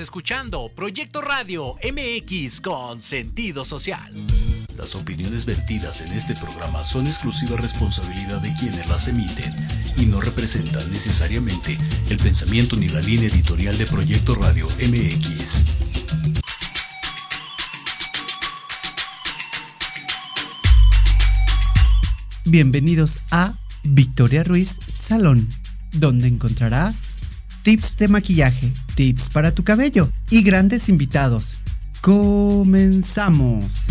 Estás escuchando Proyecto Radio MX con sentido social. Las opiniones vertidas en este programa son exclusiva responsabilidad de quienes las emiten y no representan necesariamente el pensamiento ni la línea editorial de Proyecto Radio MX. Bienvenidos a Victoria Ruiz Salón, donde encontrarás tips de maquillaje, tips para tu cabello y grandes invitados. Comenzamos.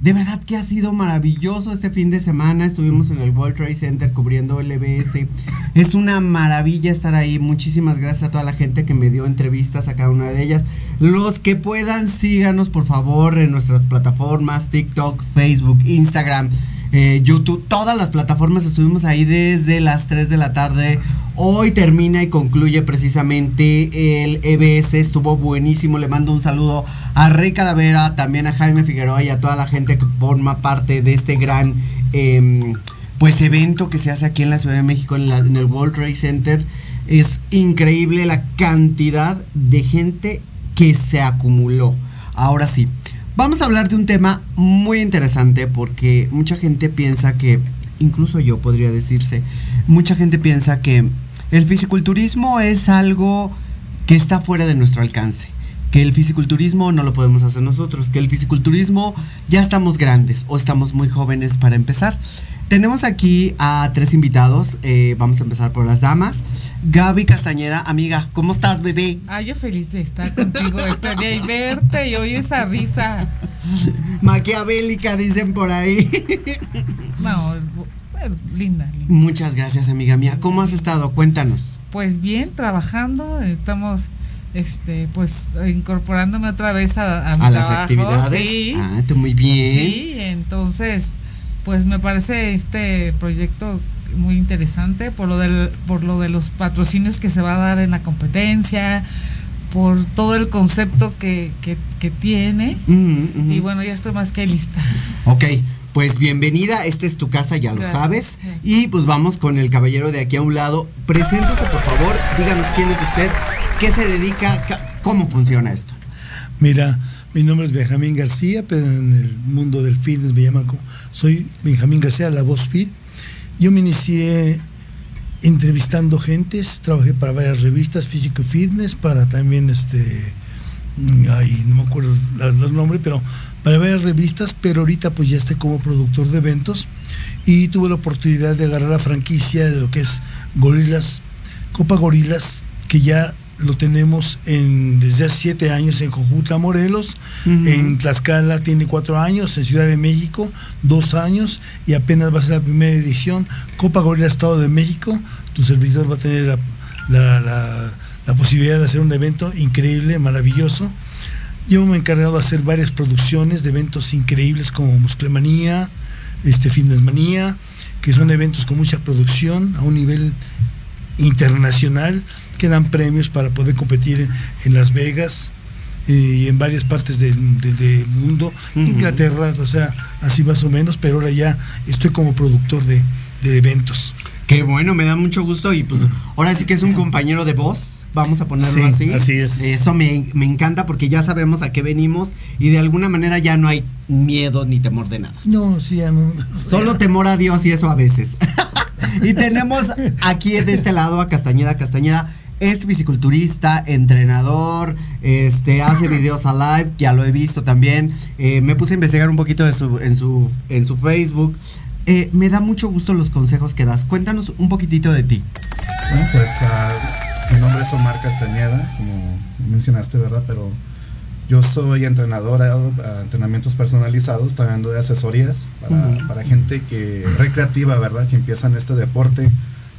De verdad que ha sido maravilloso este fin de semana. Estuvimos en el World Trade Center cubriendo LBS. Es una maravilla estar ahí. Muchísimas gracias a toda la gente que me dio entrevistas a cada una de ellas. Los que puedan, síganos por favor en nuestras plataformas, TikTok, Facebook, Instagram, eh, YouTube, todas las plataformas. Estuvimos ahí desde las 3 de la tarde. Hoy termina y concluye precisamente el EBS. Estuvo buenísimo. Le mando un saludo a Rey Calavera, también a Jaime Figueroa y a toda la gente que forma parte de este gran em, pues evento que se hace aquí en la Ciudad de México en, en el World Trade Center. Es increíble la cantidad de gente que se acumuló. Ahora sí, vamos a hablar de un tema muy interesante porque mucha gente piensa que, incluso yo podría decirse, mucha gente piensa que el fisiculturismo es algo que está fuera de nuestro alcance. Que el fisiculturismo no lo podemos hacer nosotros, que el fisiculturismo ya estamos grandes o estamos muy jóvenes para empezar. Tenemos aquí a tres invitados, eh, vamos a empezar por las damas. Gaby Castañeda, amiga, ¿cómo estás, bebé? Ah, yo feliz de estar contigo este día y verte y oír esa risa. Maquiavélica, dicen por ahí. No, linda, linda. Muchas gracias, amiga mía. ¿Cómo has estado? Cuéntanos. Pues bien, trabajando, estamos este pues incorporándome otra vez a, a mi A las actividades. Sí, Ah, tú muy bien. sí, entonces pues me parece este proyecto muy interesante por lo del por lo de los patrocinios que se va a dar en la competencia, por todo el concepto que, que, que tiene y bueno ya estoy más que lista. Ok, pues bienvenida, esta es tu casa, ya lo Gracias. sabes. Y pues vamos con el caballero de aquí a un lado. Preséntese, por favor, díganos quién es usted, qué se dedica, ca- cómo funciona esto. Mira, mi nombre es Benjamín García, pero en el mundo del fitness me llaman como. Soy Benjamín García, la voz fit. Yo me inicié entrevistando gentes, trabajé para varias revistas, Físico y Fitness, para también este. mm, Ay, no me acuerdo los nombres, pero para varias revistas, pero ahorita pues ya estoy como productor de eventos y tuve la oportunidad de agarrar la franquicia de lo que es Gorilas, Copa Gorilas, que ya lo tenemos en, desde hace siete años en Jojutla, Morelos, en Tlaxcala tiene cuatro años, en Ciudad de México dos años y apenas va a ser la primera edición. Copa Gorila Estado de México, tu servidor va a tener la, la- la- la posibilidad de hacer un evento increíble, maravilloso. Yo me he encargado de hacer varias producciones de eventos increíbles como Musclemanía, este Fitnessmanía, que son eventos con mucha producción a un nivel internacional que dan premios para poder competir en, en Las Vegas eh, y en varias partes del, del- del mundo. Inglaterra, o sea, así más o menos, pero ahora ya estoy como productor de, de eventos. Qué bueno, me da mucho gusto y pues ahora sí que es un compañero de voz, vamos a ponerlo Sí, así. así es. Eso me, me encanta porque ya sabemos a qué venimos y de alguna manera ya no hay miedo ni temor de nada. No, sí, ya no. Solo temor a Dios y eso a veces. y tenemos aquí de este lado a Castañeda. Castañeda, es fisiculturista, entrenador, este, hace videos a live, ya lo he visto también. Eh, me puse a investigar un poquito de su, en, su, en su Facebook. Eh, me da mucho gusto los consejos que das. Cuéntanos un poquitito de ti. Bueno, pues ah, mi nombre es Omar Castañeda, como mencionaste, ¿verdad? Pero yo soy entrenador, ah, entrenamientos personalizados, también doy asesorías para, para gente que recreativa, ¿verdad? Que empieza en este deporte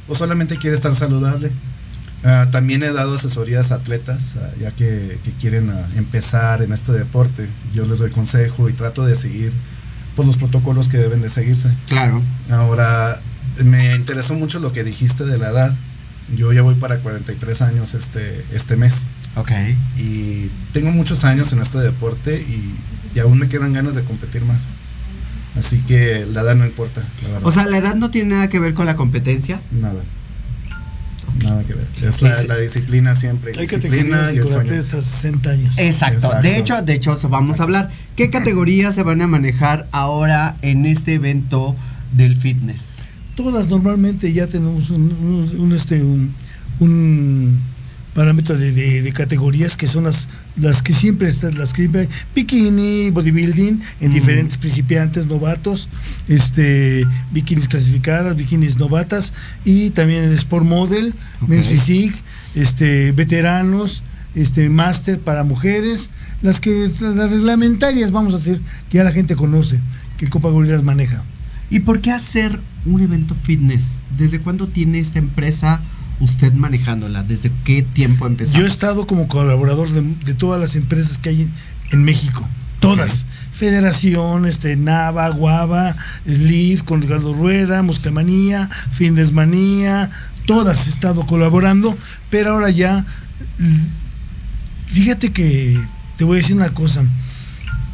o solamente quiere estar saludable. Ah, también he dado asesorías a atletas, ah, ya que, que quieren ah, empezar en este deporte. Yo les doy consejo y trato de seguir por los protocolos que deben de seguirse. Claro. Ahora, me interesó mucho lo que dijiste de la edad. Yo ya voy para 43 años este, este mes Ok. y tengo muchos años en este deporte y, y aún me quedan ganas de competir más. Así que la edad no importa, la. O sea, la edad no tiene nada que ver con la competencia. nada. Nada que ver. Es la, la disciplina siempre. Hay disciplina categorías hasta 60 años. Exacto. Exacto. De hecho, de hecho, eso vamos a hablar. ¿Qué categorías se van a manejar ahora en este evento del fitness? Todas normalmente ya tenemos un, un- un, este, un, un parámetro de, de- de categorías que son las, las que siempre están, las que siempre, bikini, bodybuilding, en Mm. diferentes principiantes, novatos, este, bikinis clasificadas, bikinis novatas, y también el sport model, men's physique, este, veteranos, este, máster para mujeres, las que, las reglamentarias, vamos a hacer, que ya la gente conoce, que Copa Gorilas maneja. ¿Y por qué hacer un evento fitness? ¿Desde cuándo tiene esta empresa usted manejándola? ¿Desde qué tiempo empezó? Yo he estado como colaborador de, de todas las empresas que hay en, México. Todas. Federación, este, Nava, Guava, Live, con Ricardo Rueda, Muscamanía, Findesmanía, todas he estado colaborando, pero ahora ya, fíjate que te voy a decir una cosa,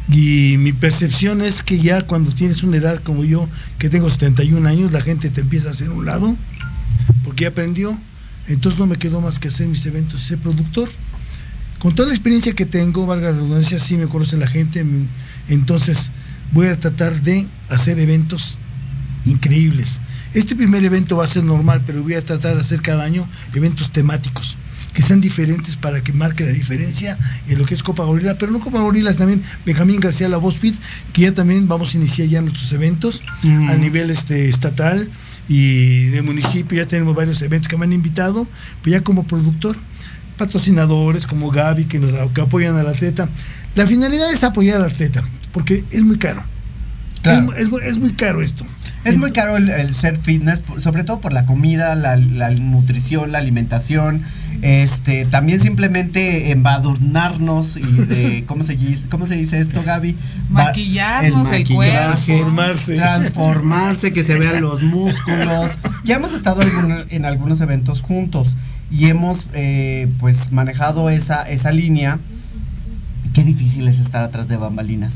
y mi percepción es que ya cuando tienes una edad como yo, que tengo 71 años, la gente te empieza a hacer un lado, porque ya aprendió, entonces no me quedó más que hacer mis eventos y ser productor. Con toda la experiencia que tengo, valga la redundancia, sí me conoce la gente, mm, entonces voy a tratar de hacer eventos increíbles. Este primer evento va a ser normal, pero voy a tratar de hacer cada año eventos temáticos que sean diferentes para que marque la diferencia en lo que es Copa Gorila, pero no Copa Gorila, es también Benjamín García La Voz Fit, que ya también vamos a iniciar ya nuestros eventos Mm. a nivel este estatal y de municipio, ya tenemos varios eventos que me han invitado, pues ya como productor, patrocinadores como Gaby que nos que apoyan al atleta. La finalidad es apoyar al atleta, porque es muy caro. Claro. Es, es es muy caro esto. Es muy caro el, el ser fitness, por- sobre todo por la comida, la, la nutrición, la alimentación. Este, también simplemente embadurnarnos y de, ¿cómo se dice, cómo se dice esto, Gaby? Maquillarnos el maquillaje, Transformarse. Transformarse, que se vean los músculos. Ya hemos estado en algunos eventos juntos y hemos eh, pues manejado esa, esa línea. Qué difícil es estar atrás de bambalinas.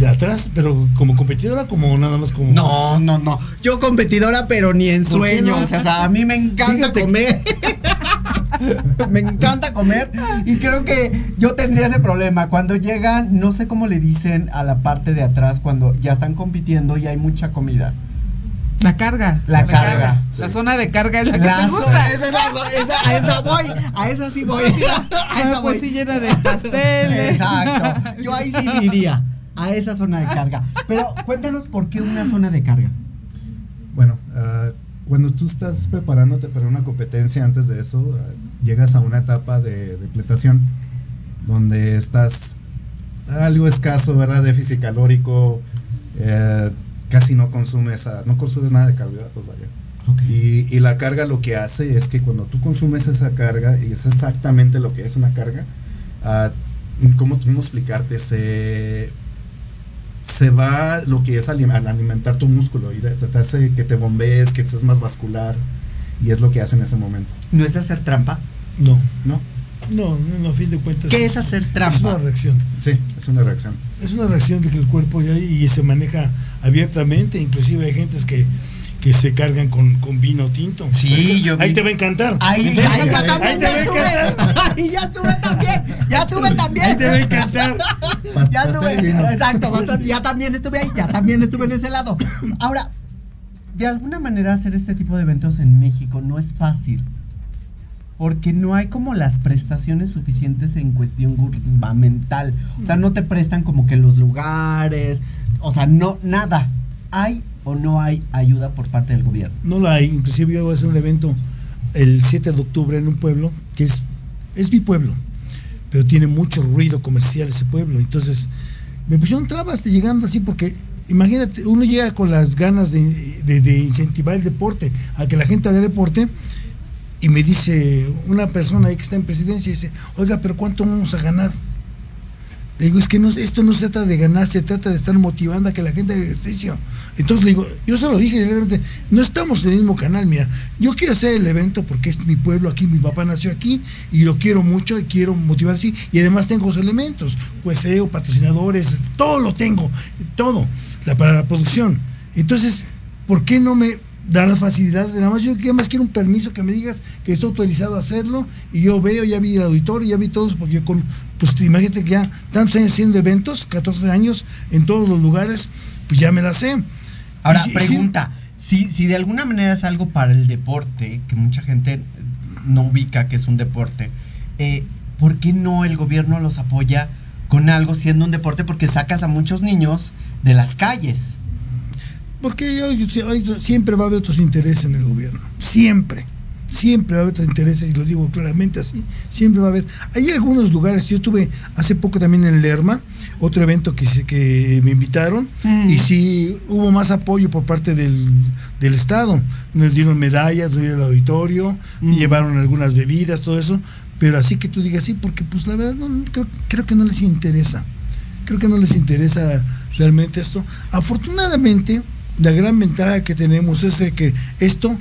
De atrás, pero como competidora, como nada más como. No, no, no. Yo competidora, pero ni en ¿Por qué sueños. no? O sea, a mí me encanta Fíjate que- comer. me encanta comer. Y creo que yo tendría ese problema. Cuando llegan, no sé cómo le dicen a la parte de atrás cuando ya están compitiendo y hay mucha comida. La carga. La carga, La zona de carga es la que La te gusta. esa es la zo- esa- a esa voy. A esa sí voy. A esa Ah, voy. pues sí llena de pasteles. Exacto. Yo ahí sí iría. A esa zona de carga. Pero cuéntanos por qué una zona de carga. Bueno, ah, cuando tú estás preparándote para una competencia, antes de eso, ah, llegas a una etapa de depletación donde estás algo escaso, ¿verdad? Déficit calórico, eh, casi no consumes, no consumes nada de carbohidratos, vaya. Y, y la carga lo que hace es que cuando tú consumes esa carga, y es exactamente lo que es una carga, ah, ¿cómo, cómo explicarte? Se, se va lo que es al alimentar tu músculo y te hace que te bombees, que estés más vascular y es lo que hace en ese momento. ¿No es hacer trampa? No, ¿No? no, no, a fin de cuentas. ¿Qué es hacer Es una trampa? reacción. Sí, es una reacción. Es una reacción de que el cuerpo ya y se maneja abiertamente, inclusive hay gentes que, que se cargan con, con vino tinto. Sí, Ahí- yo vi- Ahí te va a encantar. Ahí, Ahí, ahí, ya ahí también te ya va encantar. Ahí ya estuve también. Ya estuve también. Ahí te va a encantar. Ya estuve. Exacto, bastante, ya también estuve ahí. Ya también estuve en ese lado. Ahora, de alguna manera hacer este tipo de eventos en México no es fácil. porque no hay como las prestaciones suficientes en cuestión gubernamental. O sea, no te prestan como que los lugares, o sea, no, nada. ¿Hay o no hay ayuda por parte del gobierno? No la hay, inclusive yo voy a hacer un evento el 7 de octubre en un pueblo que es, es mi pueblo, pero tiene mucho ruido comercial ese pueblo. Entonces, me pusieron trabas llegando así porque, imagínate, uno llega con las ganas de, de- de incentivar el deporte, a que la gente haga deporte, y me dice una persona ahí que está en presidencia, dice, oiga, pero ¿cuánto vamos a ganar? Le digo, es que esto no se trata de ganar, se trata de estar motivando a que la gente haga ejercicio. Entonces le digo, yo se lo dije directamente, no estamos en el mismo canal, mira, yo quiero hacer el evento porque es mi pueblo aquí, mi papá nació aquí y lo quiero mucho y quiero motivar así. Y además tengo los elementos, jueceo, patrocinadores, todo lo tengo, todo, para la producción. Entonces, ¿por qué no me da la facilidad? Nada más yo nada más quiero un permiso que me digas que estoy autorizado a hacerlo y yo veo, ya vi el auditorio, ya vi todos, porque yo con, pues te- imagínate que ya tantos años haciendo eventos, 14 años en todos los lugares, pues ya me la sé. Ahora, Y sí- pregunta, si, si de alguna manera es algo para el deporte, que mucha gente no ubica que es un deporte, eh, ¿por qué no el gobierno los apoya con algo siendo un deporte? Porque sacas a muchos niños de las calles. Porque hay- siempre va a haber otros intereses en el gobierno. Siempre. Siempre va a haber otros intereses, y lo digo claramente así. Siempre va a haber. Hay algunos lugares, yo estuve hace poco también en Lerma, otro evento que, se- que me invitaron, y sí hubo más apoyo por parte del, del Estado. Nos dieron medallas, nos dieron el auditorio, llevaron algunas bebidas, todo eso. Pero así que tú digas sí, porque pues la verdad no, no, creo, creo que no les interesa. Creo que no les interesa realmente esto. Afortunadamente, la gran ventaja que tenemos es que esto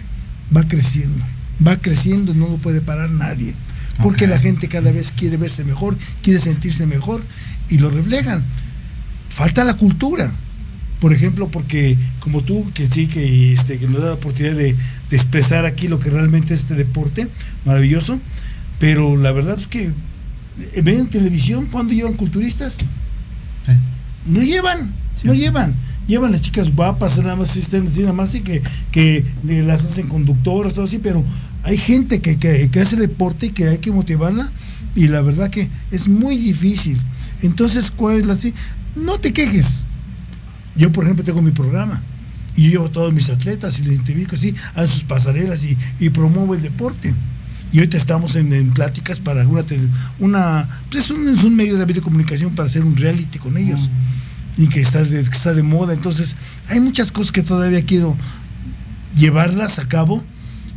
va creciendo, va creciendo, no lo puede parar nadie, porque la gente cada vez quiere verse mejor, quiere sentirse mejor y lo reflejan. Falta la cultura, por ejemplo, porque como tú, que sí, que, este, que nos da la oportunidad de, de expresar aquí lo que realmente es este deporte, maravilloso, pero la verdad es que eh, ven en televisión cuando llevan culturistas, no llevan, no llevan. Llevan las chicas guapas, nada más así, nada más y que, que las hacen conductoras, todo así, pero hay gente que, que, que hace deporte y que hay que motivarla y la verdad que es muy difícil. Entonces, ¿cuál es la así? No te quejes. Yo, por ejemplo, tengo mi programa y yo llevo a todos mis atletas y les identifico así, a sus pasarelas y, y promuevo el deporte. Y ahorita estamos en, en pláticas para una, tele- una pues es, un, es un medio de videocomunicación para hacer un reality con ellos y que está, de, que está de moda. Entonces, hay muchas cosas que todavía quiero llevarlas a cabo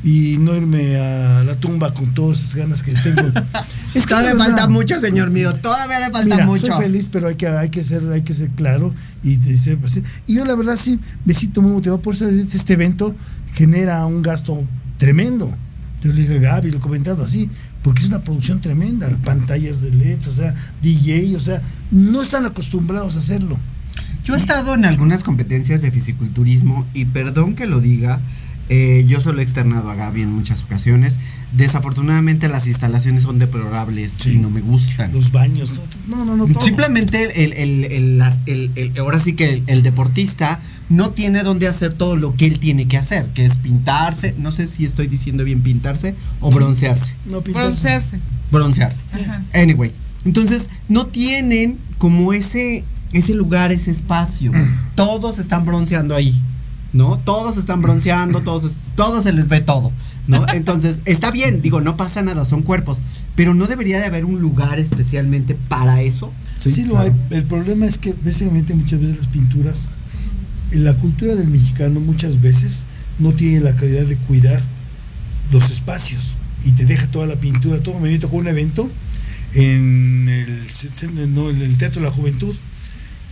y no irme a la tumba con todas esas ganas que tengo. es que Todavía le falta mucho, señor mío. Todavía le falta Mira, mucho. soy feliz, pero hay que, hay que ser, hay que ser claro y de ser. Y yo la verdad sí me siento muy motivado por eso este evento genera un gasto tremendo. Yo le dije a Gaby, lo he comentado así, porque es una producción tremenda, pantallas de LEDs, o sea, DJ, o sea, no están acostumbrados a hacerlo. Yo he estado en algunas competencias de fisiculturismo y perdón que lo diga, eh, yo solo he externado a Gaby en muchas ocasiones. Desafortunadamente las instalaciones son deplorables Sí. y no me gustan. Los baños, no, no, no, todo. Simplemente el, el- el- el- el- ahora sí que el, el deportista no tiene donde hacer todo lo que él tiene que hacer, que es pintarse, no sé si estoy diciendo bien pintarse o broncearse. no pintas- Broncearse. Broncearse. Ajá. Anyway, entonces no tienen como ese ese lugar, ese espacio. Todos están bronceando ahí, ¿no? Todos están bronceando, todos es- todos se les ve todo, ¿no? Entonces, está bien, digo, no pasa nada, son cuerpos, pero no debería de haber un lugar especialmente para eso. Sí, lo claro. hay. El problema es que básicamente muchas veces las pinturas, en la cultura del mexicano muchas veces no tiene la calidad de cuidar los espacios y te deja toda la pintura, todo. Me tocó un evento en el, en el Teatro de la Juventud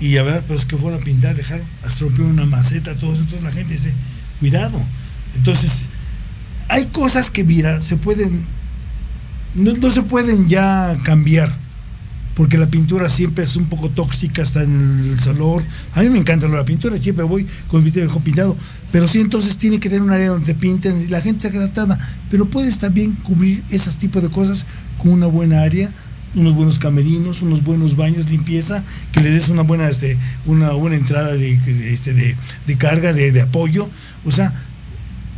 y a ver, pues que fueron a pintar, dejaron, rompieron una maceta, todo eso, entonces la gente dice, cuidado. Entonces, hay cosas que, mira, se pueden, no, se pueden ya cambiar porque la pintura siempre es un poco tóxica, está en el salón. A mí me encanta la pintura, siempre voy con mi viejo pintado, pero sí entonces tiene que tener un área donde te pinten y la gente se queda atada, pero puedes también cubrir esos tipos de cosas con una buena área, unos buenos camerinos, unos buenos baños, limpieza, que le des una buena, este, una buena entrada de, este, de, de carga, de, de apoyo, o sea,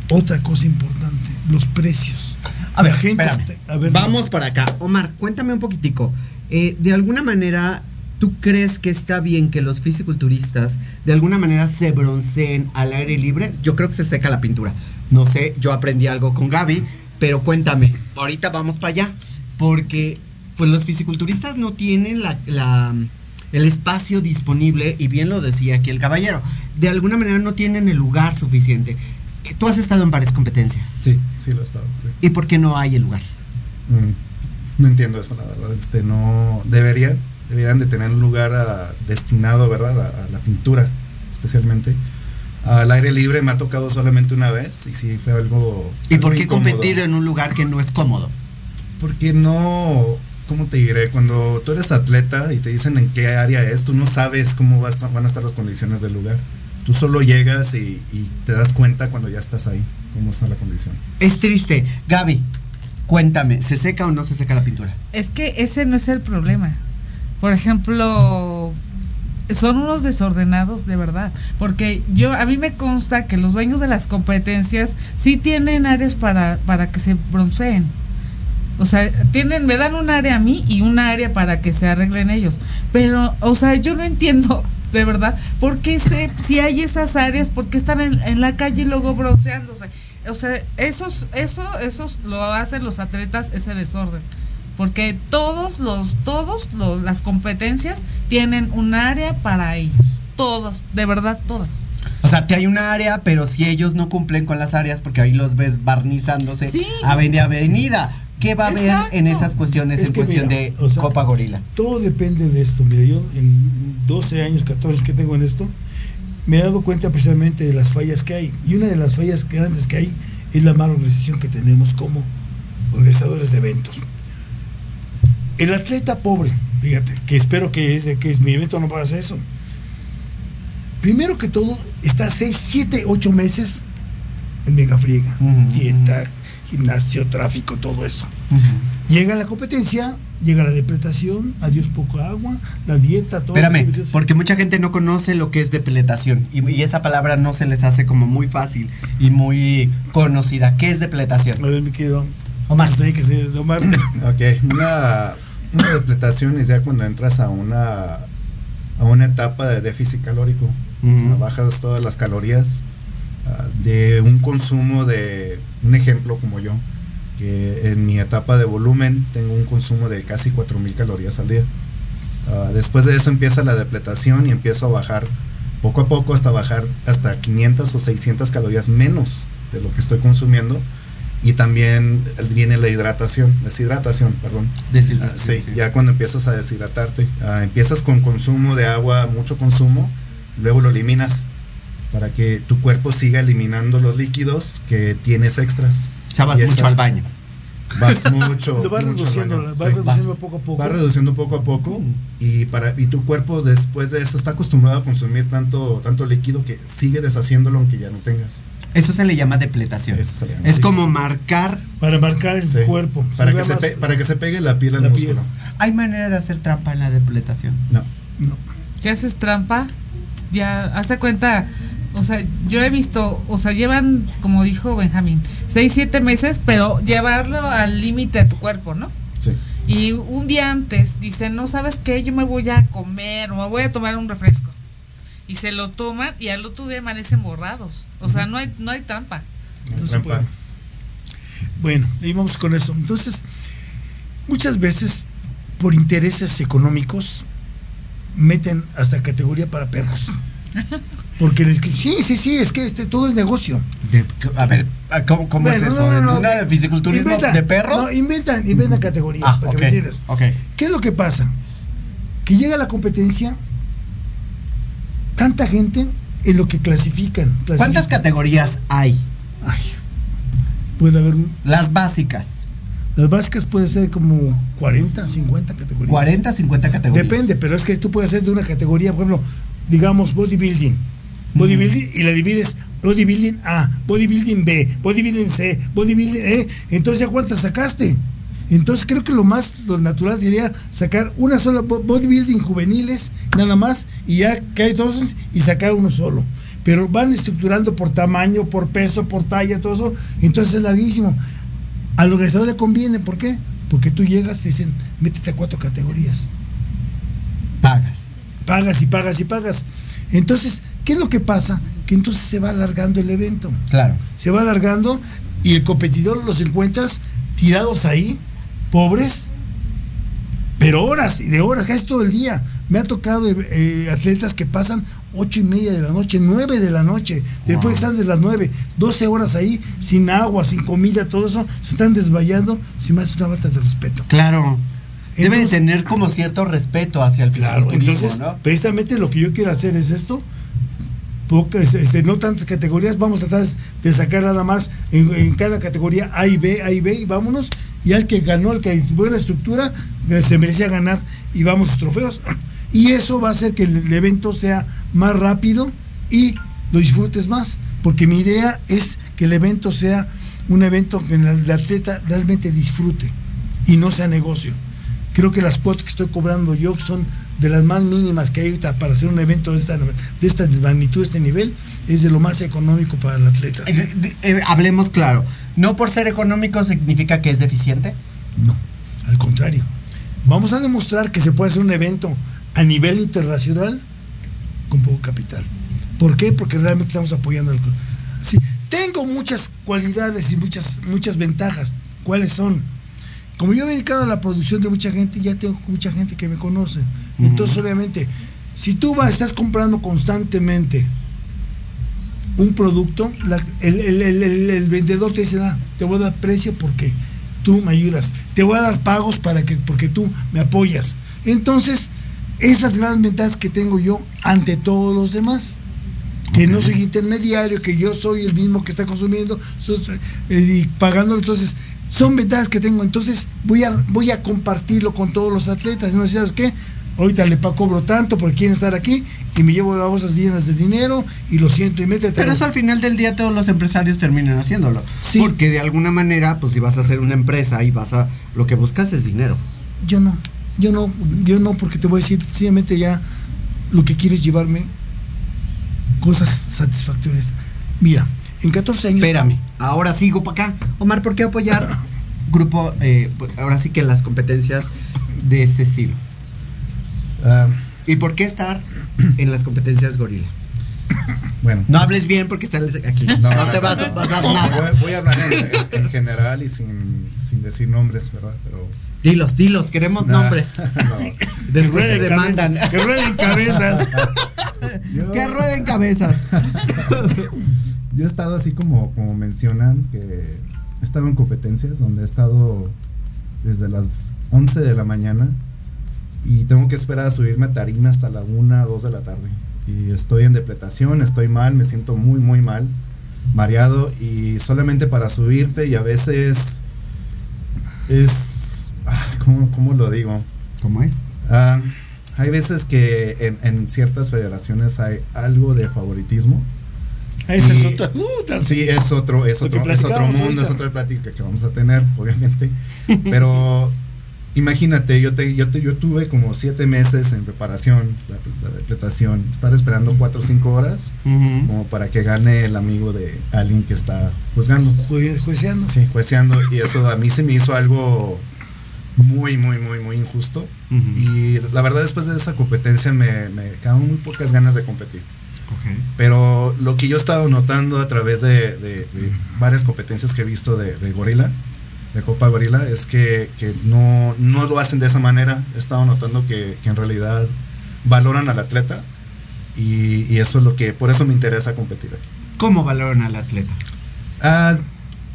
otra cosa importante, los precios. A ver, gente espérame. está- a ver, vamos para acá. Omar, cuéntame un poquitico. Eh, de alguna manera, ¿tú crees que está bien que los fisiculturistas de alguna manera se bronceen al aire libre? Yo creo que se seca la pintura. No sé, yo aprendí algo con Gaby, pero cuéntame. Ahorita vamos para allá. Porque, pues los fisiculturistas no tienen la, la- el espacio disponible, y bien lo decía aquí el caballero. De alguna manera no tienen el lugar suficiente. Eh, Tú has estado en varias competencias. Sí, sí lo he estado, sí. ¿Y por qué no hay el lugar? Mm, No entiendo eso, la verdad. Este, no deberían, deberían de tener un lugar ah, destinado, ¿verdad? A, a la pintura, especialmente. Al aire libre me ha tocado solamente una vez y sí fue algo. ¿Y algo por qué incómodo. competir en un lugar que no es cómodo? Porque no, ¿cómo te diré? Cuando tú eres atleta y te dicen en qué área es, tú no sabes cómo va a estar- van a estar las condiciones del lugar. Tú solo llegas y, y te das cuenta cuando ya estás ahí, cómo está la condición. Es triste. Gaby, cuéntame, ¿se seca o no se seca la pintura? Es que ese no es el problema. Por ejemplo, son unos desordenados de verdad, porque yo a mí me consta que los dueños de las competencias sí tienen áreas para para que se bronceen. O sea, tienen me dan un área a mí y un área para que se arreglen ellos. Pero, o sea, yo no entiendo de verdad por qué se, si hay esas áreas, por qué están en, en la calle y luego bronceándose. O sea, esos eso esos lo hacen los atletas ese desorden porque todos los todos los, las competencias tienen un área para ellos todos de verdad todas O sea, te hay un área, pero si ellos no cumplen con las áreas, porque ahí los ves barnizándose Sí. avenida avenida, ¿qué va a haber Exacto. en esas cuestiones Es en cuestión mira, de o sea, Copa Gorila? Todo depende de esto. Mira, yo en 12 años, 14 que tengo en esto, me he dado cuenta precisamente de las fallas que hay. Y una de las fallas grandes que hay es la mala organización que tenemos como organizadores de eventos. El atleta pobre, fíjate, que espero que, es de, que es, mi evento no pase eso. Primero que todo, está 6, 7, 8 meses en mega friega. Ujú. Dieta, gimnasio, tráfico, todo eso. Llega la competencia, llega la depletación, adiós poco agua, la dieta, todo. Espérame, eso. porque mucha gente no conoce lo que es depletación y, y esa palabra no se les hace como muy fácil y muy conocida. ¿Qué es depletación? A ver, mi querido. Omar. Que se Omar. Ok, una, una depletación es ya cuando entras a una, a una etapa de déficit calórico. O sea, Ujú. bajas todas las calorías ah, de un consumo de, un ejemplo como yo, que en mi etapa de volumen tengo un consumo de casi 4.000 calorías al día. Ah, después de eso empieza la depletación y empiezo a bajar poco a poco hasta bajar hasta 500 o 600 calorías menos de lo que estoy consumiendo. Y también viene la hidratación, deshidratación, perdón. Deshidratación, Ah, sí, sí. ya cuando empiezas a deshidratarte. Ah, empiezas con consumo de agua, mucho consumo, luego lo eliminas para que tu cuerpo siga eliminando los líquidos que tienes extras. O sea, vas Y mucho esa- al baño. Vas mucho. Lo vas mucho al reduciendo, baño, vas sí. reduciendo vas. poco a poco. Va reduciendo poco a poco y para y tu cuerpo después de eso está acostumbrado a consumir tanto tanto líquido que sigue deshaciéndolo aunque ya no tengas. Eso se le llama depletación. Eso se le llama, es sí. como marcar. Para marcar el Sí. cuerpo. Para Se que se pe- para que se pegue la piel al la músculo. piel. Hay manera de hacer trampa en la depletación. No. No. ¿Qué haces trampa? Ya, hazte cuenta, o sea, yo he visto, o sea, llevan, como dijo Benjamín, 6, 7 meses, pero llevarlo al límite de tu cuerpo, ¿no? Sí. Y un día antes dicen, no sabes qué, yo me voy a comer o me voy a tomar un refresco. Y se lo toman y al otro día amanecen borrados. O sea, no hay, no hay trampa. No se puede. Bueno, y vamos con eso. Entonces, muchas veces, por intereses económicos, meten hasta categoría para perros. Porque les sí, sí, sí, es que este todo es negocio. De- a ver, ¿cómo, cómo Bueno, es eso? no, no, no. ¿Una de fisiculturismo Inventan- de perros? No, inventan, inventan categorías ah, para ok, que me entiendas. ok. ¿Qué es lo que pasa? Que llega la competencia, tanta gente en lo que clasifican. ¿Cuántas categorías hay? Ay, puede haber un- Las básicas. Las básicas puede ser como 40, 50 categorías. 40, 50 categorías. Depende, pero es que tú puedes hacer de una categoría, por ejemplo, digamos bodybuilding. Bodybuilding y la divides bodybuilding A, bodybuilding B, bodybuilding C, bodybuilding E. Entonces, ¿ya cuántas sacaste? Entonces, creo que lo más lo natural sería sacar una sola bo- bodybuilding juveniles, nada más, y ya cae todos y sacar uno solo. pero van estructurando por tamaño, por peso, por talla, todo eso, entonces es larguísimo. Al organizador le conviene, ¿por qué? Porque tú llegas, te dicen, métete a cuatro categorías. Pagas. Pagas y pagas y pagas. Entonces, ¿qué es lo que pasa? Que entonces se va alargando el evento. Claro. Se va alargando y el competidor los encuentras tirados ahí, pobres, pero horas y de horas, casi todo el día. Me ha tocado eh, atletas que pasan ocho y media de la noche, nueve de la noche, después Wow. están de las nueve, 12 horas ahí, sin agua, sin comida, todo eso, se están desmayando, si más es una falta de respeto. Claro. Debe de Entonces- tener como cierto respeto hacia el Claro, entonces, ¿no? precisamente lo que yo quiero hacer es esto. No tantas categorías, vamos a tratar de sacar nada más en, cada categoría A y B, A y B, y vámonos. Y al que ganó, el que buena estructura, eh, se merecía ganar y vamos a los trofeos. Y eso va a hacer que el, evento sea más rápido y lo disfrutes más. Porque mi idea es que el evento sea un evento que el, atleta realmente disfrute y no sea negocio. Creo que las cuotas que estoy cobrando yo son de las más mínimas que hay ahorita para hacer un evento de esta, de esta magnitud, de este nivel, es de lo más económico para el atleta. Eh, de- eh, hablemos claro. No por ser económico significa que es deficiente. No, al contrario. Vamos a demostrar que se puede hacer un evento a nivel internacional con poco capital. ¿Por qué? Porque realmente estamos apoyando al club. Sí, tengo muchas cualidades y muchas, muchas ventajas. ¿Cuáles son? Como yo me he dedicado a la producción de mucha gente, ya tengo mucha gente que me conoce. Entonces, obviamente, si tú vas, estás comprando constantemente un producto, la- el, el- el- el- vendedor te dice, ah, te voy a dar precio porque tú me ayudas, te voy a dar pagos para que, porque tú me apoyas. Entonces, es las grandes ventajas que tengo yo ante todos los demás. Que no soy intermediario, que yo soy el mismo que está consumiendo soy- eh, y pagando. Entonces, son ventajas que tengo. Entonces, voy a, voy a compartirlo con todos los atletas. No sé, ¿sabes qué? Ahorita le cobro tanto porque quieren estar aquí y me llevo bolsas llenas de dinero y lo siento y métete. Pero eso al final del día todos los empresarios terminan haciéndolo. Sí. Porque de alguna manera, pues si vas a hacer una empresa y vas a... Lo que buscas es dinero. Yo no, yo no, yo no, porque te voy a decir, simplemente ya lo que quieres llevarme cosas satisfactorias. Mira, en 14 años. Espérame, ahora sigo para acá. Omar, ¿por qué apoyar grupo, eh, ahora sí que las competencias de este estilo? Ah, ¿Y por qué estar en las competencias gorila? bueno, No hables bien porque estás aquí. No, No, te no, vas a pasar nada. voy a hablar en, en- en general y sin, sin decir nombres, ¿verdad? Pero. Dilos, dilos, queremos Nah, nombres. no. Después te demandan. que rueden cabezas. Yo- que rueden cabezas. Yo he estado así como, como mencionan, que he estado en competencias donde he estado desde las 11 de la mañana y tengo que esperar a subirme a tarima hasta la 1, 2 de la tarde. Y estoy en depletación, estoy mal, me siento muy, muy mal, mareado y solamente para subirte y a veces es... ah, ¿Cómo, cómo lo digo? ¿Cómo es? Ah, hay veces que en, en ciertas federaciones hay algo de favoritismo. Es uh, Sí, es otro, es otro, es otro mundo, ahorita. es otra plática que vamos a tener, obviamente. Pero imagínate, yo te, yo te- yo tuve como siete meses en preparación, la, la depletación, estar esperando cuatro o cinco horas como para que gane el amigo de alguien que está juzgando. Jue- Jueceando. Sí, jueceando. Y eso a mí se me hizo algo muy, muy, muy, muy injusto. Y la verdad después de esa competencia me, me quedaron muy pocas ganas de competir. Pero lo que yo he estado notando a través de, de- de varias competencias que he visto de, de Gorila, de Copa Gorila, es que, que no, no lo hacen de esa manera. He estado notando que, que en realidad valoran al atleta y, y eso es lo que, por eso me interesa competir aquí. ¿Cómo valoran al atleta? Ah,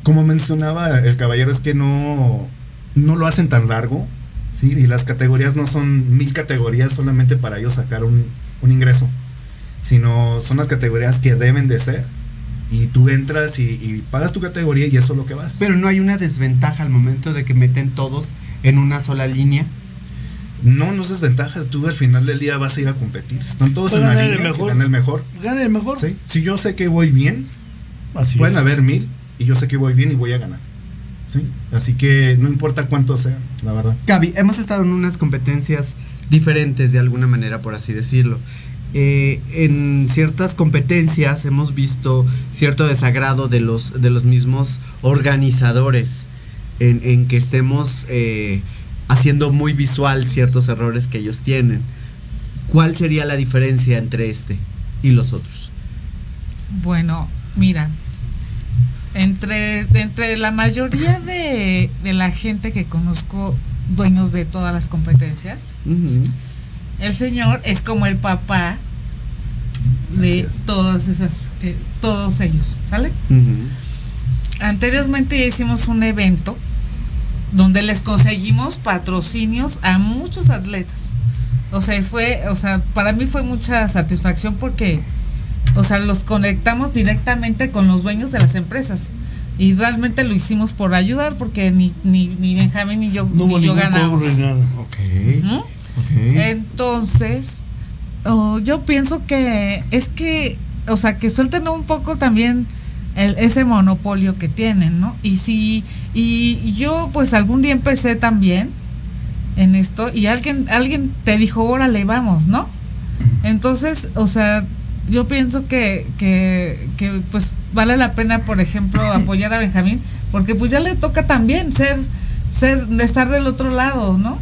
como mencionaba el caballero, es que no, no lo hacen tan largo, ¿sí? Y las categorías no son mil categorías solamente para ellos sacar un, un ingreso, sino son las categorías que deben de ser. Y tú entras y, y pagas tu categoría y eso es lo que vas. Pero no hay una desventaja al momento de que meten todos en una sola línea. no, no es desventaja. Tú al final del día vas a ir a competir. Están todos en la el línea, que mejor. gane el mejor. Gana el mejor. ¿sí? Si yo sé que voy bien, Así pueden es. haber mil y yo sé que voy bien y voy a ganar. ¿sí? Así que no importa cuánto sea, la verdad. Gaby, hemos estado en unas competencias diferentes de alguna manera, por así decirlo. Eh, en ciertas competencias hemos visto cierto desagrado de los, de los mismos organizadores en, en que estemos eh, haciendo muy visual ciertos errores que ellos tienen. ¿Cuál sería la diferencia entre este y los otros? Bueno, mira, entre, entre la mayoría de, de la gente que conozco, dueños de todas las competencias. El señor es como el papá de es. todas esas, todos ellos, ¿sale? Ujú. Anteriormente hicimos un evento donde les conseguimos patrocinios a muchos atletas. O sea, fue, o sea, para mí fue mucha satisfacción porque, o sea, los conectamos directamente con los dueños de las empresas. Y realmente lo hicimos por ayudar porque ni, ni, ni Benjamín ni yo, No hubo ni yo ganamos. Entonces, oh, yo pienso que es que, o sea, que suelten un poco también el- ese monopolio que tienen, ¿no? Y si, y yo pues algún día empecé también en esto y alguien, alguien te dijo, órale, vamos, ¿no? Entonces, o sea, yo pienso que, que, que pues vale la pena, por ejemplo, apoyar a Benjamín, porque pues ya le toca también ser, ser, estar del otro lado, ¿no?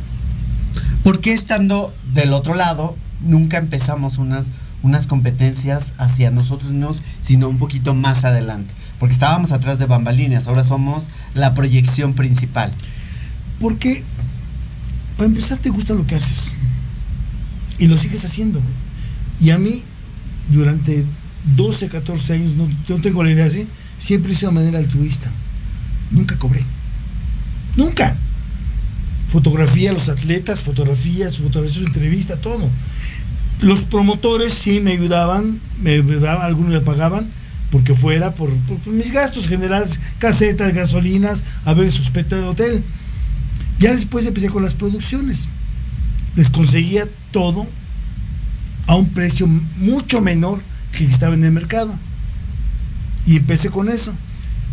¿Por qué estando del otro lado nunca empezamos unas, unas competencias hacia nosotros mismos, sino un poquito más adelante? Porque estábamos atrás de bambalinas, ahora somos la proyección principal. Porque, para empezar, te gusta lo que haces. Y lo sigues haciendo. Y a mí, durante 12, 14 años, no, no tengo la idea así, siempre hice de manera altruista. Nunca cobré. Nunca. Fotografía a los atletas, fotografías, fotografías, entrevista, todo. Los promotores sí me ayudaban, me ayudaban, algunos me pagaban, porque fuera por, mis gastos generales, casetas, gasolinas, a ver sospecha de hotel. Ya después empecé con las producciones. Les conseguía todo a un precio mucho menor que estaba en el mercado. Y empecé con eso.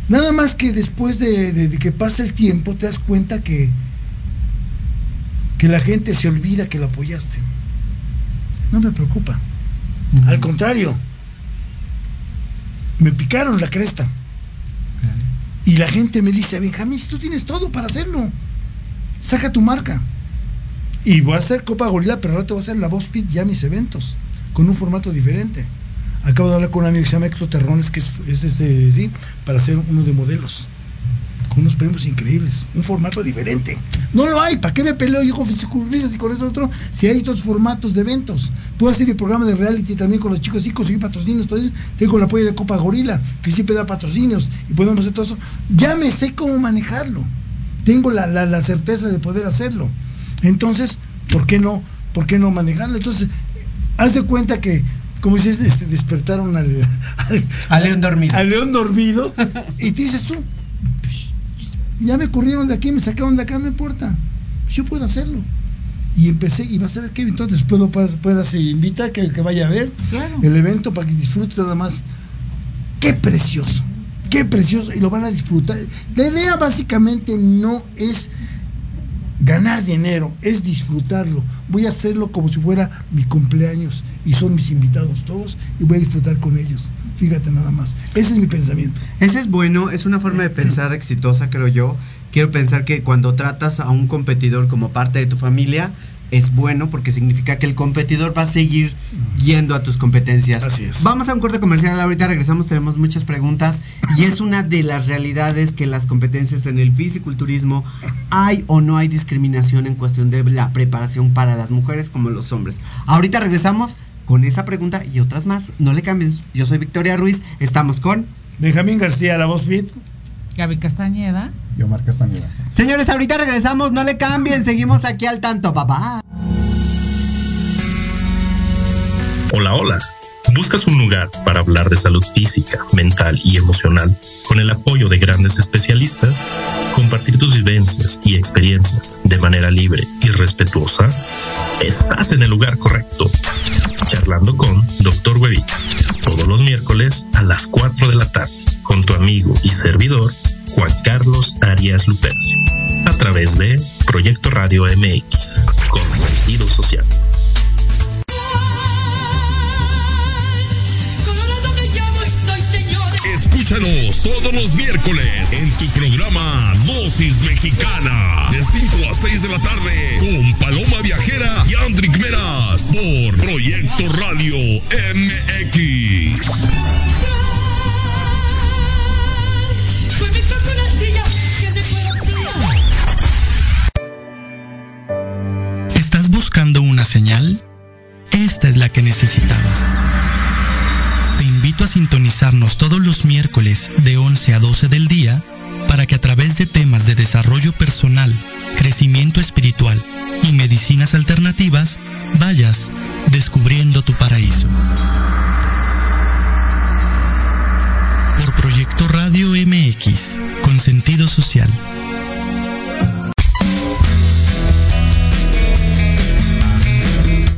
Nada más que después de, de- de que pasa el tiempo te das cuenta que, que la gente se olvida que lo apoyaste. No me preocupa. Al contrario, me picaron la cresta. Y la gente me dice, Benjamín, tú tienes todo para hacerlo, saca tu marca. Y voy a hacer Copa Gorila, pero ahora te voy a hacer la Voz Pit ya mis eventos, con un formato diferente. Acabo de hablar con un amigo que se llama Héctor Terrones, que es, es este, sí, para hacer uno de modelos. Con unos premios increíbles, un formato diferente. No lo hay, ¿para qué me peleo yo con fisiculturistas y con eso otro? Si hay otros formatos de eventos. Puedo hacer mi programa de reality también con los chicos y conseguir patrocinios. Eso. Tengo el apoyo de Copa Gorila, que siempre da patrocinios y podemos hacer todo eso. Ya me sé cómo manejarlo. Tengo la, la- la certeza de poder hacerlo. Entonces, ¿por qué no? ¿Por qué no manejarlo? Entonces, haz de cuenta que, como dices, este, despertaron al, al, león dormido. al león dormido y te dices tú, "Pues, ya me corrieron de aquí, me sacaron de acá, no importa, yo puedo hacerlo. Y empecé, y vas a ver que entonces puedo, puedas, puedas invitar que, que vaya a ver Claro. el evento para que disfrute nada más. Qué precioso, qué precioso, y lo van a disfrutar. La idea básicamente no es ganar dinero, es disfrutarlo. Voy a hacerlo como si fuera mi cumpleaños y son mis invitados todos y voy a disfrutar con ellos. Fíjate nada más. Ese es mi pensamiento. Ese es bueno, es una forma de pensar exitosa, creo yo. Quiero pensar que cuando tratas a un competidor como parte de tu familia, es bueno porque significa que el competidor va a seguir yendo a tus competencias. Así es. Vamos a un corte comercial, ahorita regresamos, tenemos muchas preguntas y es una de las realidades que las competencias en el fisiculturismo hay o no hay discriminación en cuestión de la preparación para las mujeres como los hombres. Ahorita regresamos con esa pregunta y otras más. No le cambien. Yo soy Victoria Ruiz, estamos con Benjamín García, la voz fit. Gaby Castañeda. Yo Mar Castañeda. Señores, ahorita regresamos, no le cambien, seguimos aquí al tanto, papá. Hola, hola. ¿Buscas un lugar para hablar de salud física, mental y emocional con el apoyo de grandes especialistas? ¿Compartir tus vivencias y experiencias de manera libre y respetuosa? Estás en el lugar correcto. Charlando con Dr. Huevita. Todos los miércoles a las 4 de la tarde con tu amigo y servidor Juan Carlos Arias Lupercio. A través de Proyecto Radio MX con sentido social. Escúchanos todos los miércoles en tu programa Dosis Mexicana de 5 a 6 de la tarde con Paloma Viajera y Andrick Meras por Proyecto Radio MX. ¿Estás buscando una señal? Esta es la que necesitabas. Sintonizarnos todos los miércoles de 11 a 12 del día para que a través de temas de desarrollo personal, crecimiento espiritual y medicinas alternativas vayas descubriendo tu paraíso. Por Proyecto Radio MX, con sentido social.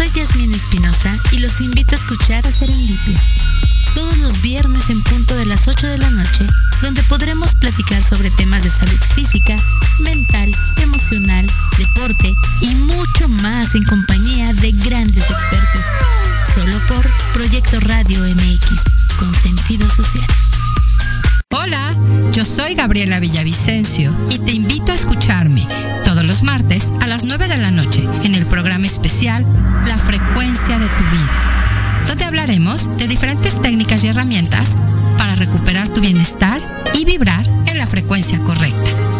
soy Yasmín Espinosa y los invito a escuchar a Serendipia. Todos los viernes en punto de las 8 de la noche, donde podremos platicar sobre temas de salud física, mental, emocional, deporte y mucho más en compañía de grandes expertos. Solo por Proyecto Radio MX, con sentido social. Hola, yo soy Gabriela Villavicencio y te invito a escucharme todos los martes a las 9 de la noche en el programa especial La frecuencia de tu vida, donde hablaremos de diferentes técnicas y herramientas para recuperar tu bienestar y vibrar en la frecuencia correcta.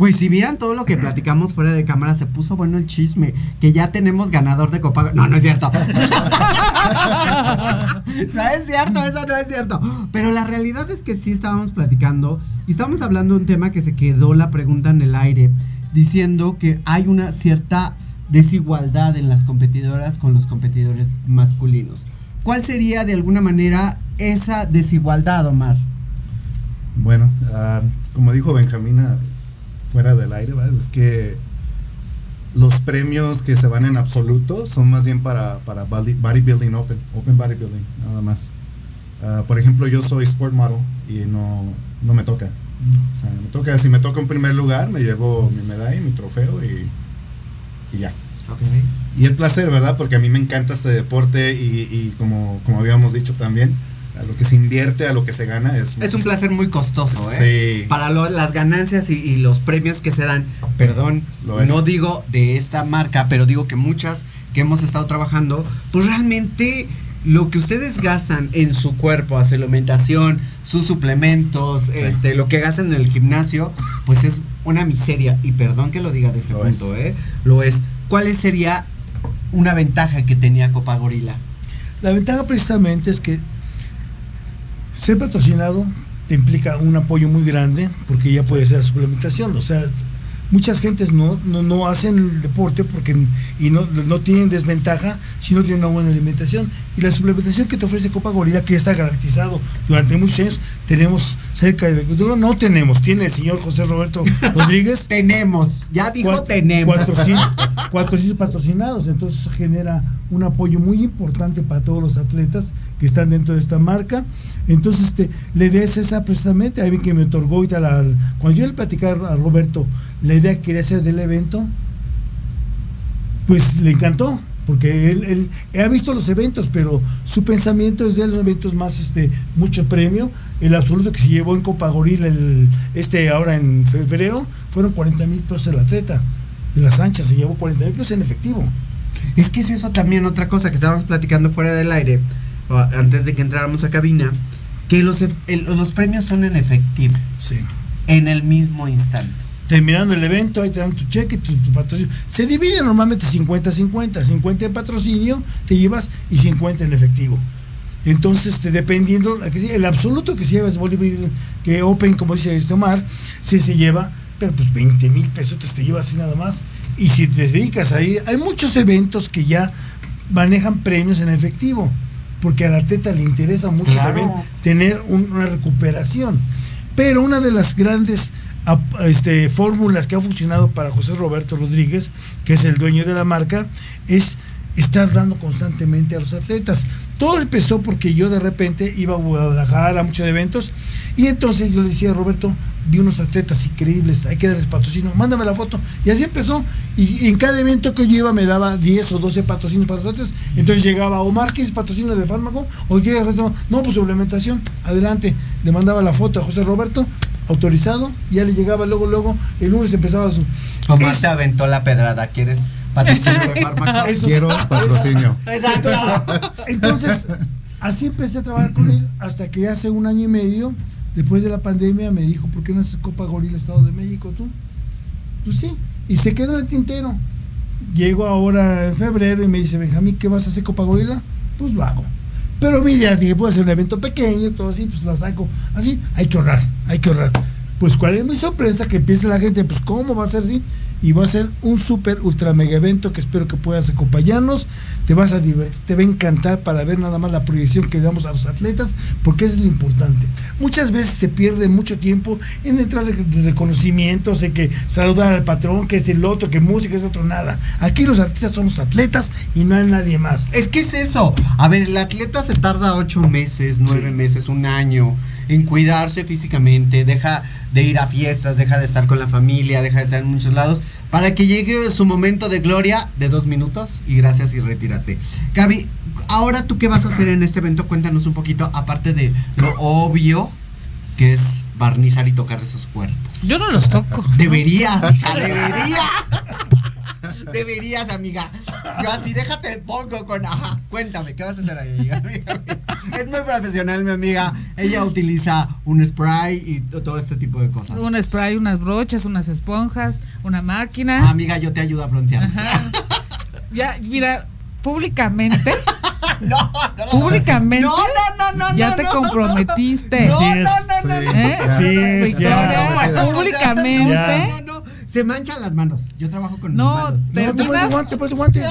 Pues si vieran todo lo que platicamos fuera de cámara, se puso bueno el chisme. Que ya tenemos ganador de Copa. No, no es cierto. no es cierto, eso no es cierto. Pero la realidad es que sí estábamos platicando y estábamos hablando de un tema que se quedó la pregunta en el aire, diciendo que hay una cierta desigualdad en las competidoras con los competidores masculinos. ¿Cuál sería de alguna manera esa desigualdad, Omar? Bueno, ah, como dijo Benjamina fuera del aire, ¿verdad? es que los premios que se van en absoluto son más bien para, para body- bodybuilding open, open bodybuilding, nada más. Ah, por ejemplo, yo soy sport model y no, no me toca. O sea, me toca, si me toca en primer lugar, me llevo mi medalla y mi trofeo y, y ya. Y el placer, ¿verdad? Porque a mí me encanta este deporte y, y como, como habíamos dicho también, a lo que se invierte, a lo que se gana es... Es un placer muy costoso, ¿eh? Sí. Para lo- las ganancias y, y los premios que se dan, perdón, no digo de esta marca, pero digo que muchas que hemos estado trabajando, pues realmente lo que ustedes gastan en su cuerpo, a su alimentación, sus suplementos, este, lo que gastan en el gimnasio, pues es una miseria. Y perdón que lo diga de ese Lo punto, ¿eh? Lo es. ¿Cuál sería una ventaja que tenía Copa Gorila? La ventaja precisamente es que ser patrocinado te implica un apoyo muy grande porque ya puede ser suplementación. O sea, muchas gentes no, no, no hacen el deporte porque y no, no tienen desventaja si no tienen una buena alimentación. Y la suplementación que te ofrece Copa Gorila, que está garantizado durante muchos años, tenemos cerca de... No, no tenemos, tiene el señor José Roberto Rodríguez. tenemos, ya dijo Cuat- tenemos. 400, 400 patrocinados, entonces genera un apoyo muy importante para todos los atletas que están dentro de esta marca. Entonces, este, la idea es esa precisamente, alguien que me otorgó ahorita la- cuando yo le platicaba a Roberto la idea que quería hacer del evento, pues le encantó, porque él, él ha visto los eventos, pero su pensamiento es de los eventos más, este, mucho premio. El absoluto que se llevó en Copa Gorila, el, este ahora en febrero, fueron 40 mil pesos el atleta. De las anchas se llevó 40 mil pesos en efectivo. Es que es eso también otra cosa que estábamos platicando fuera del aire, antes de que entráramos a cabina, que los, el- los premios son en efectivo, Sí. en el mismo instante. Terminando el evento, ahí te dan tu cheque, tu, tu patrocinio. Se divide normalmente 50-50, 50 en patrocinio te llevas y 50 en efectivo. Entonces, este, dependiendo, la el absoluto que se lleva es bodybuilding, que Open, como dice este Omar, sí se lleva, pero pues 20 mil pesos te llevas así nada más. Y si te dedicas ahí, hay muchos eventos que ya manejan premios en efectivo, porque al atleta le interesa mucho Claro. también tener un- una recuperación. Pero una de las grandes este, fórmulas que ha funcionado para José Roberto Rodríguez, que es el dueño de la marca, es estar dando constantemente a los atletas. Todo empezó porque yo de repente iba a Guadalajara a muchos eventos y entonces yo le decía a Roberto, vi unos atletas increíbles, hay que darles patrocinio, mándame la foto. Y así empezó. Y, y en cada evento que yo iba me daba 10 o 12 patrocinios para los atletas. Entonces llegaba Omar, ¿quieres patrocinio de fármaco? O ¿qué? No, pues suplementación, adelante. Le mandaba la foto a José Roberto, autorizado, ya le llegaba luego, luego, el lunes empezaba su... Omar Es- te aventó la pedrada, ¿quieres patrocinio de fármaco? Eso- Quiero patrocinio. Exacto. Entonces, así empecé a trabajar con él hasta que hace un año y medio, después de la pandemia, me dijo, ¿por qué no haces Copa Gorila Estado de México tú? Pues sí, y se quedó en el tintero. Llego ahora en febrero y me dice, Benjamín, ¿qué vas a hacer Copa Gorila? Pues lo hago. Pero mi idea, dije, puedo hacer un evento pequeño, todo así, pues la saco. Así, hay que ahorrar, hay que ahorrar. Pues cuál es mi sorpresa, que empiece la gente, pues cómo va a ser así. Y va a ser un super ultra mega evento que espero que puedas acompañarnos. Te vas a divertir, te va a encantar para ver nada más la proyección que damos a los atletas, porque eso es lo importante. Muchas veces se pierde mucho tiempo en entrar en reconocimientos, en que saludar al patrón, que es el otro, que música es otro, nada. Aquí los artistas somos atletas y no hay nadie más. Es que es eso. A ver, el atleta se tarda ocho meses, nueve meses, un año en cuidarse físicamente, deja de ir a fiestas, deja de estar con la familia, deja de estar en muchos lados, para que llegue su momento de gloria de dos minutos y gracias y retírate. Gaby, ahora tú qué vas a hacer en este evento, cuéntanos un poquito, aparte de lo obvio que es barnizar y tocar esos cuerpos. Yo no los toco. Deberías, hija, deberías. Deberías, amiga. Yo así, déjate pongo con. Ajá, cuéntame, ¿qué vas a hacer ahí, amiga? Es muy profesional, mi amiga. Ella utiliza un spray y to- todo este tipo de cosas. Un spray, unas brochas, unas esponjas, una máquina. Ah, amiga, yo te ayudo a broncear. Ya, mira, públicamente. No, no, no. Públicamente. No, no, no, no, Ya no, te no. comprometiste. No, no, no, no, no. ¿Eh? Es, Victoria, públicamente. No, no, no. Se manchan las manos. Yo trabajo con No, mis manos. No, terminas, guantes, te pones guantes.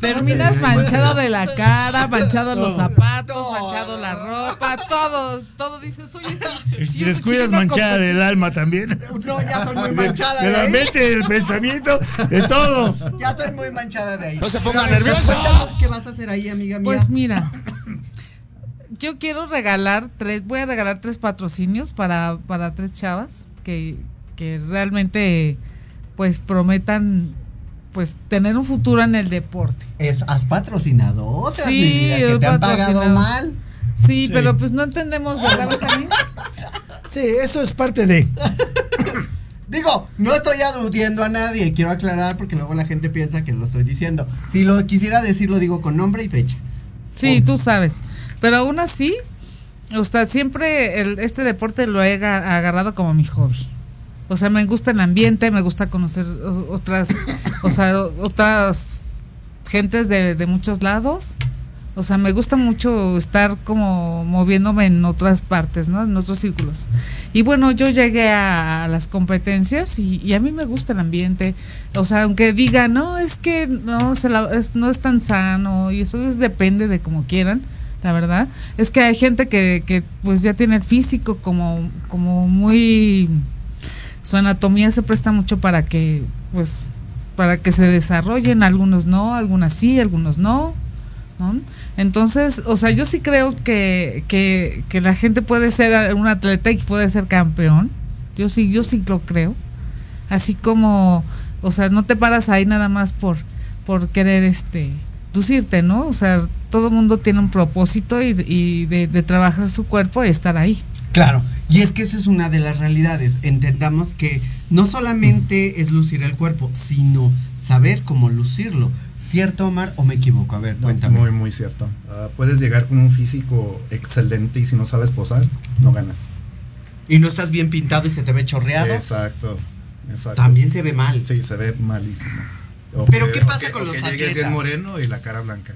terminas manchado de la cara, manchado los zapatos, No. manchado la ropa, todo, todo dices, oye, si- Y si descuidas no manchada del alma también. No, ya estoy muy De, manchada. de la ahí. mente, del pensamiento, de todo. Ya estoy muy manchada de ahí. No se ponga Pero, nervioso. ¿Qué vas a hacer ahí, amiga mía? Pues mira, yo quiero regalar tres, voy a regalar tres patrocinios para, para tres chavas que, que realmente pues prometan pues tener un futuro en el deporte. Es, has patrocinado Sí, mi vida, que te han pagado mal. Sí, Sí. pero pues no entendemos, ¿verdad, Benjamín? Sí, eso es parte de. Digo, no estoy aludiendo a nadie, quiero aclarar porque luego la gente piensa que lo estoy diciendo. Si lo quisiera decir, lo digo con nombre y fecha. Sí, tú sabes. Pero aún así, o sea, siempre el- este deporte lo he aga- agarrado como mi hobby. O sea, me gusta el ambiente, me gusta conocer otras, o sea, otras gentes de, de muchos lados. O sea, me gusta mucho estar como moviéndome en otras partes, ¿no? En otros círculos. Y bueno, yo llegué a, las competencias y, y a mí me gusta el ambiente. O sea, aunque diga, no, es que no, se la- es, no es tan sano y eso es- depende de como quieran, la verdad. Es que hay gente que, que pues ya tiene el físico como, como muy... Su anatomía se presta mucho para que, pues, para que se desarrollen, algunos no, algunas sí, algunos no. ¿no? Entonces, o sea, yo sí creo que, que, la gente puede ser un atleta y puede ser campeón. Yo sí, yo sí lo creo. Así como, o sea, no te paras ahí nada más por, por querer este lucirte, ¿no? O sea, todo mundo tiene un propósito y, y de, de trabajar su cuerpo y estar ahí. Claro, y es que eso es una de las realidades. Entendamos que no solamente es lucir el cuerpo, sino saber cómo lucirlo. ¿Cierto, Omar, o me equivoco? A ver, No, cuéntame. Muy, muy cierto. Ah, puedes llegar con un físico excelente y si no sabes posar, no ganas. Y no estás bien pintado y se te ve chorreado. Exacto, exacto. También se ve mal. Sí, se ve malísimo. O Pero que- ¿qué pasa con o los que atletas? bien moreno y la cara blanca.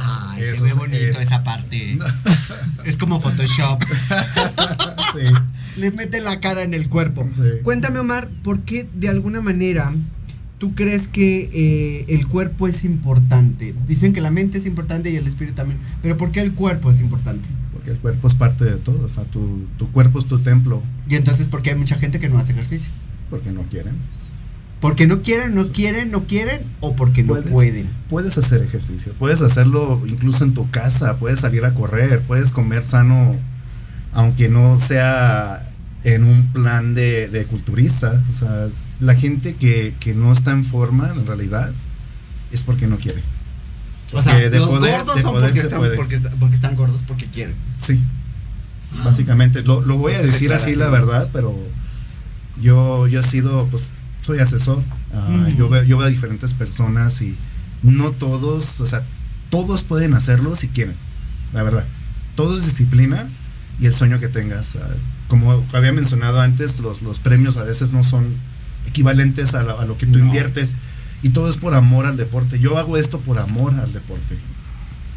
Ay, Eso se ve bonito es- esa parte. es como Photoshop. Sí. Le mete la cara en el cuerpo. Sí. Cuéntame, Omar, ¿por qué de alguna manera tú crees que eh, el cuerpo es importante? Dicen que la mente es importante y el espíritu también. Pero ¿por qué el cuerpo es importante? Porque el cuerpo es parte de todo. O sea, tu, tu cuerpo es tu templo. Y entonces, ¿por qué hay mucha gente que no hace ejercicio? Porque no quieren. ¿Porque no quieren, no quieren, no quieren o porque no Puedes- pueden? Puedes hacer ejercicio. Puedes hacerlo incluso en tu casa. Puedes salir a correr. Puedes comer sano. Aunque no sea en un plan de, de culturista. O sea, la gente que, que no está en forma, en realidad, es porque no quiere. O sea, Porque de los poder- gordos de son poder porque están, porque, porque están gordos porque quieren. Sí. Básicamente, lo, lo voy a decir así la verdad, pero yo, yo he sido, pues, soy asesor. Ujú. yo, veo, yo veo a diferentes personas y no todos, o sea, todos pueden hacerlo si quieren, la verdad. Todo es disciplina y el sueño que tengas. ah, como había mencionado antes, los, los premios a veces no son equivalentes a, la- a lo que tú No. inviertes y todo es por amor al deporte. Yo hago esto por amor al deporte.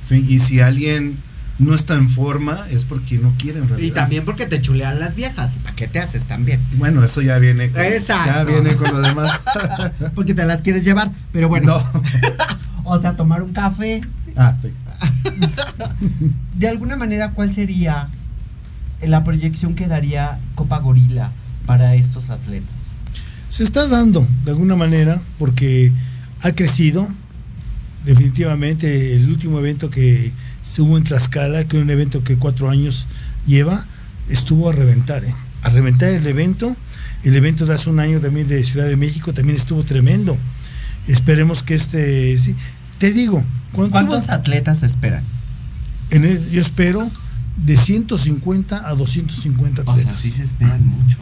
¿sí? Y si alguien no está en forma es porque no quiere en realidad. Y también porque te chulean las viejas. ¿Para qué te haces también? Bueno, eso ya viene con, Exacto. ya viene con lo demás. porque te las quieres llevar. Pero bueno. No. o sea, tomar un café. Ah, sí. De alguna manera, ¿cuál sería la proyección que daría Copa Gorila para estos atletas? Se está dando de alguna manera porque ha crecido. Definitivamente el último evento que se hubo en Tlaxcala, que es un evento que cuatro años lleva, estuvo a reventar, ¿eh? a reventar el evento. El evento de hace un año también de Ciudad de México también estuvo tremendo. Esperemos que este, sí. Te digo, ¿cuánto- ¿Cuántos atletas esperan? en el- yo espero de 150 a 250 O sea, atletas. sí se esperan mucho.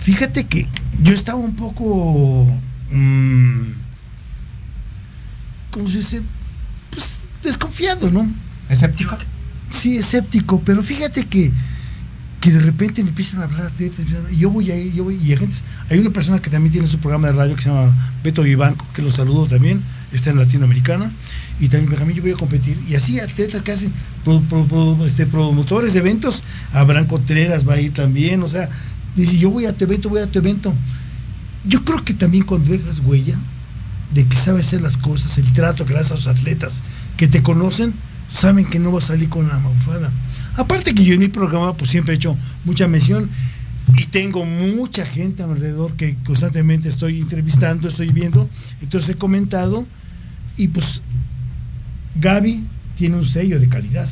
Fíjate que yo estaba un poco. mm, ¿Cómo se dice? Pues desconfiado, ¿no? ¿Escéptico? Sí, escéptico, pero fíjate que, que de repente me empiezan a hablar de y yo voy a ir, yo voy, y gente- hay una persona que también tiene su programa de radio que se llama Beto Vivanco, que lo saludo también, está en Latinoamericana, y también Benjamín, yo voy a competir, y así atletas que hacen este, promotores de eventos, Abraham Contreras va a ir también, o sea, dice, yo voy a tu evento, voy a tu evento. Yo creo que también cuando dejas huella de que sabes hacer las cosas, el trato que das a los atletas que te conocen, saben que no va a salir con la maufada. Aparte que yo en mi programa pues siempre he hecho mucha mención y tengo mucha gente alrededor que constantemente estoy entrevistando, estoy viendo, entonces he comentado y pues Gaby tiene un sello de calidad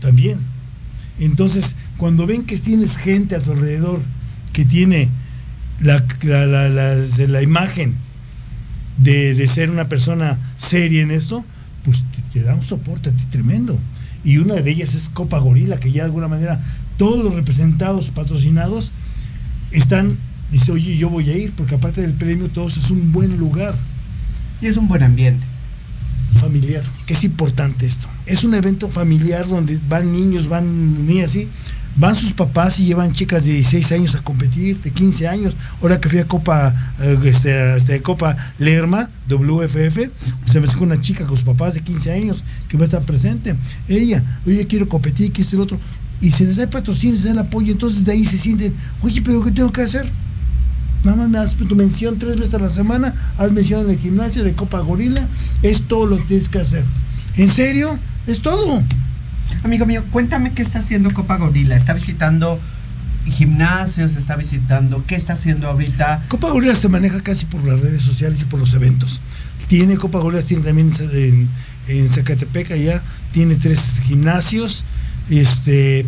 también. Entonces, cuando ven que tienes gente a tu alrededor que tiene la, la, la- la- imagen de, de ser una persona seria en esto, pues te, te da un soporte a ti tremendo. Y una de ellas es Copa Gorila, que ya de alguna manera todos los representados, patrocinados, están, dice, oye, yo voy a ir, porque aparte del premio, todos es un buen lugar Y es un buen ambiente. familiar, que es importante esto. Es un evento familiar donde van niños, van niñas, ¿sí? Van sus papás y llevan chicas de 16 años a competir, de 15 años. Ahora que fui a Copa, eh, este, este, Copa Lerma, WFF, se me acercó una chica con sus papás de 15 años que va a estar presente. Ella, oye, quiero competir, que y lo otro. Y se les da el patrocinio, se les da el apoyo, entonces de ahí se sienten, oye, pero ¿qué tengo que hacer? Más me das tu mención tres veces a la semana, haz mención en el gimnasio de Copa Gorila, es todo lo que tienes que hacer. ¿En serio? Es todo. Amigo mío, cuéntame qué está haciendo Copa Gorila. ¿Está visitando gimnasios? ¿Está visitando? ¿Qué está haciendo ahorita? Copa Gorila se maneja casi por las redes sociales y por los eventos. Tiene Copa Gorila, tiene también en, Zacatepec allá, tiene tres gimnasios, este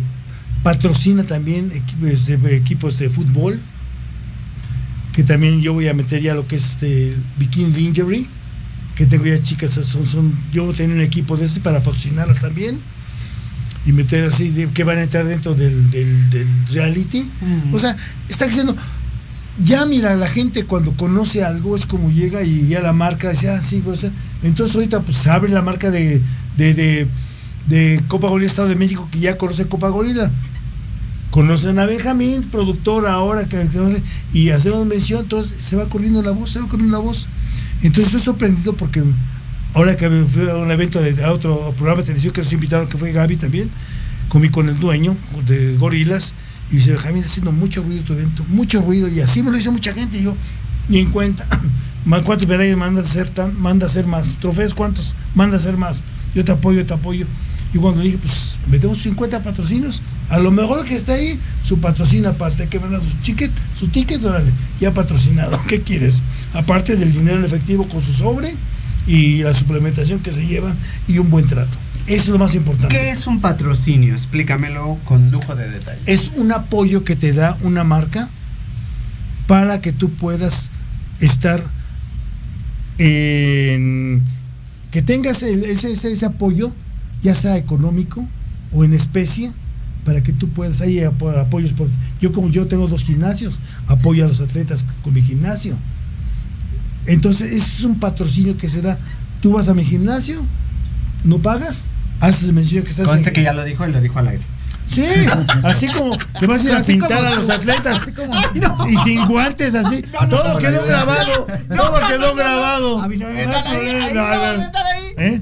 patrocina también equipos de, equipos de fútbol, que también yo voy a meter ya lo que es este Bikini Lingerie, que tengo ya chicas, son, son, yo tenía un equipo de ese para patrocinarlas también y meter así, de- que van a entrar dentro del, del- del reality. O sea, está diciendo, ya mira, la gente cuando conoce algo es como llega y ya la marca dice, ah, sí, puede ser. Entonces ahorita pues se abre la marca de, de, de, de Copa Gorila Estado de México que ya conoce Copa Gorila. Conocen a Benjamín, productor ahora, que, y hacemos mención, entonces se va corriendo la voz, se va corriendo la voz. Entonces estoy sorprendido porque ahora que fui a un evento de, a otro programa de televisión que nos invitaron, que fue Gaby también, comí con el dueño de Gorilas, y dice, Benjamín, está haciendo mucho ruido tu evento, mucho ruido, y así me lo dice mucha gente, y yo, ni en cuenta. ¿Cuántos medallas mandas hacer tan, manda hacer más? ¿Trofeos cuántos? Manda a hacer más. Yo te apoyo, te apoyo. Y cuando dije, pues metemos 50 patrocinios, a lo mejor que está ahí, su patrocina aparte, que manda su ticket, su ticket, órale, ya patrocinado. ¿Qué quieres? Aparte del dinero en efectivo con su sobre y la suplementación que se llevan y un buen trato. Eso es lo más importante. ¿Qué es un patrocinio? Explícamelo con lujo de detalle. Es un apoyo que te da una marca para que tú puedas estar en que tengas el- ese, ese, ese apoyo, ya sea económico o en especie, para que tú puedas, hay apo- apoyos, por, yo como yo tengo dos gimnasios, apoyo a los atletas con mi gimnasio. Entonces, ese es un patrocinio que se da. Tú vas a mi gimnasio, no pagas, haces mención que estás Conste en- que ya lo dijo y lo dijo al aire. Sí, así como te vas a ir a Así pintar como a los tú, atletas. así como y sin guantes, así. todo quedó grabado. todo quedó grabado. A mí no me No metan ahí, no, no me no. ¿Eh?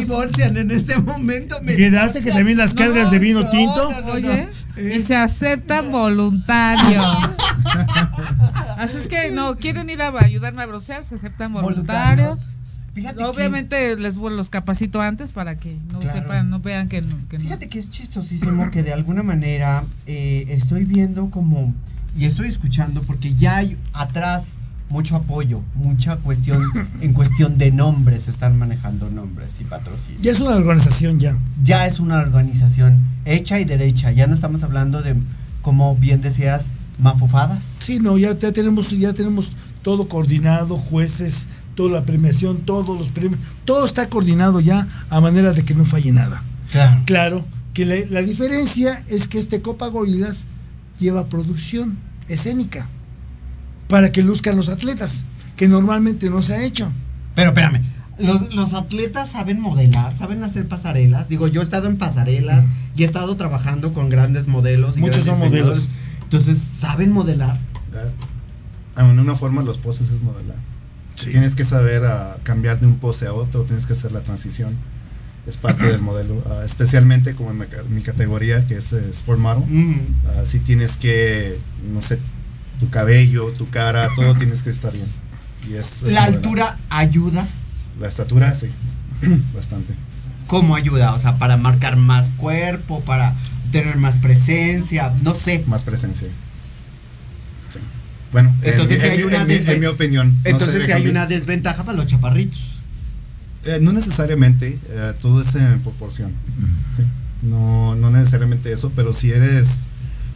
Divorcian en este momento. Me Quedaste que también las cargas de vino no, tinto. no, no, Oye, Eh. y se aceptan voluntarios. Así es que no, quieren ir a ayudarme a broncear, se aceptan voluntarios. Fíjate que- Obviamente les los capacito antes para que no Claro. sepan, no vean que no. Que no. Fíjate que es chistosísimo que de alguna manera eh, estoy viendo como y estoy escuchando porque ya hay atrás mucho apoyo, mucha cuestión en cuestión de nombres, se están manejando nombres y patrocinios. Ya es una organización ya. Ya es una organización hecha y derecha, ya no estamos hablando de como bien decías mafufadas. Sí, no, ya, ya tenemos, ya tenemos todo coordinado, jueces, toda la premiación, todos los premios, todo está coordinado ya a manera de que no falle nada. Claro. Claro, que la, la diferencia es que este Copa Gorilas lleva producción escénica para que luzcan los atletas, que normalmente no se ha hecho. Pero espérame, los, los atletas saben modelar, saben hacer pasarelas. Digo, yo he estado en pasarelas y he estado trabajando con grandes modelos. Y Muchos grandes son modelos. Entonces, saben modelar. Ah, En una forma los poses es modelar. Tienes que saber ah, cambiar de un pose a otro, tienes que hacer la transición. Es parte del modelo, ah, especialmente como en mi, ca- mi categoría que es eh, Sport Model. Ah, sí tienes que, no sé, tu cabello, tu cara, todo tienes que estar bien. Y es, es La altura ayuda. La estatura, sí, bastante. ¿Cómo ayuda? O sea, para marcar más cuerpo, para tener más presencia, no sé. Más presencia. Bueno, en Entonces, mi- si en, hay mi- una en mi- desve- en mi opinión. no sé, Entonces, si hay una desventaja para los chaparritos. Eh, no necesariamente, eh, todo es en proporción. ¿sí? No, no necesariamente eso, pero si eres,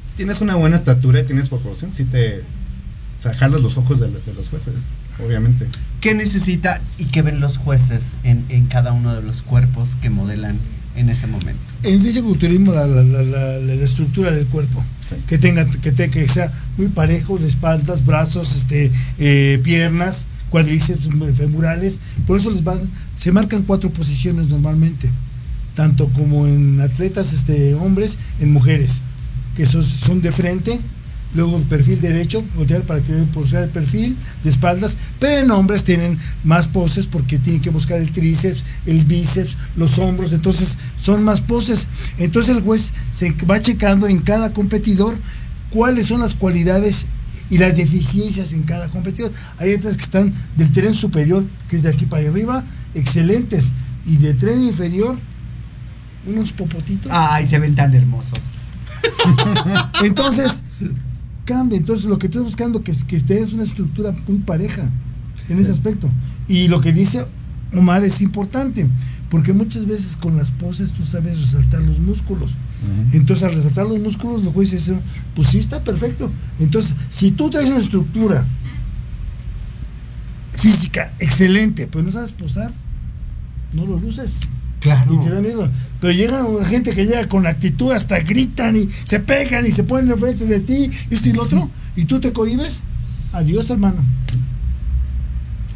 si tienes una buena estatura y tienes proporción, sí te, o sea, jalas los ojos de, de los jueces, obviamente. ¿Qué necesita y qué ven los jueces en, en cada uno de los cuerpos que modelan en ese momento? En fisiculturismo la, la, la, la- la estructura del cuerpo, Sí. que tenga, que, te- que sea muy parejo, de espaldas, brazos, este, eh, piernas, cuádriceps femurales, por eso les van, se marcan cuatro posiciones normalmente, tanto como en atletas este, hombres, en mujeres, que son, son de frente, luego el perfil derecho, voltear para que vean por el perfil de espaldas, pero en hombres tienen más poses porque tienen que buscar el tríceps, el bíceps, los hombros, entonces son más poses. Entonces el juez se va checando en cada competidor cuáles son las cualidades y las deficiencias en cada competidor. Hay otras que están del tren superior, que es de aquí para arriba, excelentes, y de tren inferior, unos popotitos. Ay, se ven tan hermosos. Entonces, cambia. Entonces, lo que estoy buscando que, es- que esté es una estructura muy pareja en ese aspecto. Y lo que dice Omar es importante, porque muchas veces con las poses tú sabes resaltar los músculos. Entonces, al resaltar los músculos, los jueces dicen, pues sí, está perfecto. Entonces, si tú traes una estructura física excelente, pero no sabes posar, no lo luces. Claro. Y te da miedo. Pero llega gente que llega con actitud, hasta gritan y se pegan y se ponen enfrente de ti, esto y lo otro, y tú te cohibes, adiós hermano.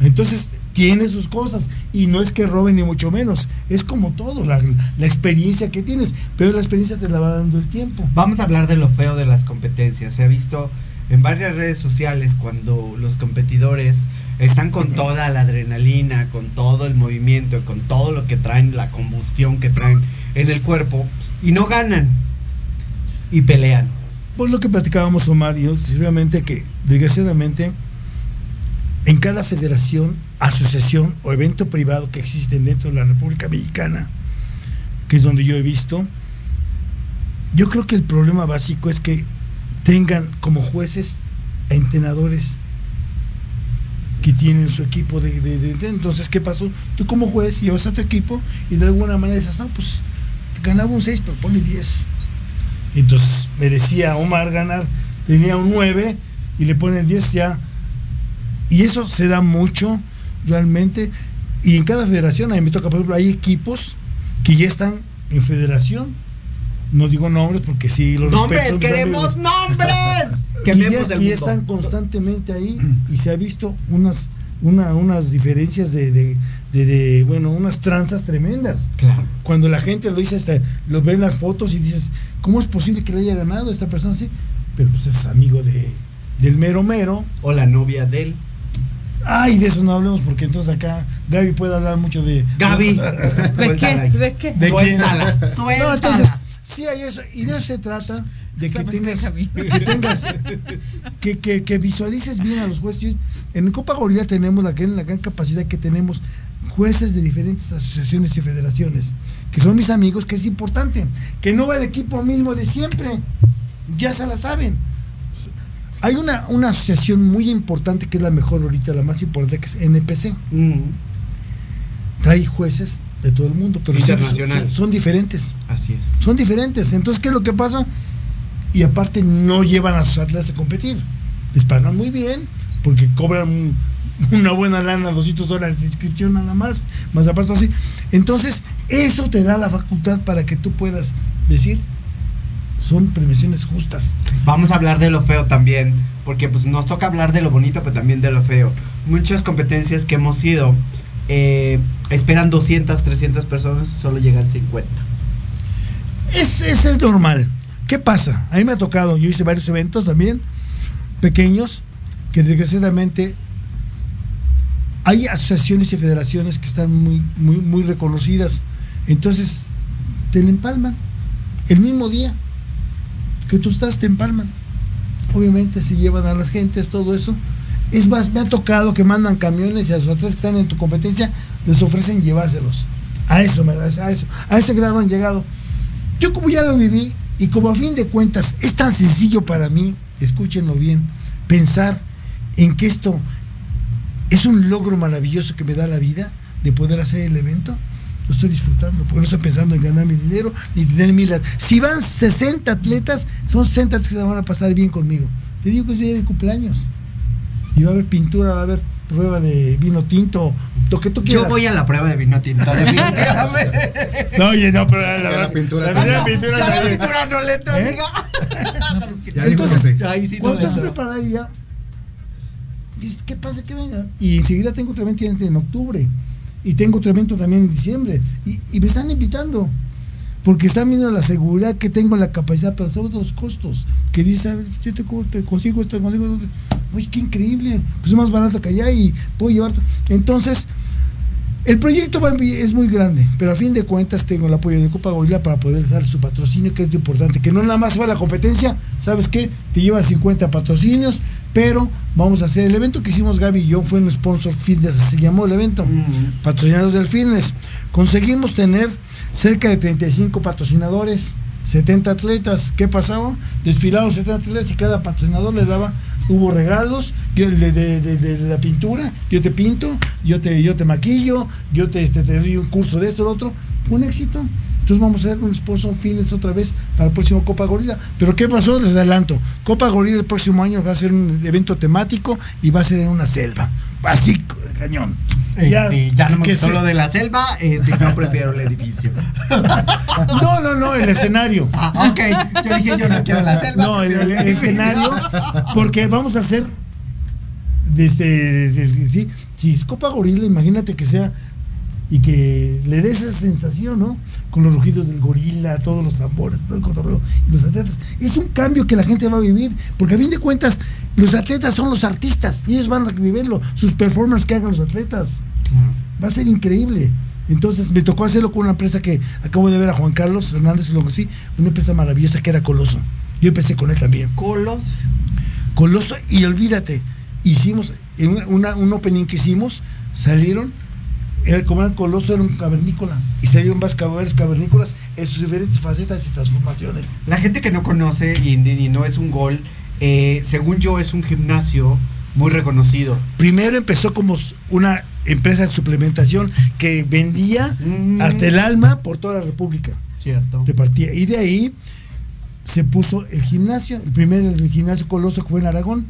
Entonces tiene sus cosas y no es que roben ni mucho menos, es como todo, la, la experiencia que tienes, pero la experiencia te la va dando el tiempo. Vamos a hablar de lo feo de las competencias. Se ha visto en varias redes sociales cuando los competidores están con toda la adrenalina, con todo el movimiento, con todo lo que traen, la combustión que traen en el cuerpo y no ganan y pelean. Pues lo que platicábamos Omar y yo, seguramente que desgraciadamente en cada federación, asociación o evento privado que existen dentro de la República Mexicana, que es donde yo he visto, yo creo que el problema básico es que tengan como jueces a entrenadores que tienen su equipo de, de, de- entonces qué pasó tú como juez llevas a tu equipo y de alguna manera dices no pues ganaba un 6 pero pone 10 entonces merecía Omar ganar. Tenía un 9 y le ponen 10 ya. Y eso se da mucho realmente. Y en cada federación a mí me toca por ejemplo hay equipos que ya están en federación. No digo nombres porque sí los ¡Nombres! respeto, ¡Queremos amigos. nombres! Y ya, están constantemente ahí y se ha visto unas una- unas diferencias de, de- de- de, bueno unas tranzas tremendas Claro. cuando la gente lo dice hasta lo ven las fotos y dices cómo es posible que le haya ganado esta persona así pero pues es amigo de del mero mero O la novia de él. ay de eso no hablemos porque entonces acá Gaby puede hablar mucho de Gaby. ¿De qué? ¿De qué? ¿De quién? Suéltala, No, suéltala. entonces, sí hay eso, y de eso se trata, de que tengas, que tengas, que, que, que visualices bien a los jueces. En Copa Gorila tenemos la, gran- la gran capacidad que tenemos jueces de diferentes asociaciones y federaciones, que son mis amigos, que es importante, que no va el equipo mismo de siempre, ya se la saben. Hay una, una asociación muy importante que es la mejor ahorita, la más importante, que es NPC Mm, trae jueces de todo el mundo, pero son- son diferentes así es. son diferentes. Entonces, ¿qué es lo que pasa? Y aparte no llevan a sus atletas a competir. Les pagan muy bien porque cobran un- una buena lana, 200 dólares de inscripción nada más, más aparte así. Entonces, eso te da la facultad para que tú puedas decir, son premiaciones justas. Vamos a hablar de lo feo también, porque pues nos toca hablar de lo bonito, pero también de lo feo. Muchas competencias que hemos ido eh, esperan 200, 300 personas, solo llegan 50. Es, eso es normal. ¿Qué pasa? A mí me ha tocado, yo hice varios eventos también, pequeños, que desgraciadamente hay asociaciones y federaciones que están muy, muy, reconocidas. Entonces, te empalman. El mismo día que tú estás, te empalman. Obviamente se llevan a las gentes, todo eso. Es más, me ha tocado que mandan camiones y a los atletas que están en tu competencia les ofrecen llevárselos. A eso, a eso, a ese grado han llegado. Yo como ya lo viví y como a fin de cuentas es tan sencillo para mí, escúchenlo bien, pensar en que esto es un logro maravilloso que me da la vida de poder hacer el evento, lo estoy disfrutando, porque no estoy pensando en ganar mi dinero ni tener mil... Si van 60 atletas, son 60 atletas que se van a pasar bien conmigo. Te digo que es día de cumpleaños. Y va a haber pintura, va a haber prueba de vino tinto, lo que tú quieras. Yo voy a la prueba de vino tinto, definitivamente. No, oye, no, pero la, Ya la pintura la, la pintura la pintura no le entra, ¿Eh? amiga. Ya Entonces, sí. Ahí sí no Cuando estás entra. preparado ya, dices, ¿qué pasa que venga? Y enseguida tengo otro evento en octubre. Y tengo otro evento también en diciembre. Y, y me están invitando. Porque están viendo la seguridad que tengo, la capacidad, pero sobre todo los costos. Que dice, a ver, yo te, co- te consigo esto, te consigo esto. Oye, qué increíble. Pues es más barato que allá y puedo llevar. Entonces, el proyecto es muy grande, pero a fin de cuentas tengo el apoyo de Copa Gorila para poder dar su patrocinio, que es lo importante, que no nada más va la competencia, ¿sabes qué? Te lleva 50 patrocinios, pero vamos a hacer el evento que hicimos Gaby y yo, fue un sponsor fitness, se llamó el evento, Mm. patrocinados del fitness. Conseguimos tener cerca de 35 patrocinadores, 70 atletas. ¿Qué pasaba? Desfilados 70 atletas y cada patrocinador le daba, hubo regalos yo, de, de- la pintura, yo te pinto, yo te, yo te maquillo, yo te, este, te doy un curso de esto, lo otro. Un éxito. Entonces vamos a hacer un sponsor fitness otra vez para el próximo Copa Gorila. Pero ¿qué pasó? Les adelanto. Copa Gorila el próximo año va a ser un evento temático y va a ser en una selva. Así, cañón. Este, ya no me que gustó lo de la selva, este, yo prefiero el edificio. No, no, no, el escenario. Ah, ok, yo dije yo no quiero la selva. No, el, escenario, porque vamos a hacer desde, desde- sí, si es Copa Gorila, imagínate que sea y que le dé esa sensación, ¿no? Con los rugidos del gorila, todos los tambores, todo el cotorreo, y los atletas. Es un cambio que la gente va a vivir, porque a fin de cuentas, los atletas son los artistas y ellos van a vivirlo, sus performances que hagan los atletas. Va a ser increíble. Entonces me tocó hacerlo con una empresa que acabo de ver a Juan Carlos Hernández y lo conocí, una empresa maravillosa que era Coloso. Yo empecé con él también. Colos. Coloso, y olvídate, hicimos, en una- un opening que hicimos, salieron, como era Coloso, era un cavernícola, y salieron más caballeros cavernícolas en sus diferentes facetas y transformaciones. La gente que no conoce y, y no es un gol, eh, según yo es un gimnasio muy reconocido. Primero empezó como una empresa de suplementación que vendía Mm. hasta el alma por toda la República. Cierto. repartía. Y de ahí se puso el gimnasio, el primer el gimnasio Coloso que fue en Aragón,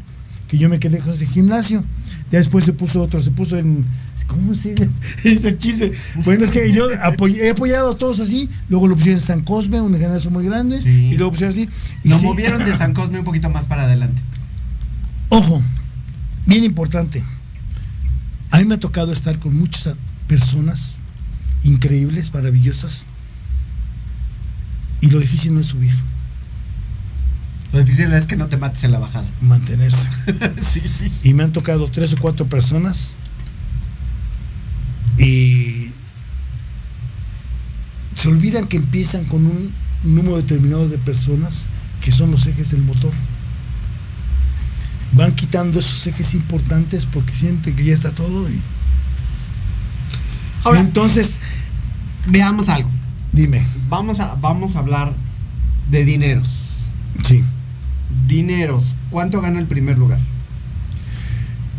que yo me quedé con ese gimnasio. Ya después se puso otro, se puso en. ¿Cómo se Ese chisme. Bueno, es que yo apoyé- he apoyado a todos así. Luego lo pusieron en San Cosme, un gimnasio muy grande. Sí. Y luego pusieron así. Y Lo sí, movieron de San Cosme un poquito más para adelante. Ojo, bien importante. A mí me ha tocado estar con muchas personas increíbles, maravillosas. Y lo difícil no es subir, Lo difícil es que no te mates en la bajada. mantenerse. sí. y me han tocado tres o cuatro personas y se olvidan que empiezan con un número determinado de personas que son los ejes del motor. Van quitando esos ejes importantes porque sienten que ya está todo y Ahora, entonces veamos algo. dime, Vamos a, vamos a hablar de dineros. sí. Dineros. ¿Cuánto gana el primer lugar?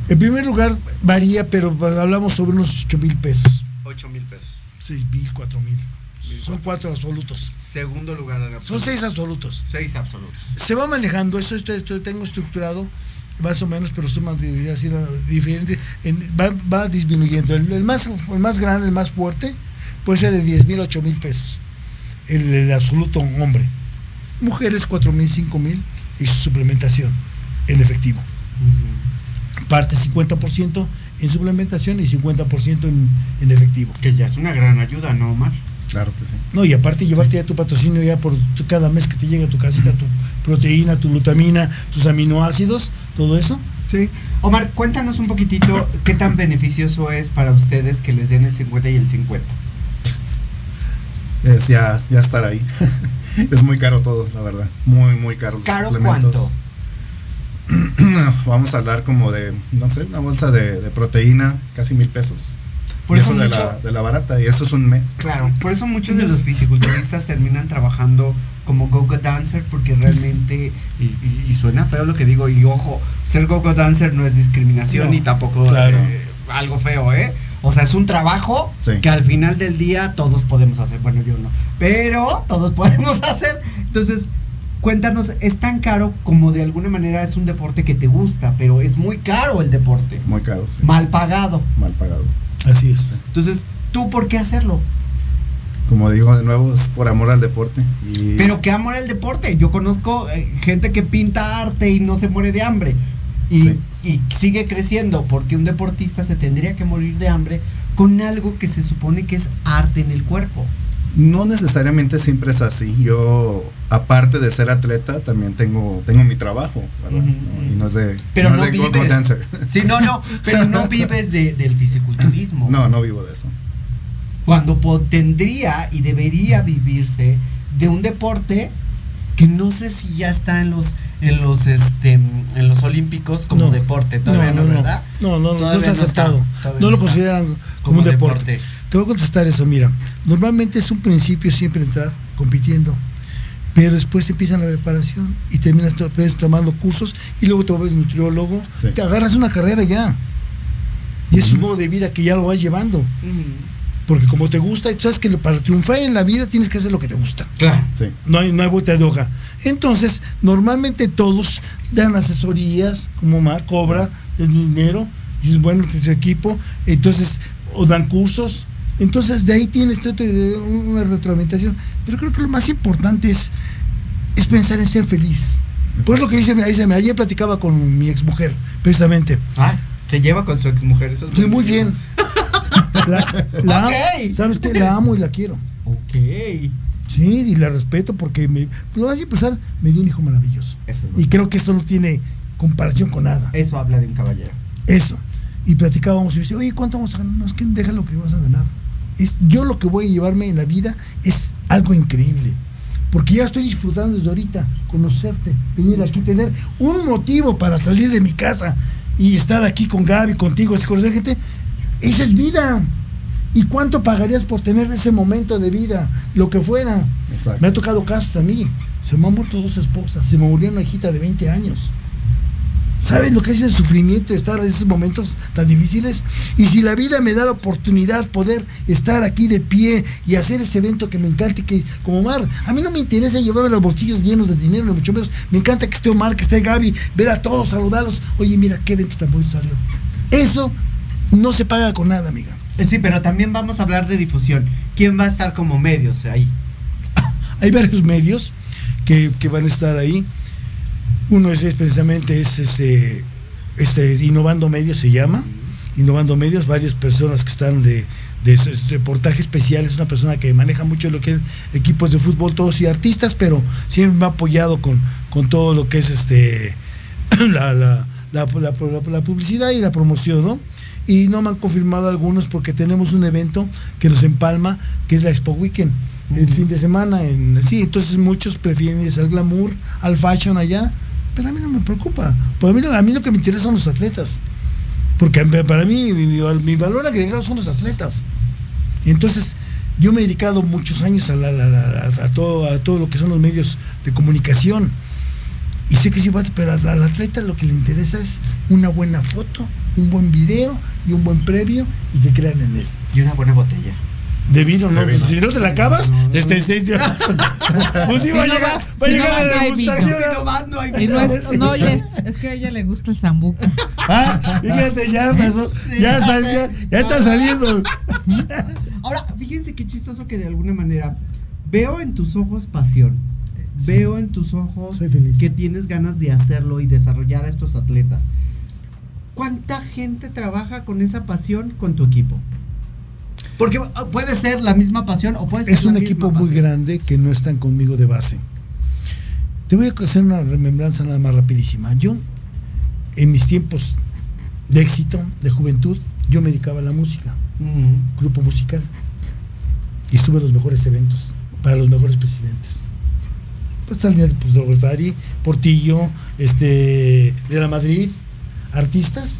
En primer lugar varía, pero hablamos sobre unos 8 mil pesos, 8 mil pesos. 6 mil, 4 mil. Son cuatro absolutos. Segundo lugar en Son absoluto. seis absolutos. Seis absolutos. se va manejando, eso esto, esto tengo estructurado más o menos, pero suma de- así, la- diferente, en- va, va disminuyendo. El, el más, el más grande, el más fuerte, puede ser de 10 mil, 8 mil pesos. El, el absoluto hombre. Mujeres 4 mil, 5 mil y su suplementación en efectivo. Parte 50% en suplementación y 50% en, en efectivo. Que ya es una gran ayuda, ¿no, Omar? Claro que sí. No, y aparte llevarte ya tu patrocinio ya por tu- cada mes que te llega a tu casita, tu proteína, tu glutamina, tus aminoácidos, todo eso. Sí. Omar, cuéntanos un poquitito qué tan beneficioso es para ustedes que les den el 50 y el 50. Es ya, ya estar ahí. es muy caro todo, la verdad. Muy, muy caro. los ¿Caro suplementos. cuánto? Vamos a hablar como de, no sé, una bolsa de, de proteína, casi mil pesos. Por Y eso de, mucho- la, de la barata, y eso es un mes. Claro, por eso muchos de los fisiculturistas terminan trabajando como go-go dancer porque realmente, y, y- y suena feo lo que digo, y ojo, ser go-go dancer no es discriminación No, ni tampoco claro. eh, algo feo, ¿eh? O sea, es un trabajo Sí. que al final del día todos podemos hacer, bueno, yo no, pero todos podemos hacer. Entonces, cuéntanos, ¿es tan caro como de alguna manera es un deporte que te gusta, pero es muy caro el deporte, Muy caro, sí. mal pagado? Mal pagado. Así es. Entonces, ¿tú por qué hacerlo? Como digo de nuevo, es por amor al deporte. Y Pero qué amor al deporte. Yo conozco eh, gente que pinta arte y no se muere de hambre. Y, Sí. Y sigue creciendo porque un deportista se tendría que morir de hambre con algo que se supone que es arte en el cuerpo. no necesariamente siempre es así. Yo, aparte de ser atleta, también tengo, tengo mi trabajo, ¿verdad? Y no es de, Pero no, es de vives. dancer. Sí, no, no, pero no vives de- del fisiculturismo. No, no vivo de eso. Cuando tendría y debería vivirse de un deporte que no sé si ya está en los en los este en los olímpicos como No. deporte todavía no, ¿verdad? No, no, no, no Todavía está aceptado. todavía no lo está consideran como, como un deporte. deporte. Te voy a contestar eso, mira. Normalmente es un principio siempre entrar compitiendo, pero después empieza la preparación y terminas tomando cursos y luego te vuelves nutriólogo. Sí. Te agarras una carrera ya. Y es un modo de vida que ya lo vas llevando. Porque como te gusta, y tú sabes que para triunfar en la vida tienes que hacer lo que te gusta. Claro. Sí. No hay, no hay vuelta de hoja. Entonces, normalmente todos dan asesorías, como Mar cobra el dinero, Y dices, bueno, que su equipo, entonces, o dan cursos. Entonces, de ahí tienes tú te- una retroalimentación. Pero creo que lo más importante es, es pensar en ser feliz. Pues lo que dice, me dice, ayer platicaba con mi exmujer, precisamente. Ah, se lleva con su exmujer, eso es Sí, muy buenísimo. bien. La, la. ¿Sabes qué? La amo y la quiero. Ok. Sí, y la respeto porque me, lo vas a empezar, me dio un hijo maravilloso. Eso, es Y creo que eso no tiene comparación con nada. eso habla de un caballero. Eso. Y platicábamos y decía, oye, ¿cuánto vamos a ganar? No, es que deja lo que vas a ganar. Es, yo lo que voy a llevarme en la vida es algo increíble. Porque ya estoy disfrutando desde ahorita, conocerte, venir aquí, tener un motivo para salir de mi casa y estar aquí con Gaby, contigo, así conocer gente. Esa es vida. ¿Y cuánto pagarías por tener ese momento de vida? Lo que fuera. Exacto. Me ha tocado casos a mí. Se me han muerto dos esposas. Se me murió una hijita de 20 años. ¿Sabes lo que es el sufrimiento de estar en esos momentos tan difíciles? Y si la vida me da la oportunidad poder estar aquí de pie y hacer ese evento que me encanta y que como Omar, a mí no me interesa llevarme los bolsillos llenos de dinero, ni mucho menos. Me encanta que esté Omar, que esté Gaby, ver a todos, saludarlos. Oye, mira qué evento tan bonito salió. Eso no se paga con nada, amiga. Eh, Sí, pero también vamos a hablar de difusión. ¿Quién va a estar como medios ahí? Hay varios medios que, que van a estar ahí. Uno es, precisamente es este, este Innovando Medios se llama. Innovando Medios, varias personas que están de, de reportaje especial. Es una persona que maneja mucho lo que es equipos de fútbol, todos y artistas, pero siempre me ha apoyado con, con todo lo que es este la, la- la- la publicidad y la promoción, ¿no? Y no me han confirmado algunos porque tenemos un evento que nos empalma, que es la Expo Weekend, el fin de semana. En, sí, entonces muchos prefieren irse al glamour, al fashion allá, pero a mí no me preocupa. Pues a, mí, lo- a mí lo que me interesa son los atletas. Porque para mí mi, mi- mi valor agregado son los atletas. Entonces, yo me he dedicado muchos años a, la- la- la- a todo, a todo lo que son los medios de comunicación. Y sé que sí, va, pero al, atleta lo que le interesa es una buena foto, un buen video y un buen previo y que crean en él. Y una buena botella. De vino, ¿no? De vino. Si no te la acabas, este, este, pues sí, Si va a no llegar, va a llegar la degustación. Y no es, no, oye, es que a ella le gusta el zambuco. Ah, fíjate, ya pasó, ya, sal- ya, ya está saliendo. Ahora, fíjense qué chistoso que de alguna manera veo en tus ojos pasión. Veo en tus ojos que tienes ganas de hacerlo y desarrollar a estos atletas. ¿Cuánta gente trabaja con esa pasión con tu equipo? Porque ah, puede ser la misma pasión o puede ser Es la un misma equipo muy pasión. grande que no están conmigo de base. Te voy a hacer una remembranza nada más rapidísima. Yo, en mis tiempos de éxito, de juventud, yo me dedicaba a la música, grupo musical. Y estuve en los mejores eventos, para los mejores presidentes. Pues pues, de Rotary, Portillo, este, de la Madrid, artistas,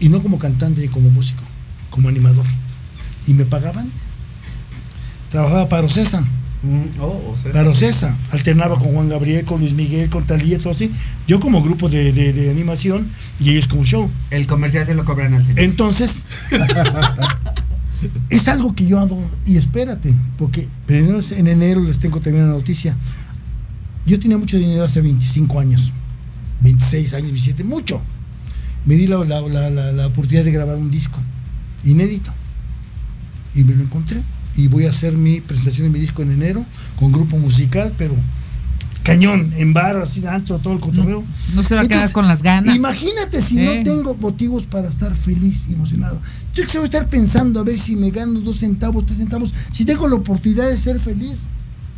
y no como cantante ni como músico, como animador. Y me pagaban. Trabajaba para Ocesa, Mm, oh, o sea, para Ocesa. Alternaba con Juan Gabriel, con Luis Miguel, con Talía, todo así. Yo como grupo de, de- de animación y ellos como show. El comercial se lo cobran al señor. Entonces, es algo que yo hago y espérate, porque primero en enero les tengo también una noticia. Yo tenía mucho dinero hace 25 años, 26 años, 27, mucho. Me di la- la- la- la oportunidad de grabar un disco inédito y me lo encontré. Y voy a hacer mi presentación de mi disco en enero con grupo musical, pero cañón, en bar, así, antro, todo el cotorreo. No se va a quedar Entonces, con las ganas. Imagínate si Eh. no tengo motivos para estar feliz emocionado. Yo que se voy a estar pensando a ver si me gano dos centavos, tres centavos, si tengo la oportunidad de ser feliz.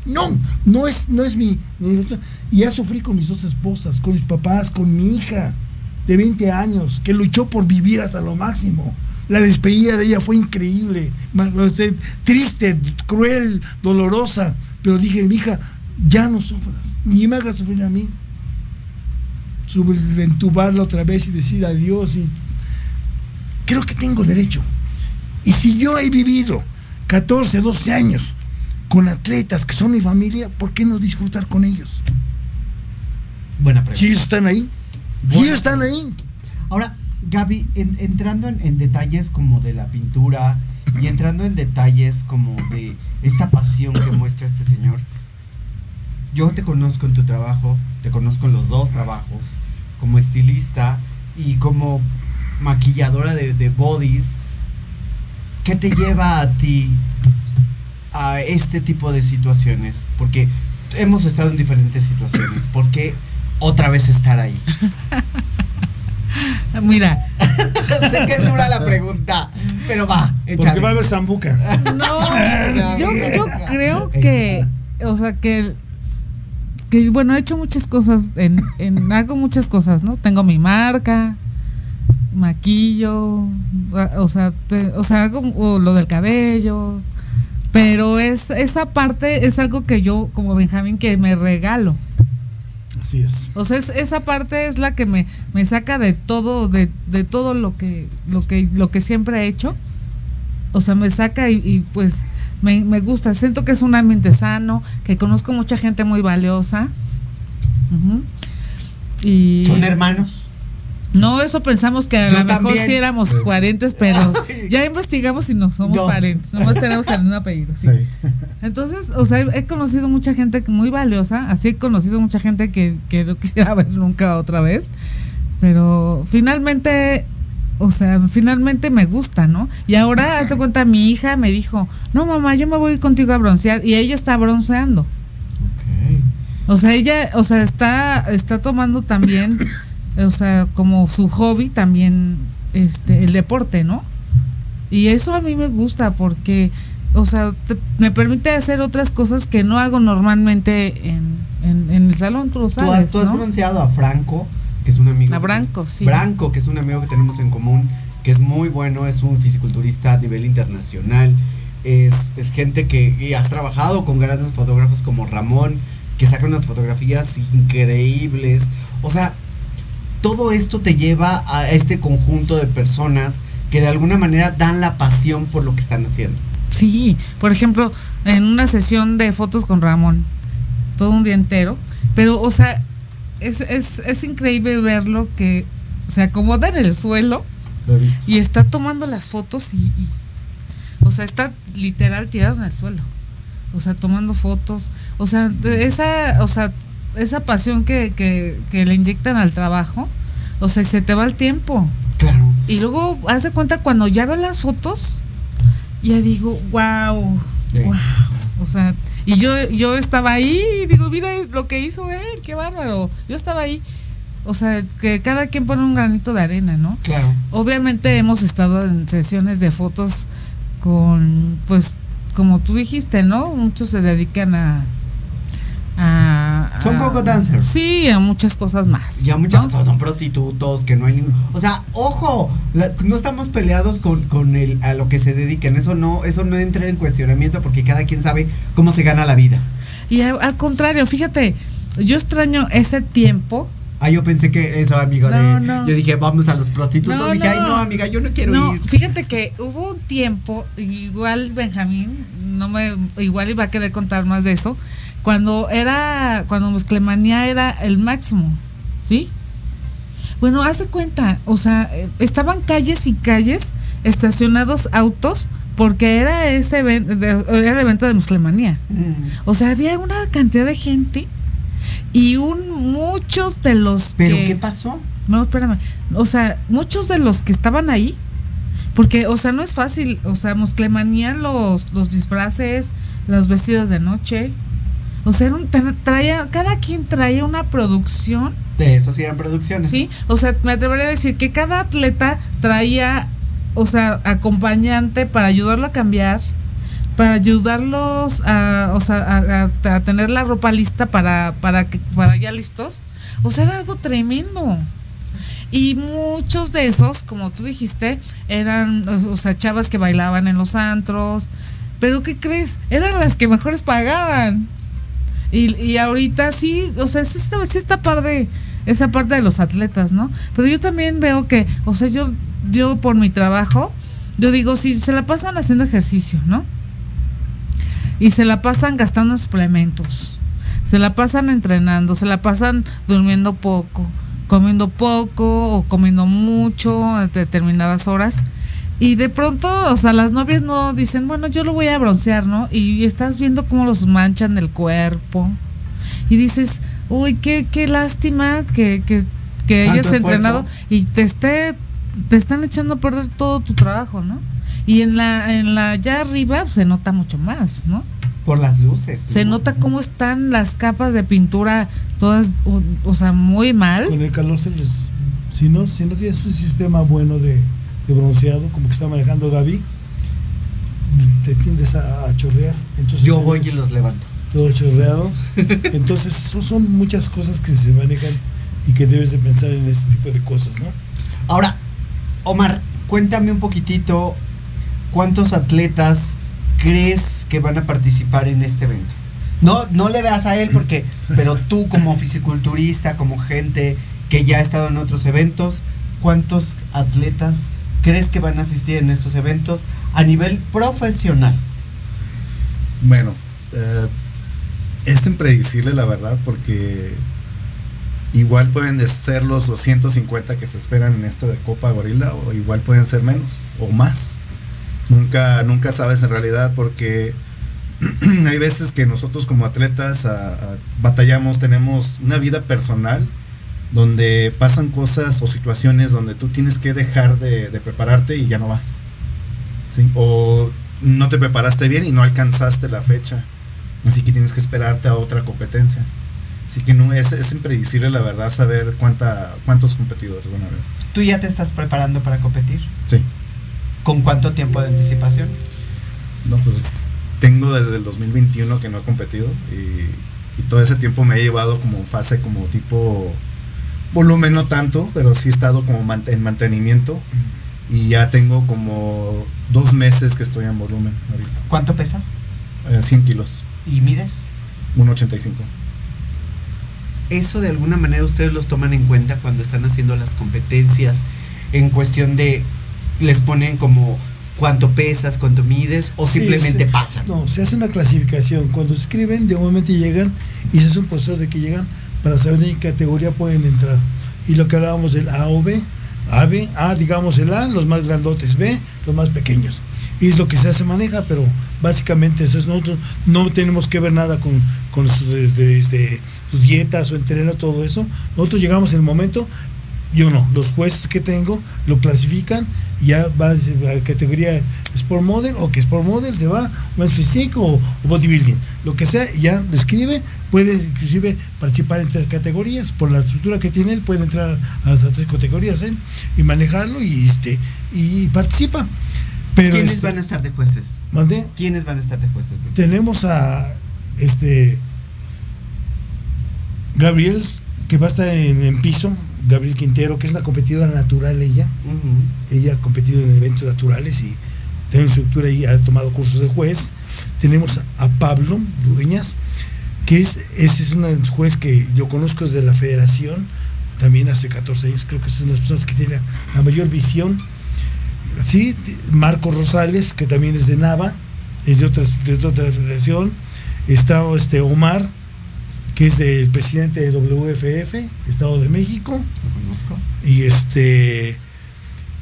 No, no es, no es mi, mi- Y ya sufrí con mis dos esposas, con mis papás, con mi hija de 20 años, que luchó por vivir hasta lo máximo. La despedida de ella fue increíble, este, triste, cruel, dolorosa. Pero dije, mi hija, ya no sufras, ni me hagas sufrir a mí entubarla otra vez y decir adiós y creo que tengo derecho. Y si yo he vivido 14, 12 años con atletas que son mi familia, ¿por qué no disfrutar con ellos? Buena pregunta. Si ellos están ahí, si ellos están ahí. Ahora, Gaby, en- entrando en, en detalles como de la pintura y entrando en detalles como de esta pasión que muestra este señor, yo te conozco en tu trabajo, te conozco en los dos trabajos, como estilista y como maquilladora de, de bodies, ¿qué te lleva a ti a este tipo de situaciones? Porque hemos estado en diferentes situaciones. ¿Por qué otra vez estar ahí? Mira, sé que es dura la pregunta, pero va, échale. Porque va a haber zambuca. no, yo, yo creo que, o sea, que, que bueno, he hecho muchas cosas, en, en, hago muchas cosas, ¿no? Tengo mi marca, maquillo, o sea, te- o sea, hago o lo del cabello, pero es esa parte es algo que yo como Benjamín que me regalo. Así es. O sea, es- esa parte es la que me, me saca de todo, de, de todo lo que, lo que, lo que siempre he hecho. O sea, me saca y, y, pues me, me gusta. Siento que es un ambiente sano, que conozco mucha gente muy valiosa. Y ¿Son hermanos? no, eso pensamos que a lo mejor sí éramos parientes, pero ya investigamos y no somos No. parientes, nomás tenemos el mismo apellido. sí. Entonces, o sea, he conocido mucha gente muy valiosa, así he conocido mucha gente que, que no quisiera ver nunca otra vez, pero finalmente, o sea, finalmente me gusta, ¿no? Y ahora, hazte cuenta, mi hija me dijo, no mamá, yo me voy contigo a broncear, y ella está bronceando. O sea, ella, o sea, está, está tomando también, o sea, como su hobby también, este, el deporte, ¿no? Y eso a mí me gusta porque, o sea, te- me permite hacer otras cosas que no hago normalmente en, en, en el salón, tú lo Tú has, sabes, tú has ¿no? bronceado a Franco, que es un amigo. A que- Branco, sí. Branco, que es un amigo que tenemos en común, que es muy bueno, es un fisiculturista a nivel internacional. Es, es gente que y has trabajado con grandes fotógrafos como Ramón, que saca unas fotografías increíbles. O sea, todo esto te lleva a este conjunto de personas que de alguna manera dan la pasión por lo que están haciendo. Sí, por ejemplo, en una sesión de fotos con Ramón, todo un día entero, pero, o sea, es, es, es increíble verlo que se acomoda en el suelo y está tomando las fotos y, y, o sea, está literal tirado en el suelo, o sea, tomando fotos, o sea, esa, o sea, esa pasión que, que, que le inyectan al trabajo, o sea, se te va el tiempo. Claro. Y luego, haz de cuenta, cuando ya veo las fotos, ya digo, wow, Sí. wow. O sea, y yo, yo estaba ahí y digo, mira lo que hizo él, qué bárbaro. Yo estaba ahí. O sea, que cada quien pone un granito de arena, ¿no? Claro. Obviamente hemos estado en sesiones de fotos con, pues, como tú dijiste, ¿no? Muchos se dedican a... a Son a- coco dancers. Sí, a muchas cosas más. Ya muchos son prostitutos, que no hay ningún... O sea, ojo, la- no estamos peleados con, con el, a lo que se dedican. Eso no, eso no entra en cuestionamiento porque cada quien sabe cómo se gana la vida. Y a- al contrario, fíjate, yo extraño ese tiempo. Ah, yo pensé que eso, amigo, No, de... no. Yo dije, vamos a los prostitutos. No, dije, ay, no. no, amiga, yo no quiero No, ir. fíjate que hubo un tiempo, igual Benjamín, no me, igual iba a querer contar más de eso, cuando era, cuando Musclemanía era el máximo, ¿sí? Bueno, haz de cuenta, o sea, eh, estaban calles y calles estacionados autos porque era ese evento, era el evento de Musclemanía. O sea, había una cantidad de gente y un muchos de los ¿Pero que- qué pasó? no, espérame. O sea, muchos de los que estaban ahí, porque, o sea, no es fácil. O sea, Musclemanía, los, los disfraces, los vestidos de noche. O sea, era un- tra- traía, cada quien traía una producción. De eso sí eran producciones. Sí, o sea, me atrevería a decir que cada atleta traía, o sea, acompañante para ayudarlo a cambiar, para ayudarlos a, o sea, a, a- a tener la ropa lista para, para, que, para ya listos. O sea, era algo tremendo. Y muchos de esos, como tú dijiste, eran, o sea, chavas que bailaban en los antros. Pero ¿qué crees? Eran las que mejores pagaban. Y, y ahorita sí, o sea, sí está, sí está padre esa parte de los atletas, ¿no? Pero yo también veo que, o sea, yo, yo por mi trabajo, yo digo, si se la pasan haciendo ejercicio, ¿no? Y se la pasan gastando suplementos, se la pasan entrenando, se la pasan durmiendo poco, comiendo poco o comiendo mucho a determinadas horas. Y de pronto, o sea, las novias no dicen, bueno, yo lo voy a broncear, ¿no? Y estás viendo cómo los manchan el cuerpo. Y dices, uy, qué, qué lástima que, que, que hayas esfuerzo. entrenado y te esté te están echando a perder todo tu trabajo, ¿no? Y en la, en la ya arriba pues, se nota mucho más, ¿no? Por las luces. Se ¿no? nota cómo están las capas de pintura todas, o, o sea, muy mal. Con el calor se les. Si no, si no tienes un sistema bueno de, de bronceado, como que está manejando Gaby, te tiendes a, a chorrear. Entonces, Yo voy y los levanto. todo chorreado. Entonces, son, son muchas cosas que se manejan y que debes de pensar en este tipo de cosas, ¿no? Ahora, Omar, cuéntame un poquitito cuántos atletas crees que van a participar en este evento. No, no le veas a él porque, pero tú como fisiculturista, como gente que ya ha estado en otros eventos, ¿cuántos atletas crees que van a asistir en estos eventos a nivel profesional? Bueno, eh, es impredecible la verdad porque igual pueden ser los 250 que se esperan en esta de Copa Gorila o igual pueden ser menos o más. Nunca, nunca sabes en realidad porque hay veces que nosotros como atletas batallamos, tenemos una vida personal donde pasan cosas o situaciones donde tú tienes que dejar de, de prepararte y ya no vas. ¿sí? O no te preparaste bien y no alcanzaste la fecha. Así que tienes que esperarte a otra competencia. Así que no es, es impredecible la verdad saber cuánta, cuántos competidores van a haber. ¿Tú ya te estás preparando para competir? Sí. ¿Con cuánto tiempo de anticipación? No, pues tengo desde el 2021 que no he competido y, y todo ese tiempo me he llevado como fase como tipo volumen no tanto, pero sí he estado como man- en mantenimiento y ya tengo como dos meses que estoy en volumen ahorita. ¿Cuánto pesas? Eh, 100 kilos, ¿Y mides? 1.85. eso de alguna manera ustedes los toman en cuenta cuando están haciendo las competencias en cuestión de les ponen como cuánto pesas, cuánto mides o Sí, simplemente se- pasan. No, se hace una clasificación. Cuando escriben, de momento llegan y se hace un proceso de que llegan para saber en qué categoría pueden entrar. Y lo que hablábamos del A o B, A, B, A, digamos el A, los más grandotes, B, los más pequeños. Y es lo que se hace maneja, pero básicamente eso es nosotros no tenemos que ver nada con, con su, de- de- este, sus dietas o entreno, todo eso. Nosotros llegamos en el momento, yo no, los jueces que tengo lo clasifican ya va a categoría Sport Model o que Sport Model se va, o es físico o, o bodybuilding, lo que sea, ya lo escribe, puede inclusive participar en tres categorías, por la estructura que tiene él puede entrar a las tres categorías ¿eh? y manejarlo y este y participa. Pero ¿Quiénes este, van a estar de jueces? ¿mande? ¿Quiénes van a estar de jueces? tenemos a este Gabriel que va a estar en, en piso Gabriel Quintero que es una competidora natural ella. Ujú. ella ha competido en eventos naturales y tiene estructura y ha tomado cursos de juez. Tenemos a Pablo Dueñas que es ese es un juez que yo conozco desde la federación también hace 14 años. Creo que es una de las personas que tiene la mayor visión. Sí Marco Rosales que también es de Nava es de otra, de otra federación. Está este Omar que es del presidente de WFF Estado de México. Lo conozco. y este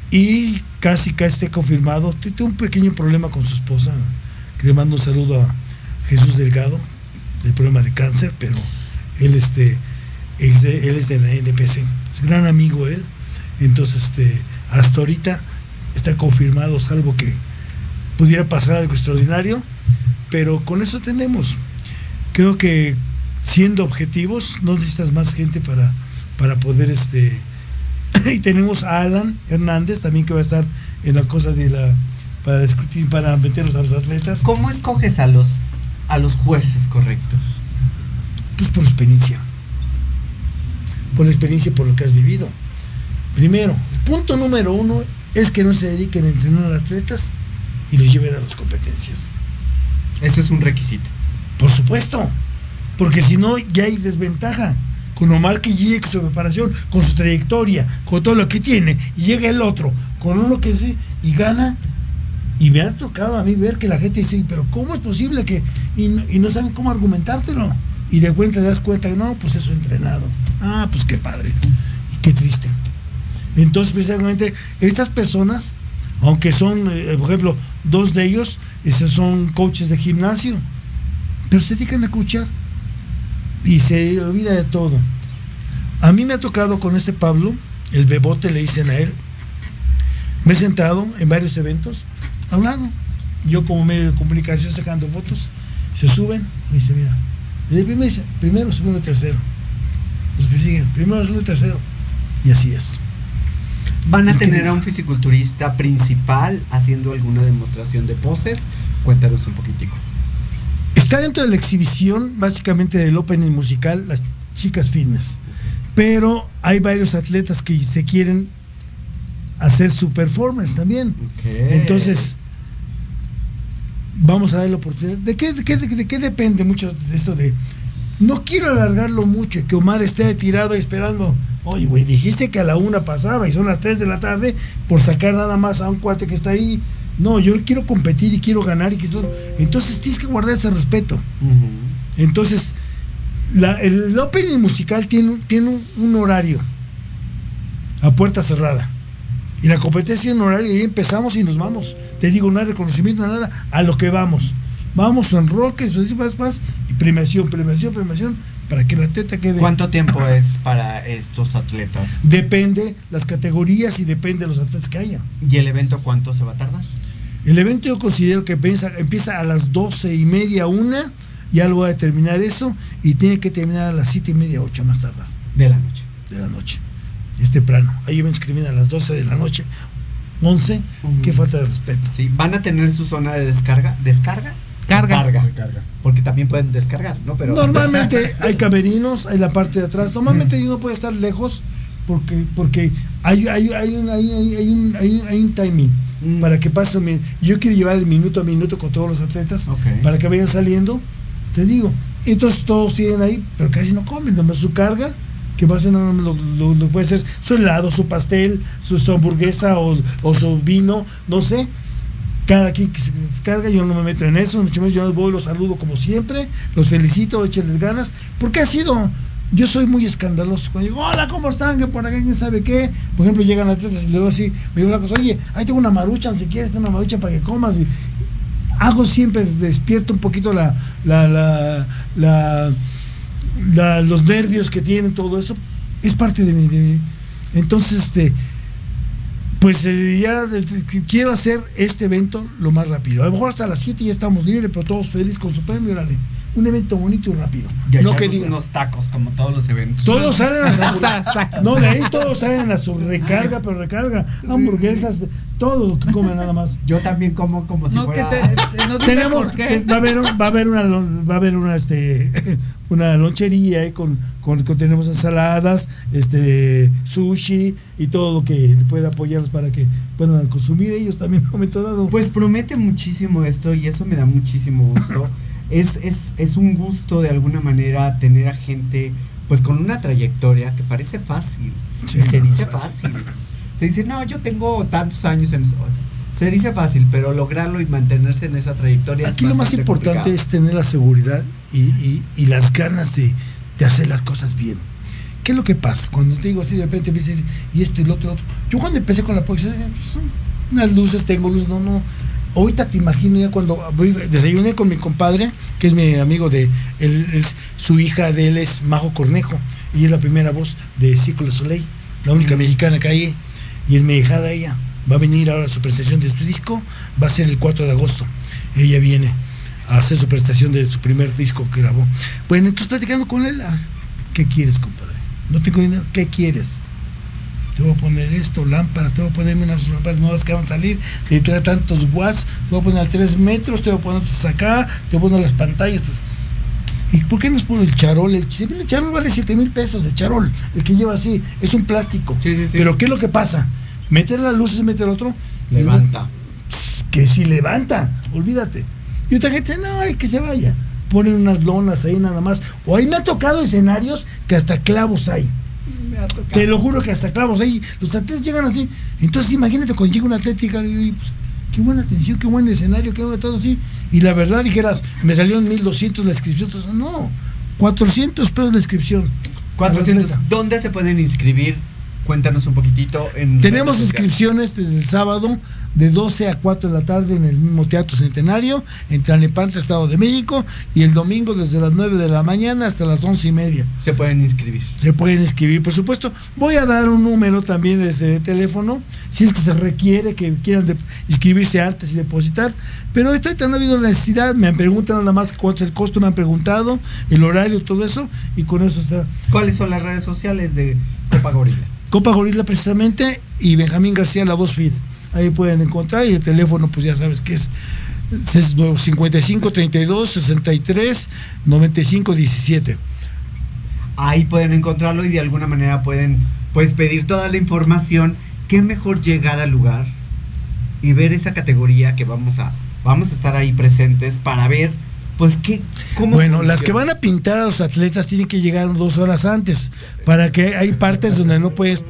y casi casi está confirmado T- tuvo un pequeño problema con su esposa que le mando un saludo a Jesús Delgado el problema de cáncer pero él este es de- él es de la NPC es gran amigo él. Entonces este hasta ahorita está confirmado salvo que pudiera pasar algo extraordinario pero con eso tenemos. Creo que siendo objetivos no necesitas más gente para para poder este y tenemos a Alan Hernández también que va a estar en la cosa de la para discutir para meterlos a los atletas. ¿Cómo escoges a los a los jueces correctos? pues por experiencia. Por la experiencia y por lo que has vivido. Primero el punto número uno es que no se dediquen a entrenar a atletas y los lleven a las competencias. Eso es un requisito. Por supuesto, porque si no ya hay desventaja. Con Omar que llegue con su preparación, con su trayectoria, con todo lo que tiene, y llega el otro, con uno que sí, y gana. Y me ha tocado a mí ver que la gente dice, pero ¿cómo es posible que.? Y no, saben cómo argumentártelo. Y de cuenta te das cuenta que no, pues eso entrenado. Ah, pues qué padre. Y qué triste. Entonces, precisamente, estas personas, aunque son, eh, por ejemplo, dos de ellos, esos son coaches de gimnasio, pero se dedican a coachar y se olvida de todo. A mí me ha tocado con este Pablo, el bebote le dicen a él, Me he sentado en varios eventos a un lado. Yo como medio de comunicación sacando fotos, se suben y me dice, mira, desde el primer dice, primero, segundo, tercero. Los que siguen, primero, segundo, tercero. Y así es. ¿Van a tener a un fisiculturista principal haciendo alguna demostración de poses? Cuéntanos un poquitico. Está dentro de la exhibición, básicamente del opening musical, las chicas fitness. Pero hay varios atletas que se quieren hacer su performance también. Entonces, vamos a dar la oportunidad. ¿De qué, de qué- de qué depende mucho de esto de... No quiero alargarlo mucho y que Omar esté tirado esperando. Oye, güey, dijiste que a la una pasaba y son las 3 de la tarde por sacar nada más a un cuate que está ahí. No, yo quiero competir y quiero ganar y que Entonces tienes que guardar ese respeto. Entonces, la- el opening musical tiene, tiene un, un horario a puerta cerrada. Y la competencia tiene un horario y ahí empezamos y nos vamos. Te digo, no hay reconocimiento, nada, a lo que vamos. Vamos en roques, más, más, y premiación, premiación, premiación, para que la atleta quede. ¿Cuánto tiempo es para estos atletas? Depende las categorías y depende de los atletas que haya. ¿Y el evento cuánto se va a tardar? El evento yo considero que empieza, empieza a las doce y media, una, ya lo voy a terminar eso, y tiene que terminar a las siete y media, ocho más tardar. De la noche. De la noche. Es temprano. Hay eventos que terminan a las 12 de la noche. 11, qué falta de respeto. Sí, ¿van a tener su zona de descarga? ¿Descarga? Carga. Carga. Carga. Porque también pueden descargar, ¿no? Pero Normalmente hay camerinos, hay la parte de atrás. Normalmente uno puede estar lejos porque porque hay, hay, hay, un, hay, hay- hay un, hay un- hay un timing Mm. para que pase. un Yo quiero llevar el minuto a minuto con todos los atletas para que vayan saliendo. Te digo, entonces todos tienen ahí, pero casi no comen, nomás su carga. Que va a ser, no, lo, lo- lo puede ser su helado, su pastel, su, su hamburguesa o, o su vino, no sé. Cada quien que se descarga, yo no me meto en eso, mucho menos yo voy, los saludo como siempre, los felicito, échenles ganas, porque ha sido, yo soy muy escandaloso, cuando digo, hola, ¿cómo están? Que por acá, ¿quién sabe qué? Por ejemplo, llegan atletas y le digo así, me digo una cosa, oye, ahí tengo una maruchan, si quieres, tengo una maruchan para que comas, y hago siempre, despierto un poquito la, la, la, la- la- los nervios que tienen, todo eso, es parte de mi, de mi- entonces, este, pues eh, ya eh, quiero hacer este evento lo más rápido. A lo mejor hasta las 7 ya estamos libres, pero todos felices con su premio. órale. Un evento bonito y rápido. Ya no que digan. unos tacos como todos los eventos. Todos salen a su, Tacos. no, de ahí todos salen a su recarga, pero recarga, hamburguesas, todo lo que comen nada más. Yo también como como si No, que fuera te, no Tenemos, por qué. va a haber, va a haber una, va a haber una, este, una lonchería ahí con, con, con- tenemos ensaladas, este, sushi y todo lo que le puede apoyarlos para que puedan consumir ellos también en un momento dado. Pues promete muchísimo esto y eso me da muchísimo gusto. Es, es, es un gusto de alguna manera tener a gente pues con una trayectoria que parece fácil. Sí, y se dice fácil. Se dice, no, yo tengo tantos años en eso. O sea, se dice fácil, pero lograrlo y mantenerse en esa trayectoria Aquí es lo más importante complicado. es tener la seguridad y, y- y las ganas de, de hacer las cosas bien. ¿Qué es lo que pasa? Cuando te digo así, de repente me dices, y esto y lo otro, y lo otro. Yo cuando empecé con la poesía, pues, unas luces, tengo luz, no, no. Ahorita te imagino ya cuando desayuné con mi compadre, que es mi amigo de, él, él- su hija de él es Majo Cornejo, y es la primera voz de Círculo Soleil, la única mexicana que hay, y es mi hijada ella. Va a venir ahora a su presentación de su disco, va a ser el 4 de agosto. Ella viene a hacer su presentación de su primer disco que grabó. Bueno, entonces platicando con él, ah, ¿qué quieres, compadre? No tengo dinero, ¿qué quieres? Te voy a poner esto, lámparas, te voy a ponerme unas lámparas nuevas que van a salir, de traer tantos watts, te voy a poner a 3 metros, te voy a poner acá, te voy a poner las pantallas. ¿Y por qué no es por el charol? El, charol vale 7 mil pesos, el charol, el que lleva así, es un plástico. Sí, sí, sí. Pero ¿qué es lo que pasa? Meter las luces, meter otro, Levanta. Que si levanta, olvídate. Y otra gente, no, hay que se vaya. Ponen unas lonas ahí nada más. O ahí me ha tocado escenarios que hasta clavos hay. Te lo juro que hasta clavos hay. Los atletas llegan así. Entonces imagínate cuando llega una atlética, y, pues, qué buena atención, qué buen escenario, qué bueno todo así. Y la verdad dijeras, me salió en 1200 la inscripción. Entonces, no, 400 pesos la inscripción. 400. Atleta. ¿Dónde se pueden inscribir Cuéntanos un poquitito. En Tenemos inscripciones desde el sábado de 12 a 4 de la tarde en el mismo Teatro Centenario, en Tlalnepantla, Estado de México, y el domingo desde las 9 de la mañana hasta las 11 y media. Se pueden inscribir. Se pueden inscribir, por supuesto. Voy a dar un número también desde teléfono, si es que se requiere que quieran inscribirse antes y depositar. Pero estoy no ha habido necesidad, me han preguntado nada más cuánto es el costo, me han preguntado, el horario, todo eso, y con eso está. ¿Cuáles son las redes sociales de Copa Gorila? Copa Gorila precisamente y Benjamín García La Voz Fit. Ahí pueden encontrar y el teléfono pues ya sabes que es, es 55 32 63 95 17. Ahí pueden encontrarlo y de alguna manera pueden pues pedir toda la información. Qué mejor llegar al lugar y ver esa categoría que vamos a vamos a estar ahí presentes para ver pues qué cómo Bueno, las que van a pintar a los atletas tienen que llegar dos horas antes para que hay partes donde no puedes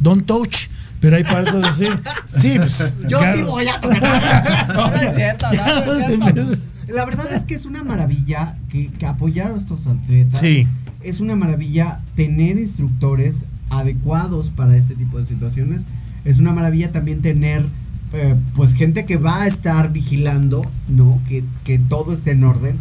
don't touch. Pero hay partes donde sí. Sí, pues. Yo claro. sí voy a tocar. No, no es cierto, no, es cierto. La verdad es que es una maravilla que, que apoyar a estos atletas. Sí. Es una maravilla tener instructores adecuados para este tipo de situaciones. Es una maravilla también tener eh, pues gente que va a estar vigilando, ¿no? Que, que todo esté en orden.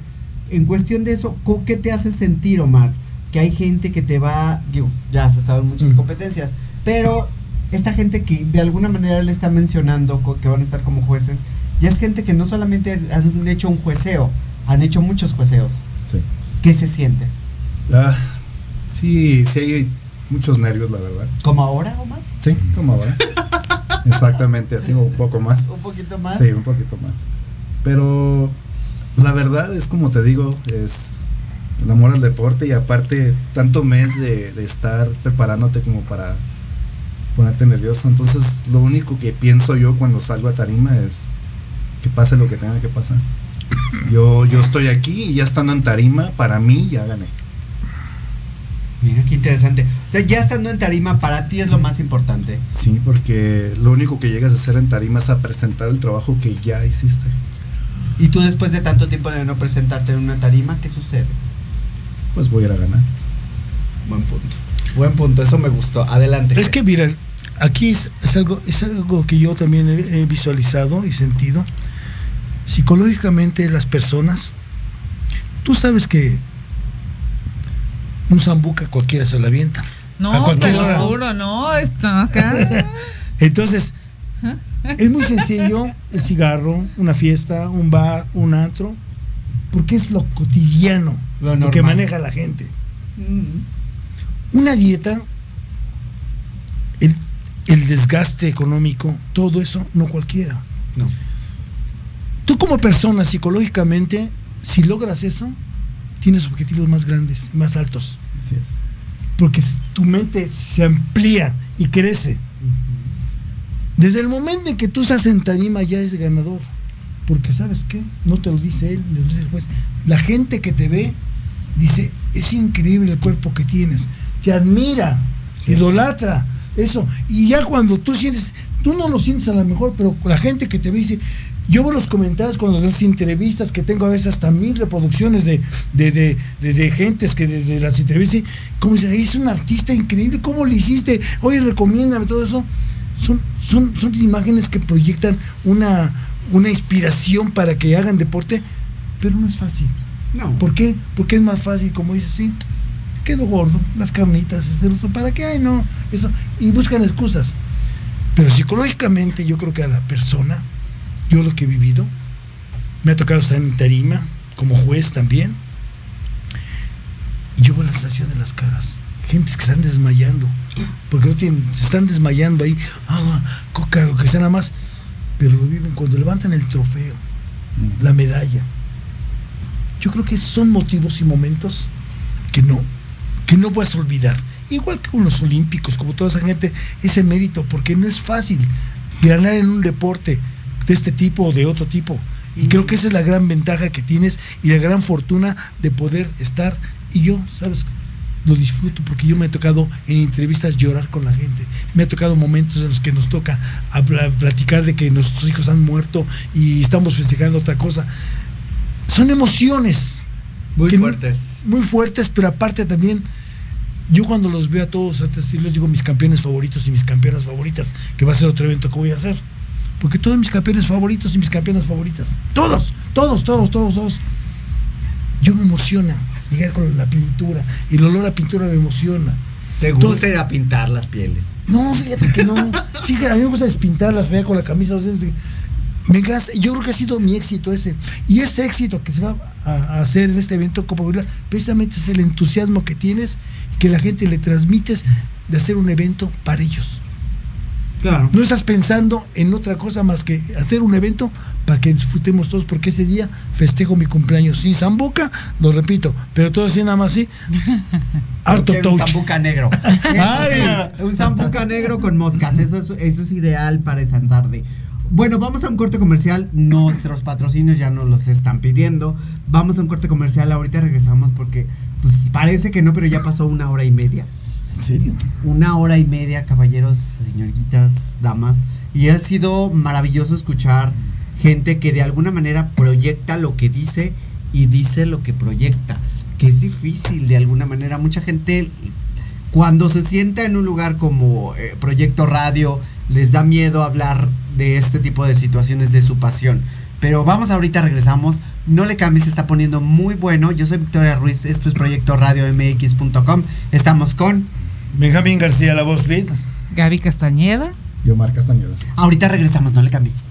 En cuestión de eso, ¿qué te hace sentir, Omar? Que hay gente que te va, digo, ya has estado en muchas competencias, pero esta gente que de alguna manera le está mencionando que van a estar como jueces, ya es gente que no solamente han hecho un jueceo, han hecho muchos jueceos. Sí. ¿Qué se siente? Ah, sí, sí hay muchos nervios, la verdad. ¿Como ahora, Omar? Sí, como ahora. Exactamente, así un poco más. ¿Un poquito más? Sí, un poquito más. Pero la verdad es como te digo, es el amor al deporte y aparte tanto mes de, de estar preparándote como para ponerte nervioso. Entonces lo único que pienso yo cuando salgo a tarima es que pase lo que tenga que pasar. Yo, yo estoy aquí y ya estando en tarima, para mí ya gané. Mira qué interesante. O sea, ya estando en tarima, para ti es lo más importante. Sí, porque lo único que llegas a hacer en tarima es a presentar el trabajo que ya hiciste. Y tú después de tanto tiempo de no presentarte en una tarima, ¿qué sucede? Pues voy a ir a ganar. Buen punto. Buen punto, eso me gustó. Adelante. Es que mira, aquí es, es algo, es algo que yo también he, he visualizado y sentido. Psicológicamente las personas, tú sabes que un zambuca cualquiera se lo avienta. a No, cualquier te lo hora. juro, no, está acá. Entonces, es muy sencillo el cigarro, una fiesta, un bar, un antro, porque es lo cotidiano, Lo lo, que maneja la gente. Mm. Una dieta, el, el desgaste económico, todo eso, no cualquiera. No. Tú como persona, psicológicamente, si logras eso, tienes objetivos más grandes, más altos, Así es. porque tu mente se amplía y crece. Desde el momento en que tú estás en tarima ya es ganador. Porque sabes qué, no te lo dice él, le dice el juez. La gente que te ve dice, es increíble el cuerpo que tienes, te admira, te idolatra, eso. Y ya cuando tú sientes, tú no lo sientes a lo mejor, pero la gente que te ve dice, yo veo los comentarios cuando las entrevistas que tengo a veces hasta mil reproducciones de, de, de, de- de gentes que de, las entrevistas, como dicen, es un artista increíble, ¿cómo lo hiciste? Oye, recomiéndame todo eso. Son, son, son imágenes que proyectan una, una inspiración para que hagan deporte, pero no es fácil. No. ¿Por qué? Porque es más fácil, como dices, sí, quedo gordo, las carnitas, ¿para qué? Ay, no, eso. Y buscan excusas. Pero psicológicamente yo creo que a la persona, yo lo que he vivido, me ha tocado estar en tarima, como juez también, y yo veo la sensación de las caras. Gentes que están desmayando, porque no tienen, se están desmayando ahí, agua, coca, lo que sea nada más, pero lo viven cuando levantan el trofeo, la medalla. Yo creo que son motivos y momentos que no, que no puedes olvidar. Igual que con los olímpicos, como toda esa gente, ese mérito, porque no es fácil ganar en un deporte de este tipo o de otro tipo. Y creo que esa es la gran ventaja que tienes y la gran fortuna de poder estar. Y yo, ¿sabes? Lo disfruto porque yo me he tocado en entrevistas llorar con la gente. Me ha tocado momentos en los que nos toca platicar de que nuestros hijos han muerto y estamos festejando otra cosa. Son emociones Muy fuertes. muy fuertes, pero aparte también Yo cuando los veo a todos, así les digo mis campeones favoritos y mis campeonas favoritas, que va a ser otro evento que voy a hacer. Porque todos mis campeones favoritos y mis campeonas favoritas, todos, todos, todos, todos, todos. Yo me emociona llegar con la pintura. Y el olor a pintura me emociona. ¿Te gusta ir a pintar las pieles? No, fíjate que no. Fíjate, a mí me gusta despintarlas, vea con la camisa. o sea, es- me gasta- yo creo que ha sido mi éxito ese. Y ese éxito que se va a, a hacer en este evento Copa Gorila, precisamente es el entusiasmo que tienes, que la gente le transmites de hacer un evento para ellos. Claro. No estás pensando en otra cosa más que hacer un evento para que disfrutemos todos, porque ese día festejo mi cumpleaños sin zambuca, lo repito, pero todo así nada más así. Harto Porque Un touch. zambuca negro. Ay. un zambuca negro con moscas. Eso es, eso es ideal para esa tarde. Bueno, vamos a un corte comercial. Nuestros patrocinios ya nos los están pidiendo. Vamos a un corte comercial. Ahorita regresamos porque pues parece que no, pero ya pasó una hora y media. ¿En serio? Una hora y media, caballeros, señoritas, damas. Y ha sido maravilloso escuchar gente que de alguna manera proyecta lo que dice y dice lo que proyecta. Que es difícil de alguna manera. Mucha gente cuando se sienta en un lugar como eh, Proyecto Radio, les da miedo hablar de este tipo de situaciones de su pasión. Pero vamos ahorita, regresamos. No le cambies, se está poniendo muy bueno. Yo soy Victoria Ruiz, esto es Proyecto Radio MX.com. Estamos con Benjamín García, la voz beat. Gaby Castañeda. Yo, Mar Castañeda. Ahorita regresamos, no le cambies.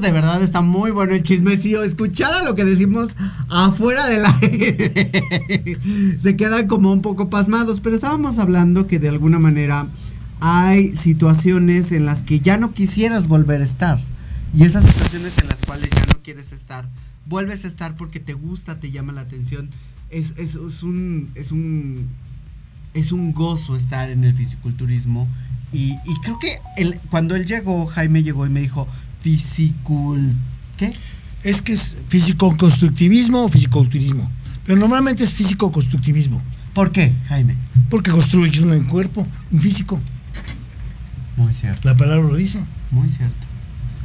De verdad está muy bueno el chismecillo. Escuchar lo que decimos afuera del aire. Se quedan como un poco pasmados, pero estábamos hablando que de alguna manera hay situaciones en las que ya no quisieras volver a estar. Y esas situaciones en las cuales ya no quieres estar, vuelves a estar porque te gusta, te llama la atención. Es, es, es un, es un es un gozo estar en el fisiculturismo. Y, y creo que él, cuando él llegó, Jaime llegó y me dijo, fisicul... ¿Qué? Es que es físico-constructivismo o fisiculturismo. Pero normalmente es físico-constructivismo. ¿Por qué, Jaime? Porque construyes un cuerpo, un físico. Muy cierto. La palabra lo dice. Muy cierto.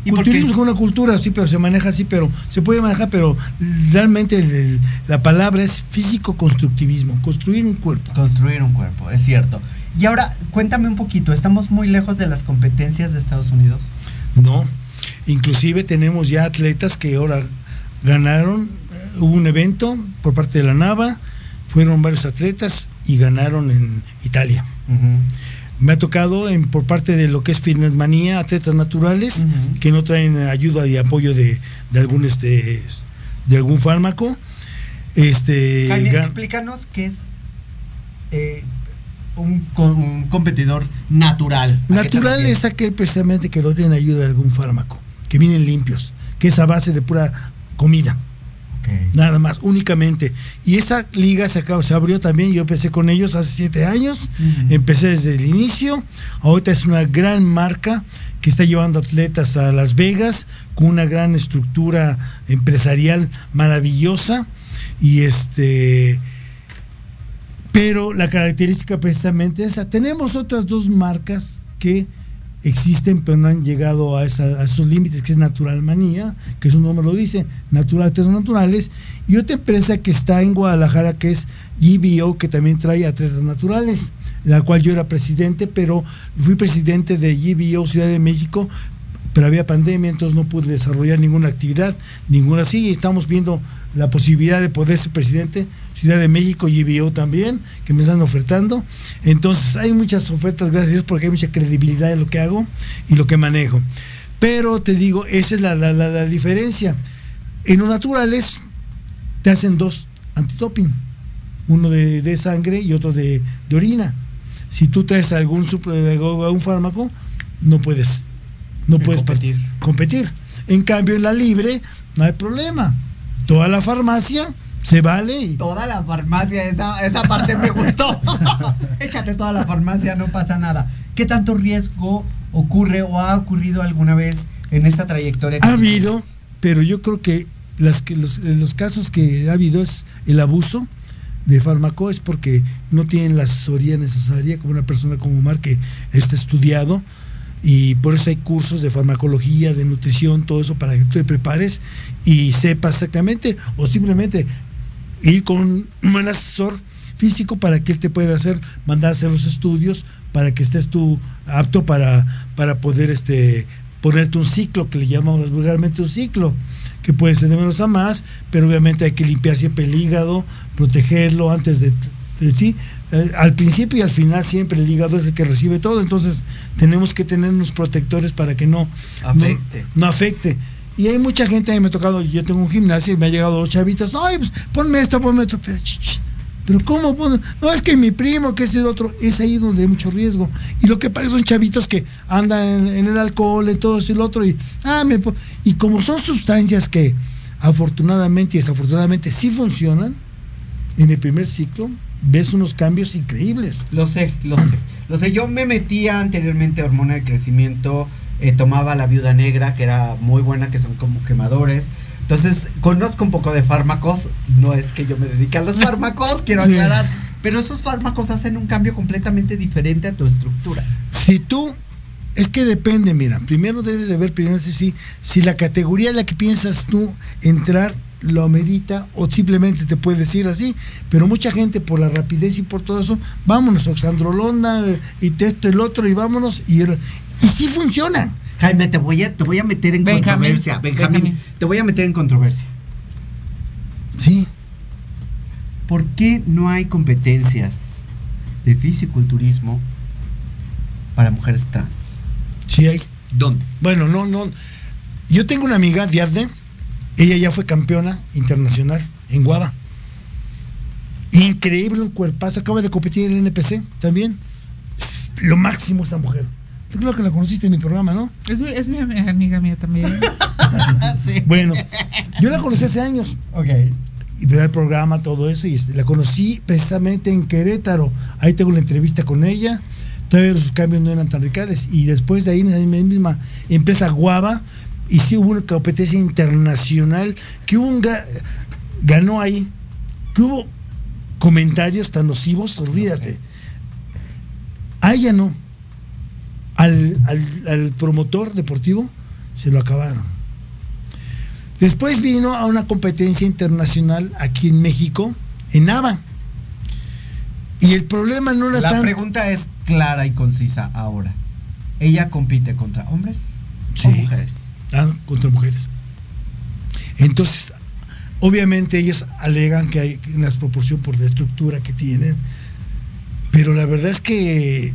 ¿Y por Culturismo es como una cultura, sí, pero se maneja así, pero se puede manejar, pero realmente el- la palabra es físico-constructivismo, construir un cuerpo. Construir un cuerpo, es cierto. Y ahora, cuéntame un poquito, ¿estamos muy lejos de las competencias de Estados Unidos? No, inclusive tenemos ya atletas que ahora ganaron, eh, hubo un evento por parte de la NAVA, fueron varios atletas y ganaron en Italia. Me ha tocado en, por parte de lo que es Fitness Manía, atletas naturales que no traen ayuda y apoyo de, de algún este de algún fármaco. Este Jaime, explícanos qué es eh, un, co- un competidor natural. ¿A qué te natural es aquel precisamente que no tiene ayuda de algún fármaco, que vienen limpios, que es a base de pura comida. Nada más, únicamente. Y esa liga se, acabó- se abrió también, yo empecé con ellos hace siete años, empecé desde el inicio, ahorita es una gran marca que está llevando atletas a Las Vegas con una gran estructura empresarial maravillosa y este pero la característica precisamente es esa. Tenemos otras dos marcas que existen pero no han llegado a, esa- a esos límites, que es Natural Manía, que su nombre lo dice, Natural Atletas Naturales, y otra empresa que está en Guadalajara que es GBO, que también trae atletas naturales, la cual yo era presidente, pero fui presidente de GBO Ciudad de México, pero había pandemia, entonces no pude desarrollar ninguna actividad, ninguna así, y estamos viendo la posibilidad de poder ser presidente, Ciudad de México y IBO también, que me están ofertando. Entonces hay muchas ofertas, gracias a Dios, porque hay mucha credibilidad en lo que hago y lo que manejo. Pero te digo, esa es la, la- la- la diferencia. En los naturales te hacen dos antidoping, uno de, de sangre y otro de, de orina. Si tú traes algún algún fármaco, no puedes, no puedes competir. competir. En cambio, en la libre no hay problema. Toda la farmacia se vale y Toda la farmacia, esa, esa parte me gustó. Échate toda la farmacia, no pasa nada. ¿Qué tanto riesgo ocurre o ha ocurrido alguna vez en esta trayectoria? que ha habido, pero yo creo que, las que los, los casos que ha habido es el abuso de fármaco es porque no tienen la asesoría necesaria como una persona como Omar que está estudiado y por eso hay cursos de farmacología, de nutrición, todo eso para que tú te prepares y sepas exactamente o simplemente ir con un buen asesor físico para que él te pueda hacer, mandar a hacer los estudios para que estés tú apto para, para poder este ponerte un ciclo que le llamamos vulgarmente un ciclo que puede ser de menos a más, pero obviamente hay que limpiar siempre el hígado, protegerlo antes de, de- sí, eh, al principio y al final siempre el hígado es el que recibe todo, entonces tenemos que tener unos protectores para que no Afecte. no, no afecte. Y hay mucha gente, a mí me ha tocado, yo tengo un gimnasio y me ha llegado los chavitos, ay, pues ponme esto, ponme esto. Pero, ch, pero ¿cómo? pon- No, es que mi primo, que es el otro, es ahí donde hay mucho riesgo. Y lo que pasa son chavitos que andan en, el alcohol, en todo eso y el otro, y, ah, me y como son sustancias que afortunadamente y desafortunadamente sí funcionan, en el primer ciclo ves unos cambios increíbles. Lo sé, lo sé. Lo sé, yo me metía anteriormente a hormona de crecimiento, eh, tomaba la viuda negra, que era muy buena, que son como quemadores. Entonces, conozco un poco de fármacos. No es que yo me dedique a los fármacos, quiero Sí. aclarar. Pero esos fármacos hacen un cambio completamente diferente a tu estructura. Si tú, es que depende, mira, primero debes de ver primero si, si, si la categoría en la que piensas tú entrar lo amerita o simplemente te puede decir así, pero mucha gente por la rapidez y por todo eso, vámonos, Oxandrolona eh, y esto, el otro y vámonos y, y sí funciona. Jaime, te voy a, te voy a meter en Benjamín, controversia. Benjamín, Benjamín. te voy a meter en controversia. Sí, ¿Por qué no hay competencias de fisiculturismo para mujeres trans? sí hay. ¿Dónde? Bueno, no, no. Yo tengo una amiga, Diadne, ella ya fue campeona internacional en Guava. Increíble, un cuerpazo, acaba de competir en el NPC también. Lo máximo esa mujer. Yo creo que la conociste en mi programa, ¿no? Es mi, es mi amiga mía también. Bueno, yo la conocí hace años. Ok. Y veo el programa, todo eso, y este, la conocí precisamente en Querétaro. Ahí tengo la entrevista con ella. Todavía sus cambios no eran tan radicales. Y después de ahí, en esa misma empresa Guava, y sí hubo una competencia internacional, que hubo un ga- ganó ahí, que hubo comentarios tan nocivos, olvídate. A ella no. Al, al- al promotor deportivo se lo acabaron. Después vino a una competencia internacional aquí en México, en Nava. Y el problema no era La pregunta es clara y concisa ahora. ¿Ella compite contra hombres o mujeres? Ah, contra mujeres. Entonces, obviamente ellos alegan que hay una desproporción por la estructura que tienen, pero la verdad es que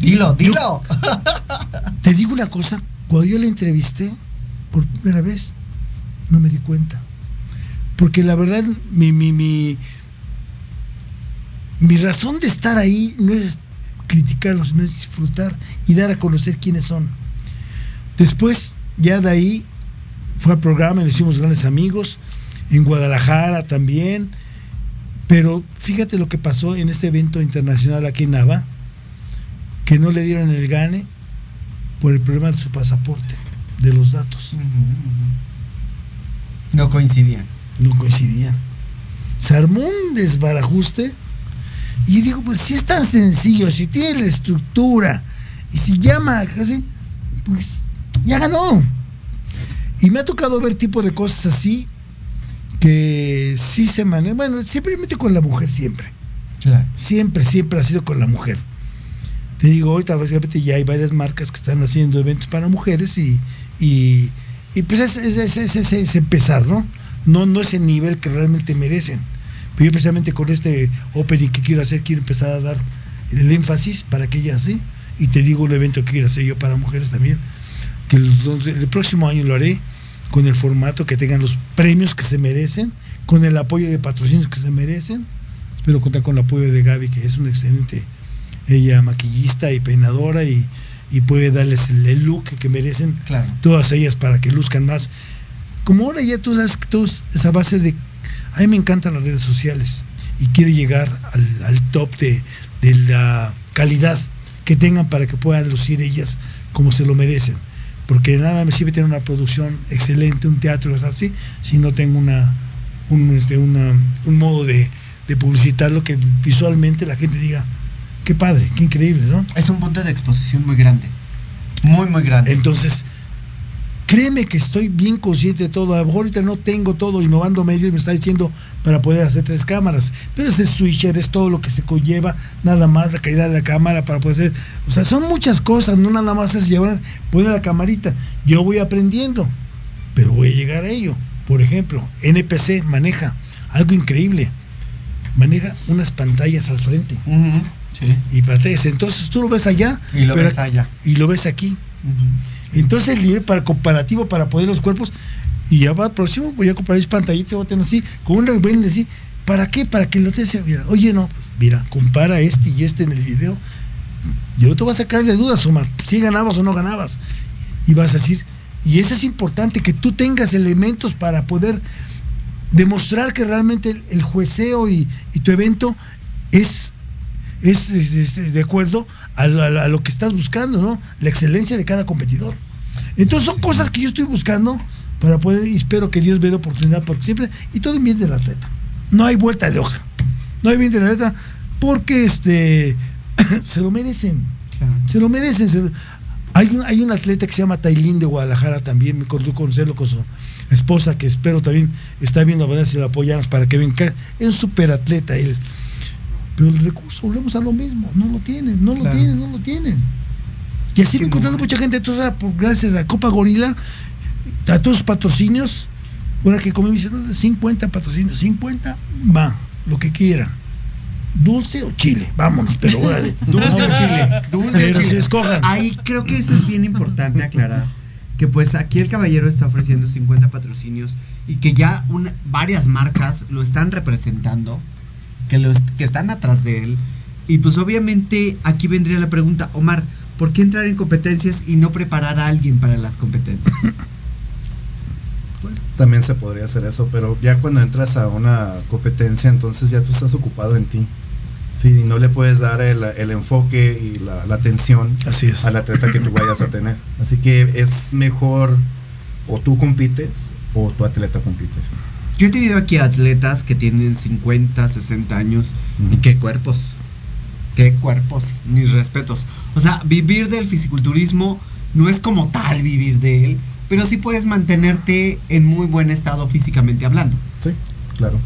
Dilo, dilo. te digo una cosa, cuando yo la entrevisté por primera vez, no me di cuenta. Porque la verdad, mi, mi, mi, mi razón de estar ahí no es criticarlos, sino es disfrutar y dar a conocer quiénes son. Después, ya de ahí, fue al programa y nos hicimos grandes amigos, en Guadalajara también. Pero fíjate lo que pasó en este evento internacional aquí en Nava, que no le dieron el gane por el problema de su pasaporte, de los datos. No coincidían. No coincidían. Se armó un desbarajuste y digo, pues si es tan sencillo, si tiene la estructura y si llama así, pues ya ganó. Y me ha tocado ver tipo de cosas así que sí se manejan. Bueno, simplemente con la mujer siempre. Claro. Siempre, siempre ha sido con la mujer. Te digo, ahorita básicamente ya hay varias marcas que están haciendo eventos para mujeres y, y, y pues es, es, es- empezar, ¿no? ¿no? No es el nivel que realmente merecen. Pero yo precisamente con este opening que quiero hacer, quiero empezar a dar el énfasis para que ellas sí. Y te digo el evento que quiero hacer yo para mujeres también, que el, el próximo año lo haré con el formato que tengan los premios que se merecen, con el apoyo de patrocinios que se merecen. Espero contar con el apoyo de Gaby, que es una excelente ella maquillista y peinadora y, y puede darles el, el look que merecen Claro. todas ellas para que luzcan más. Como ahora ya tú sabes que esa base de... A mí me encantan las redes sociales y quiero llegar al, al top de, de la calidad que tengan para que puedan lucir ellas como se lo merecen. Porque nada me sirve tener una producción excelente, un teatro así, si no tengo una, un, este, una- un modo de, de publicitarlo que visualmente la gente diga, qué padre, qué increíble, ¿no? Es un punto de exposición muy grande. Muy, muy grande. Entonces, créeme que estoy bien consciente de todo. A lo mejor ahorita no tengo todo, innovando medios me está diciendo para poder hacer tres cámaras. Pero ese switcher es todo lo que se conlleva, nada más la calidad de la cámara para poder hacer. O sea, son muchas cosas, no nada más es llevar, poner la camarita. Yo voy aprendiendo, pero voy a llegar a ello. Por ejemplo, NPC maneja algo increíble. Maneja unas pantallas al frente. Ujú, Sí. Y pantallas. Entonces tú lo ves allá Y lo pero- ves allá. y lo ves aquí. Entonces el nivel para comparativo para poner los cuerpos y ya va al próximo voy a comprar mis pantallitas tener así con una buena decir para qué para que el hotel sea mira oye no pues, mira compara este y este en el video yo te voy a sacar de dudas Omar si ganabas o no ganabas y vas a decir y eso es importante que tú tengas elementos para poder demostrar que realmente el, el jueceo y, y tu evento es es, es- es de acuerdo a, lo- a lo- a lo que estás buscando, ¿no? La excelencia de cada competidor. Entonces son cosas que yo estoy buscando para poder, y espero que Dios me dé oportunidad, porque siempre, y todo en bien del atleta. No hay vuelta de hoja. No hay bien del atleta, porque este se lo merecen. Se lo merecen. se lo- hay, un, hay un atleta que se llama Tailín de Guadalajara también, me acordó conocerlo con su esposa, que espero también está viendo a ver si lo apoyamos para que venga. Es un super atleta él. Pero el recurso, volvemos a lo mismo, no lo tienen, no lo Claro. tienen, no lo tienen. Y así me he encontrado mucha gente, entonces por- gracias a Copa Gorila, a todos sus patrocinios, ahora que como me dicen, "No, 50 patrocinios, 50, va, lo que quiera. dulce o chile. Vámonos, pero órale. Dulce o chile. Dulce o Pero chile. escojan. Ahí creo que eso es bien importante aclarar. Que pues aquí el caballero está ofreciendo 50 patrocinios y que ya una- varias marcas lo están representando, que, lo est- que están atrás de él. Y pues obviamente aquí vendría la pregunta, Omar, ¿por qué entrar en competencias y no preparar a alguien para las competencias? Pues también se podría hacer eso, pero ya cuando entras a una competencia, entonces ya tú estás ocupado en ti. Sí, y no le puedes dar el, el enfoque y la, la atención Así es. al atleta que tú vayas a tener. Así que es mejor o tú compites o tu atleta compite. Yo he tenido aquí atletas que tienen 50, 60 años y qué cuerpos. Qué cuerpos, mis respetos. O sea, vivir del fisiculturismo no es como tal vivir de él, pero sí puedes mantenerte en muy buen estado físicamente hablando. Sí, claro.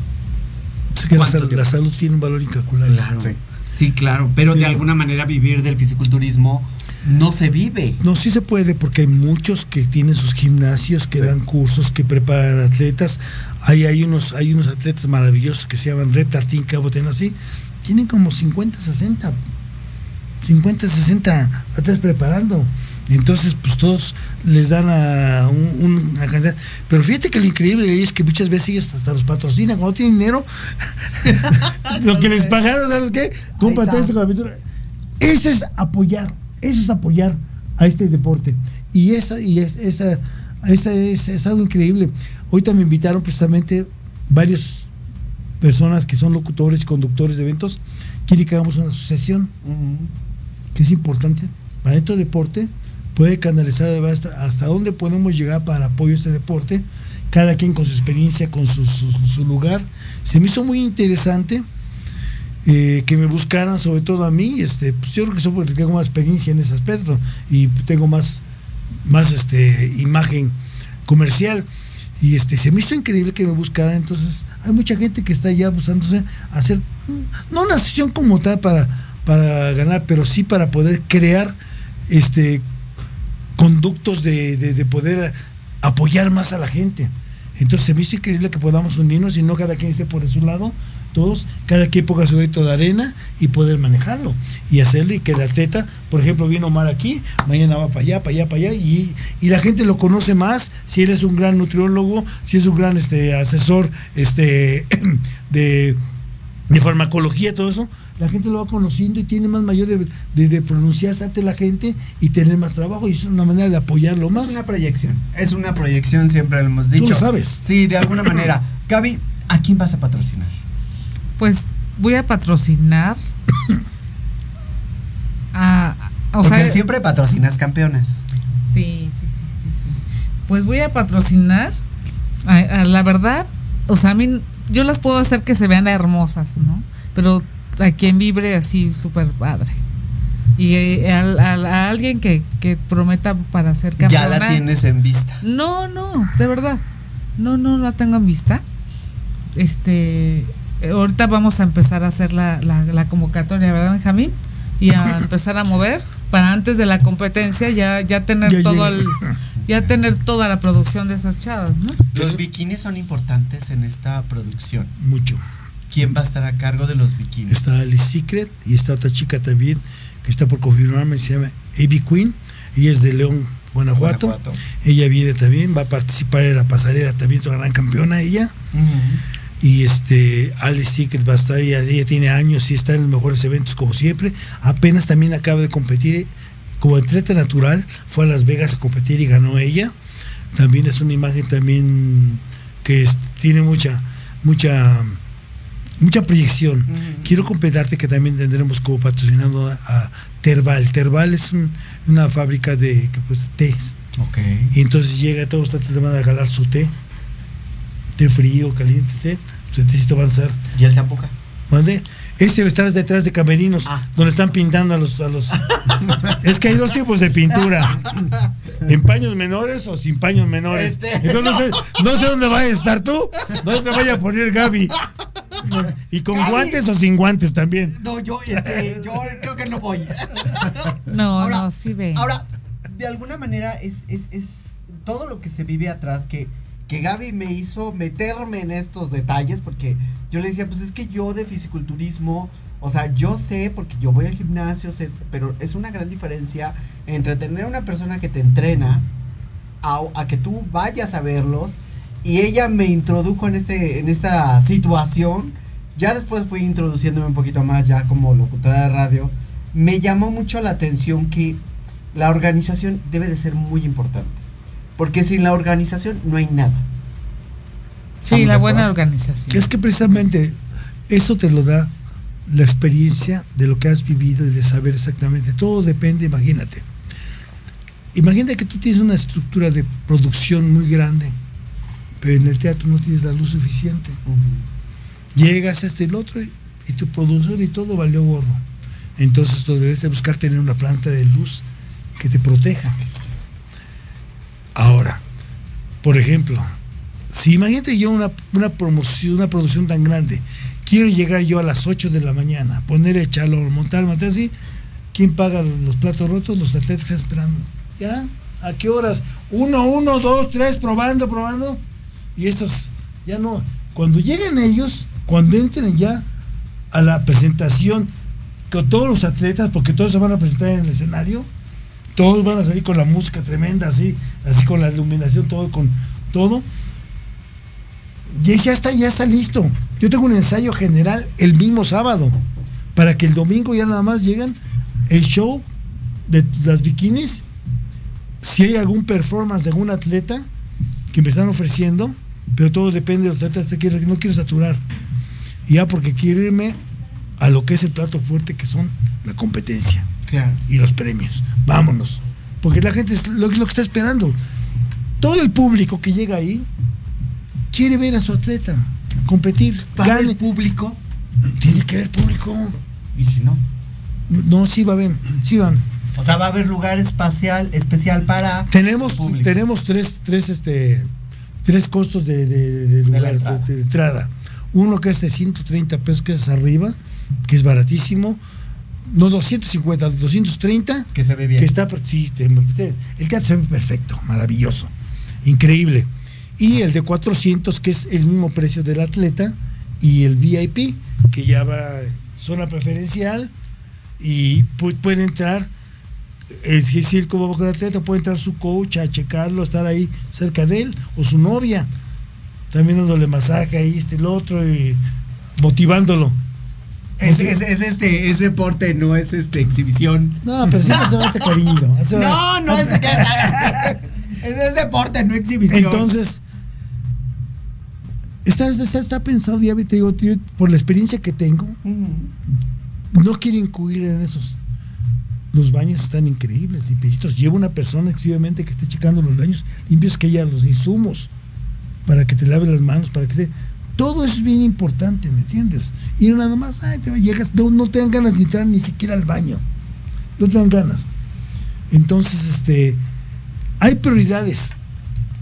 Es que la, ¿Cuánto sal- tiempo? la salud tiene un valor incalculable. Sí. Sí, claro, pero de alguna manera vivir del fisiculturismo no se vive. No, sí se puede, porque hay muchos que tienen sus gimnasios, que Sí. dan cursos, que preparan atletas. Hay, hay, unos, hay unos atletas maravillosos que se llaman Reptar Team Cabo así. Tienen como 50, 60, 50, 60 atletas preparando. Entonces, pues todos les dan a un- una cantidad. Pero fíjate que lo increíble de ellos es que muchas veces ellos hasta los patrocinan. Cuando tienen dinero, lo que les pagaron, ¿sabes qué? Cómprate la pintura. Eso es apoyar, eso es apoyar a este deporte. Y esa, y es, esa, esa es, es algo increíble. Ahorita me invitaron precisamente varias personas que son locutores y conductores de eventos. Quieren que hagamos una asociación que es importante para este deporte, puede canalizar hasta, hasta dónde podemos llegar para apoyo a este deporte, cada quien con su experiencia, con su, su- su lugar. Se me hizo muy interesante eh, que me buscaran, sobre todo a mí, este, pues yo creo que eso porque tengo más experiencia en ese aspecto y tengo más, más este, imagen comercial. Y este, se me hizo increíble que me buscaran, entonces hay mucha gente que está ya buscándose hacer, no una sesión como tal para, para ganar, pero sí para poder crear este conductos de, de- de poder apoyar más a la gente. Entonces se me hizo increíble que podamos unirnos y no cada quien esté por su lado, todos, cada quien ponga su grito de arena y poder manejarlo y hacerlo y que el atleta, por ejemplo, viene Omar aquí, mañana va para allá, para allá, para allá y, y la gente lo conoce más si él es un gran nutriólogo, si es un gran este asesor este de, de farmacología, todo eso, la gente lo va conociendo y tiene más mayor de, de- de pronunciarse ante la gente y tener más trabajo y es una manera de apoyarlo más. Es una proyección. Es una proyección, siempre lo hemos Tú dicho. lo sabes. Sí, de alguna manera. Gaby, ¿a quién vas a patrocinar? Pues voy a patrocinar a, o Porque sea, siempre patrocinas campeones. Sí, sí, sí, sí, sí. Pues voy a patrocinar, a, a la verdad, o sea, a mí, yo las puedo hacer que se vean hermosas, ¿no? Pero a quien vibre así súper padre. Y eh, al- a, alguien que, que prometa para ser Ya campeona. la tienes en vista. No, no, de verdad. No, no la tengo en vista. Este, ahorita vamos a empezar a hacer la, la, la convocatoria, ¿verdad, Benjamín? Y a empezar a mover para antes de la competencia ya, ya tener Ya todo el, ya tener toda la producción de esas chavas, ¿no? Los bikinis son importantes en esta producción. Mucho. ¿Quién va a estar a cargo de los bikinis? Está Alice Secret y está otra chica también que está por confirmarme, se llama Abby Queen. Ella es de León, Guanajuato. Guanajuato. Ella viene también, va a participar en la pasarela también, es una gran campeona ella. Y este, Alice Secret va a estar, ella, ella tiene años y está en los mejores eventos como siempre. Apenas también acaba de competir como atleta natural, fue a Las Vegas a competir y ganó ella. También es una imagen también que es- tiene mucha, mucha, mucha proyección. Quiero completarte que también tendremos como patrocinando a, a Terval. Terval es un- una fábrica de que, pues, tés. Ok. Y entonces llega, todos los atletas van a regalar su té. Té frío, caliente, té. Su tecito van a ser. ¿Y el zampuca? ¿Mande? Ese estar detrás de camerinos, Ah. donde están pintando a los, a los. es que hay dos tipos de pintura. En paños menores o sin paños menores. Este, Entonces no sé, no sé dónde vayas a estar tú, dónde te vaya a poner Gaby. Y con Gaby. guantes o sin guantes también. No, yo, este, yo creo que no voy. No, Ahora- no, sí ve. Ahora, de alguna manera es, es, es todo lo que se vive atrás que, que Gaby me hizo meterme en estos detalles porque yo le decía, pues es que yo de fisiculturismo, o sea, yo sé porque yo voy al gimnasio, pero es una gran diferencia entre tener una persona que te entrena a, a que tú vayas a verlos y ella me introdujo en este en esta situación. Ya después fui introduciéndome un poquito más ya como locutora de radio. Me llamó mucho la atención que la organización debe de ser muy importante. Porque sin la organización no hay nada. Sí, ¿Estamos la buena organización. Es que precisamente eso te lo da la experiencia de lo que has vivido y de saber exactamente. Todo depende, imagínate. Imagínate que tú tienes una estructura de producción muy grande, pero en el teatro no tienes la luz suficiente. Llegas a este y el otro y, y tu producción y todo valió gorro. Entonces tú debes de buscar tener una planta de luz que te proteja. Ahora, por ejemplo, si imagínate yo una, una promoción, una producción tan grande, quiero llegar yo a las 8 de la mañana, poner echarlo, montar, montar así, ¿quién paga los platos rotos? Los atletas que están esperando. ¿Ya? ¿A qué horas? Uno, uno, dos, tres, probando, probando. Y esos, ya no. Cuando lleguen ellos, cuando entren ya a la presentación con todos los atletas, porque todos se van a presentar en el escenario, todos van a salir con la música tremenda, así, así con la iluminación, todo con todo. Y ya está, ya está listo. Yo tengo un ensayo general el mismo sábado, para que el domingo ya nada más llegan el show de las bikinis. Si hay algún performance de algún atleta que me están ofreciendo, pero todo depende de los atletas, quiero- no quiero saturar. Ya porque quiero irme a lo que es el plato fuerte que son la competencia Claro. y los premios. Vámonos. Porque la gente es lo, lo que está esperando. Todo el público que llega ahí quiere ver a su atleta competir. ¿Va a haber Gane. público? Tiene que haber público. ¿Y si no? No, sí va a haber, sí van. O sea, va a haber lugar espacial, especial para. Tenemos, público. tenemos tres, tres, este, tres costos de, de, de lugares de, entrada. de entrada. Uno que es de 130 pesos, que es arriba, que es baratísimo. No, 250, 230. Que se ve bien. Que está, sí, te- te- el teatro se ve perfecto, maravilloso, increíble. Y el de 400, que es el mismo precio del atleta, y el VIP, que ya va zona preferencial, y pu- puede entrar, es decir, como va con el atleta, puede entrar su coach a checarlo, estar ahí cerca de él, o su novia, también dándole masaje ahí, este, el otro, y motivándolo. Es, es, es este, es deporte, no es este exhibición. No, pero siempre se va este cariño. se va- No, no es, es, es deporte, no exhibición. Entonces, está, está, está pensado, ya te digo, yo, por la experiencia que tengo, no quiero incluir en esos. Los baños están increíbles, limpiecitos. Lleva una persona exclusivamente que esté checando los baños limpios, que haya los insumos para que te laves las manos, para que esté. Todo eso es bien importante, ¿me entiendes? Y no nada más, ay, te llegas, no, no te dan ganas de entrar ni siquiera al baño. No te dan ganas. Entonces, este, hay prioridades.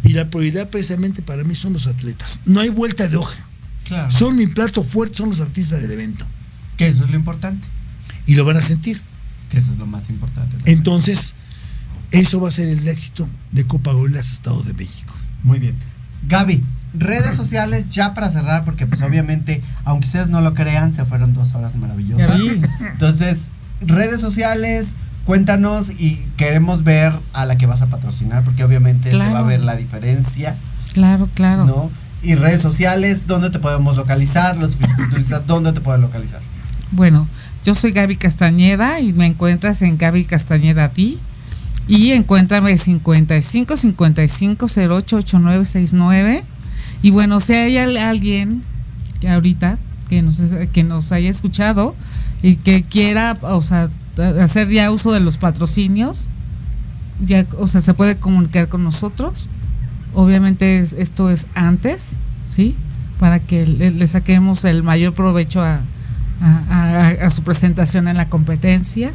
Y la prioridad precisamente para mí son los atletas. No hay vuelta de hoja. Claro. Son mi plato fuerte, son los artistas del evento. Que eso es lo importante. Y lo van a sentir. Que eso es lo más importante. Entonces, eso va a ser el éxito de Copa Gorilas Estado de México. Muy bien. Gaby, redes sociales ya para cerrar, porque pues obviamente, aunque ustedes no lo crean, se fueron dos horas maravillosas. Entonces, redes sociales, cuéntanos y queremos ver a la que vas a patrocinar, porque obviamente se va a ver la diferencia, Claro, claro. ¿no? Y redes sociales, ¿dónde te podemos localizar? Los fisiculturistas, ¿dónde te pueden localizar? Bueno, yo soy Gaby Castañeda y me encuentras en Gaby Castañeda D. Y encuéntrame 55 55 08 8969. Y bueno, si hay al- alguien que ahorita que nos, que nos haya escuchado y que quiera, o sea, hacer ya uso de los patrocinios, ya, o sea, se puede comunicar con nosotros. Obviamente es- esto es antes, ¿sí? Para que le, saquemos el mayor provecho a, su presentación en la competencia.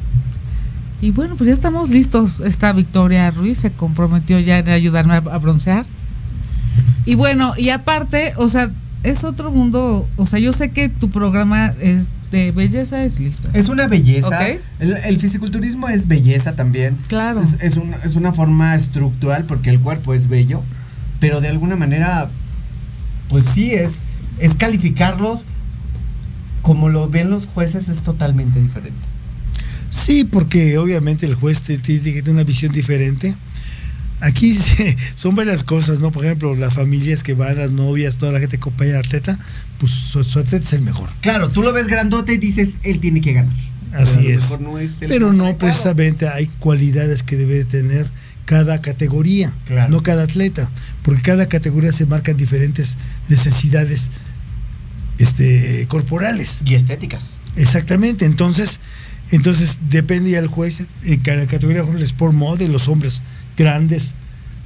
Y bueno, pues ya estamos listos. Esta Victoria Ruiz se comprometió ya en ayudarme a broncear. Y bueno, y aparte, o sea, es otro mundo. O sea, yo sé que tu programa es de belleza, es lista. Es una belleza. Ok. El, el fisiculturismo es belleza también. Claro. Es, es una, es una forma estructural porque el cuerpo es bello. pero de alguna manera, pues sí, es, es calificarlos como lo ven los jueces es totalmente diferente. Sí, porque obviamente el juez te- tiene que tener una visión diferente. Aquí se- son varias cosas, ¿no? Por ejemplo, las familias que van, las novias, toda la gente que acompaña al atleta, pues su, su atleta es el mejor. Claro, tú lo ves grandote y dices, él tiene que ganar. Pero a Así lo es. no es Pero no adecuado. precisamente hay cualidades que debe de tener cada categoría, Claro. no cada atleta, porque cada categoría se marcan diferentes necesidades este, corporales. Y estéticas. Exactamente, entonces, entonces depende ya el juez en cada categoría, por ejemplo, el sport mode, los hombres grandes,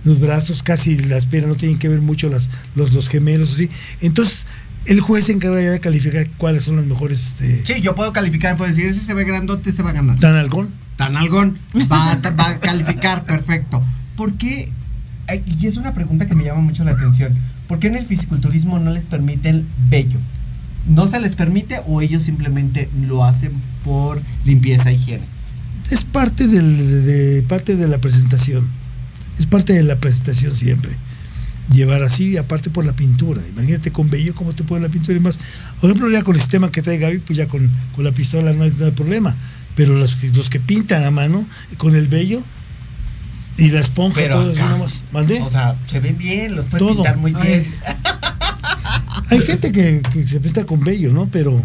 los brazos, casi las piernas no tienen que ver mucho las, los, los gemelos, así. Entonces, el juez se encarga ya de calificar cuáles son las mejores, este, Sí, yo puedo calificar, puedo decir, ese se ve grandote, se va a ganar. tan algón. Tan algón, va, a- va a calificar, perfecto. ¿Por qué? Ay, Y es una pregunta que me llama mucho la atención. ¿Por qué en el fisiculturismo no les permiten vello? ¿No se les permite o ellos simplemente lo hacen por limpieza e higiene? Es parte del, de, parte de la presentación. Es parte de la presentación siempre. Llevar así, aparte por la pintura. Imagínate con vello cómo te pone la pintura y más. Por ejemplo, ya con el sistema que trae Gaby, pues ya con, con la pistola no hay, no hay problema. Pero los, que- los que pintan a mano, con el vello y la esponja, Pero todo eso acá, nomás. ¿Mandé? O sea, se ven bien, los puedes Todo. pintar muy bien. hay gente que, que se pinta con vello, ¿no? Pero,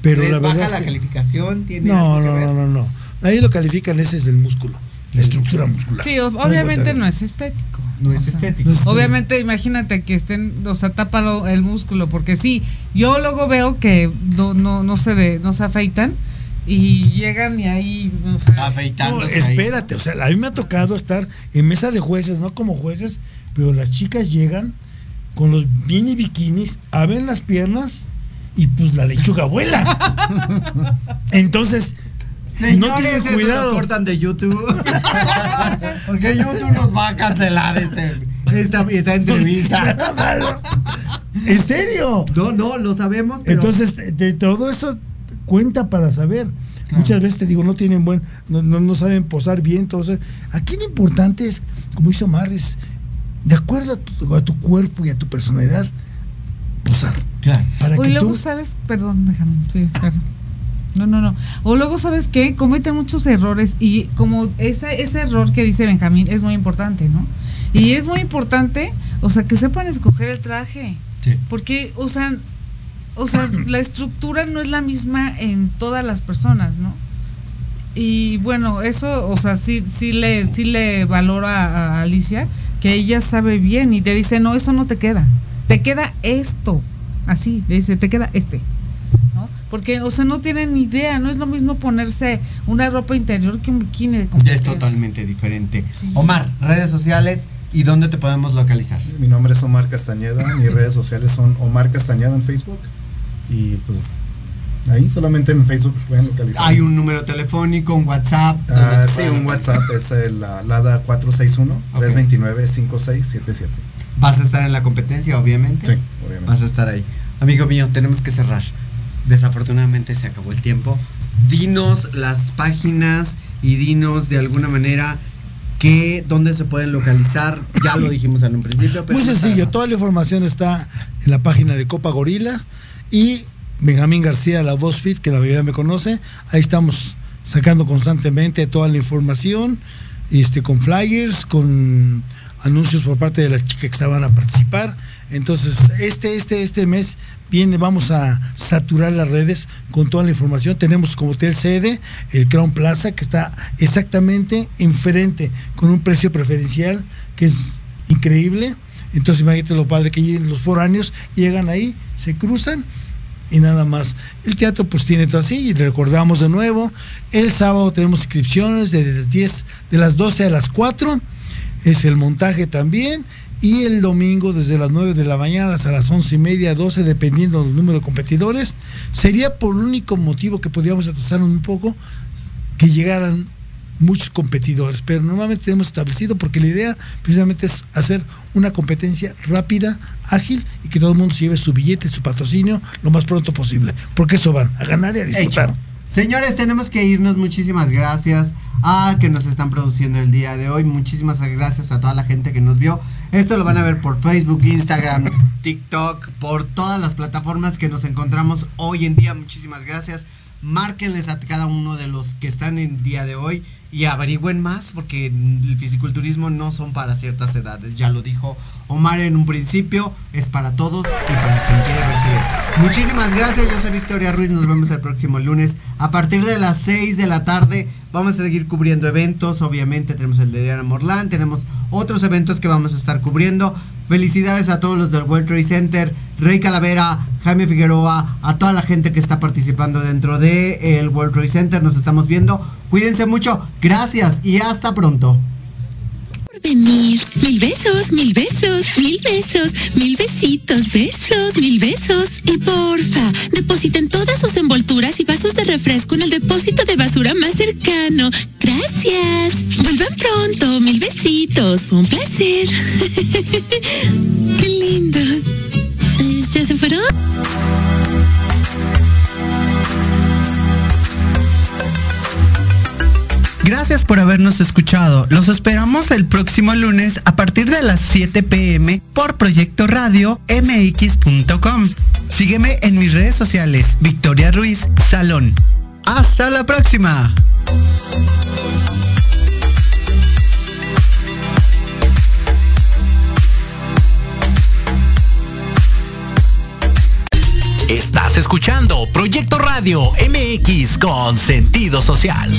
pero Les la baja verdad. es la que- calificación, tiene no, algo que no, ver? no, no, no. Ahí lo califican, ese es el músculo, la estructura muscular. Sí, No obviamente no es estético. No es estético. no es- Obviamente, imagínate que estén, o sea, tápalo el músculo, porque sí, yo luego veo que no, no, no se de, no se afeitan y llegan y ahí, o sea, No, Afeitándose ahí. espérate, o sea, a mí me ha tocado estar en mesa de jueces, no como jueces, pero las chicas llegan con los mini bikinis, abren las piernas y pues la lechuga vuela. Entonces, Señores, no eso cuidado. lo cortan de YouTube. Porque YouTube nos va a cancelar este, esta, esta entrevista. ¿En serio? No, no, lo sabemos, pero. Entonces, de todo eso cuenta para saber. Muchas veces te digo, no tienen buen, no, no, no saben posar bien, entonces, aquí lo importante es, como hizo Mar, es de acuerdo a tu, a tu cuerpo y a tu personalidad, posar. Claro. Para que luego tú, sabes, perdón, déjame, sí, perdón. No, no, no. O luego sabes que cometen muchos errores y como ese, ese error que dice Benjamín es muy importante, ¿no? Y es muy importante, o sea, que sepan escoger el traje. Sí. Porque, o sea, o sea, la estructura no es la misma en todas las personas, ¿no? Y bueno, eso, o sea, sí, sí le, sí le valoro a, a Alicia, que ella sabe bien y te dice, no, eso no te queda. Te queda esto. Así, le dice, te queda este. ¿no? Porque, o sea, no tienen ni idea, no es lo mismo ponerse una ropa interior que un bikini de Ya es totalmente diferente. Sí. Omar, redes sociales y dónde te podemos localizar. Mi nombre es Omar Castañeda, mis redes sociales son Omar Castañeda en Facebook y pues ahí solamente en Facebook pueden localizar. Hay un número telefónico, un WhatsApp. Ah, sí, un. WhatsApp es el ah, LADA 461-329-5677. Vas a estar en la competencia, obviamente. Sí, obviamente. Vas a estar ahí. Amigo mío, tenemos que cerrar. Desafortunadamente se acabó el tiempo. Dinos las páginas y dinos de alguna manera que dónde se pueden localizar. Ya lo dijimos en un principio, pero muy sencillo, toda la información está en la página de Copa Gorila y Benjamín García, la voz fit, que la mayoría me conoce, ahí estamos sacando constantemente toda la información, este, con flyers, con anuncios por parte de las chicas que estaban a participar. Entonces, este, este, este mes viene, vamos a saturar las redes con toda la información. Tenemos como hotel sede el Crown Plaza, que está exactamente enfrente, con un precio preferencial que es increíble. Entonces, imagínate lo padre que los foráneos, llegan ahí, se cruzan y nada más. El teatro pues tiene todo así y recordamos de nuevo, el sábado tenemos inscripciones de las 10, de las 12 a las 4, es el montaje también y el domingo desde las 9 de la mañana hasta las 11 y media, 12, dependiendo del número de competidores. Sería por el único motivo que podíamos atrasar un poco que llegaran muchos competidores, pero normalmente tenemos establecido porque la idea precisamente es hacer una competencia rápida, ágil y que todo el mundo se lleve su billete, su patrocinio lo más pronto posible, porque eso van a ganar y a disfrutar. Señores, tenemos que irnos. Muchísimas gracias a que nos están produciendo el día de hoy. Muchísimas gracias a toda la gente que nos vio. Esto lo van a ver por Facebook, Instagram, TikTok, por todas las plataformas que nos encontramos hoy en día. Muchísimas gracias. Márquenles a cada uno de los que están en el día de hoy y averigüen más porque el fisiculturismo no son para ciertas edades. Ya lo dijo Omar en un principio, es para todos y para quien quiere bien. Muchísimas gracias, yo soy Victoria Ruiz, nos vemos el próximo lunes a partir de las 6 de la tarde. Vamos a seguir cubriendo eventos, obviamente tenemos el de Diana Morlán, tenemos otros eventos que vamos a estar cubriendo. Felicidades a todos los del World Trade Center, Rey Calavera, Jaime Figueroa, a toda la gente que está participando dentro de el World Trade Center. Nos estamos viendo. Cuídense mucho. Gracias y hasta pronto. Venir. Mil besos, mil besos, mil besos, mil besitos, besos, mil besos. Y porfa, depositen todas sus envolturas y vasos de refresco en el depósito de basura más cercano. Gracias. Vuelvan pronto, mil besitos. Fue un placer. Qué lindos. Eh, ¿Ya se fueron? Gracias por habernos escuchado. Los esperamos el próximo lunes a partir de las 7 pm por Proyecto Radio mx.com. Sígueme en mis redes sociales, Victoria Ruiz Salón. Hasta la próxima. Estás escuchando Proyecto Radio MX con sentido social.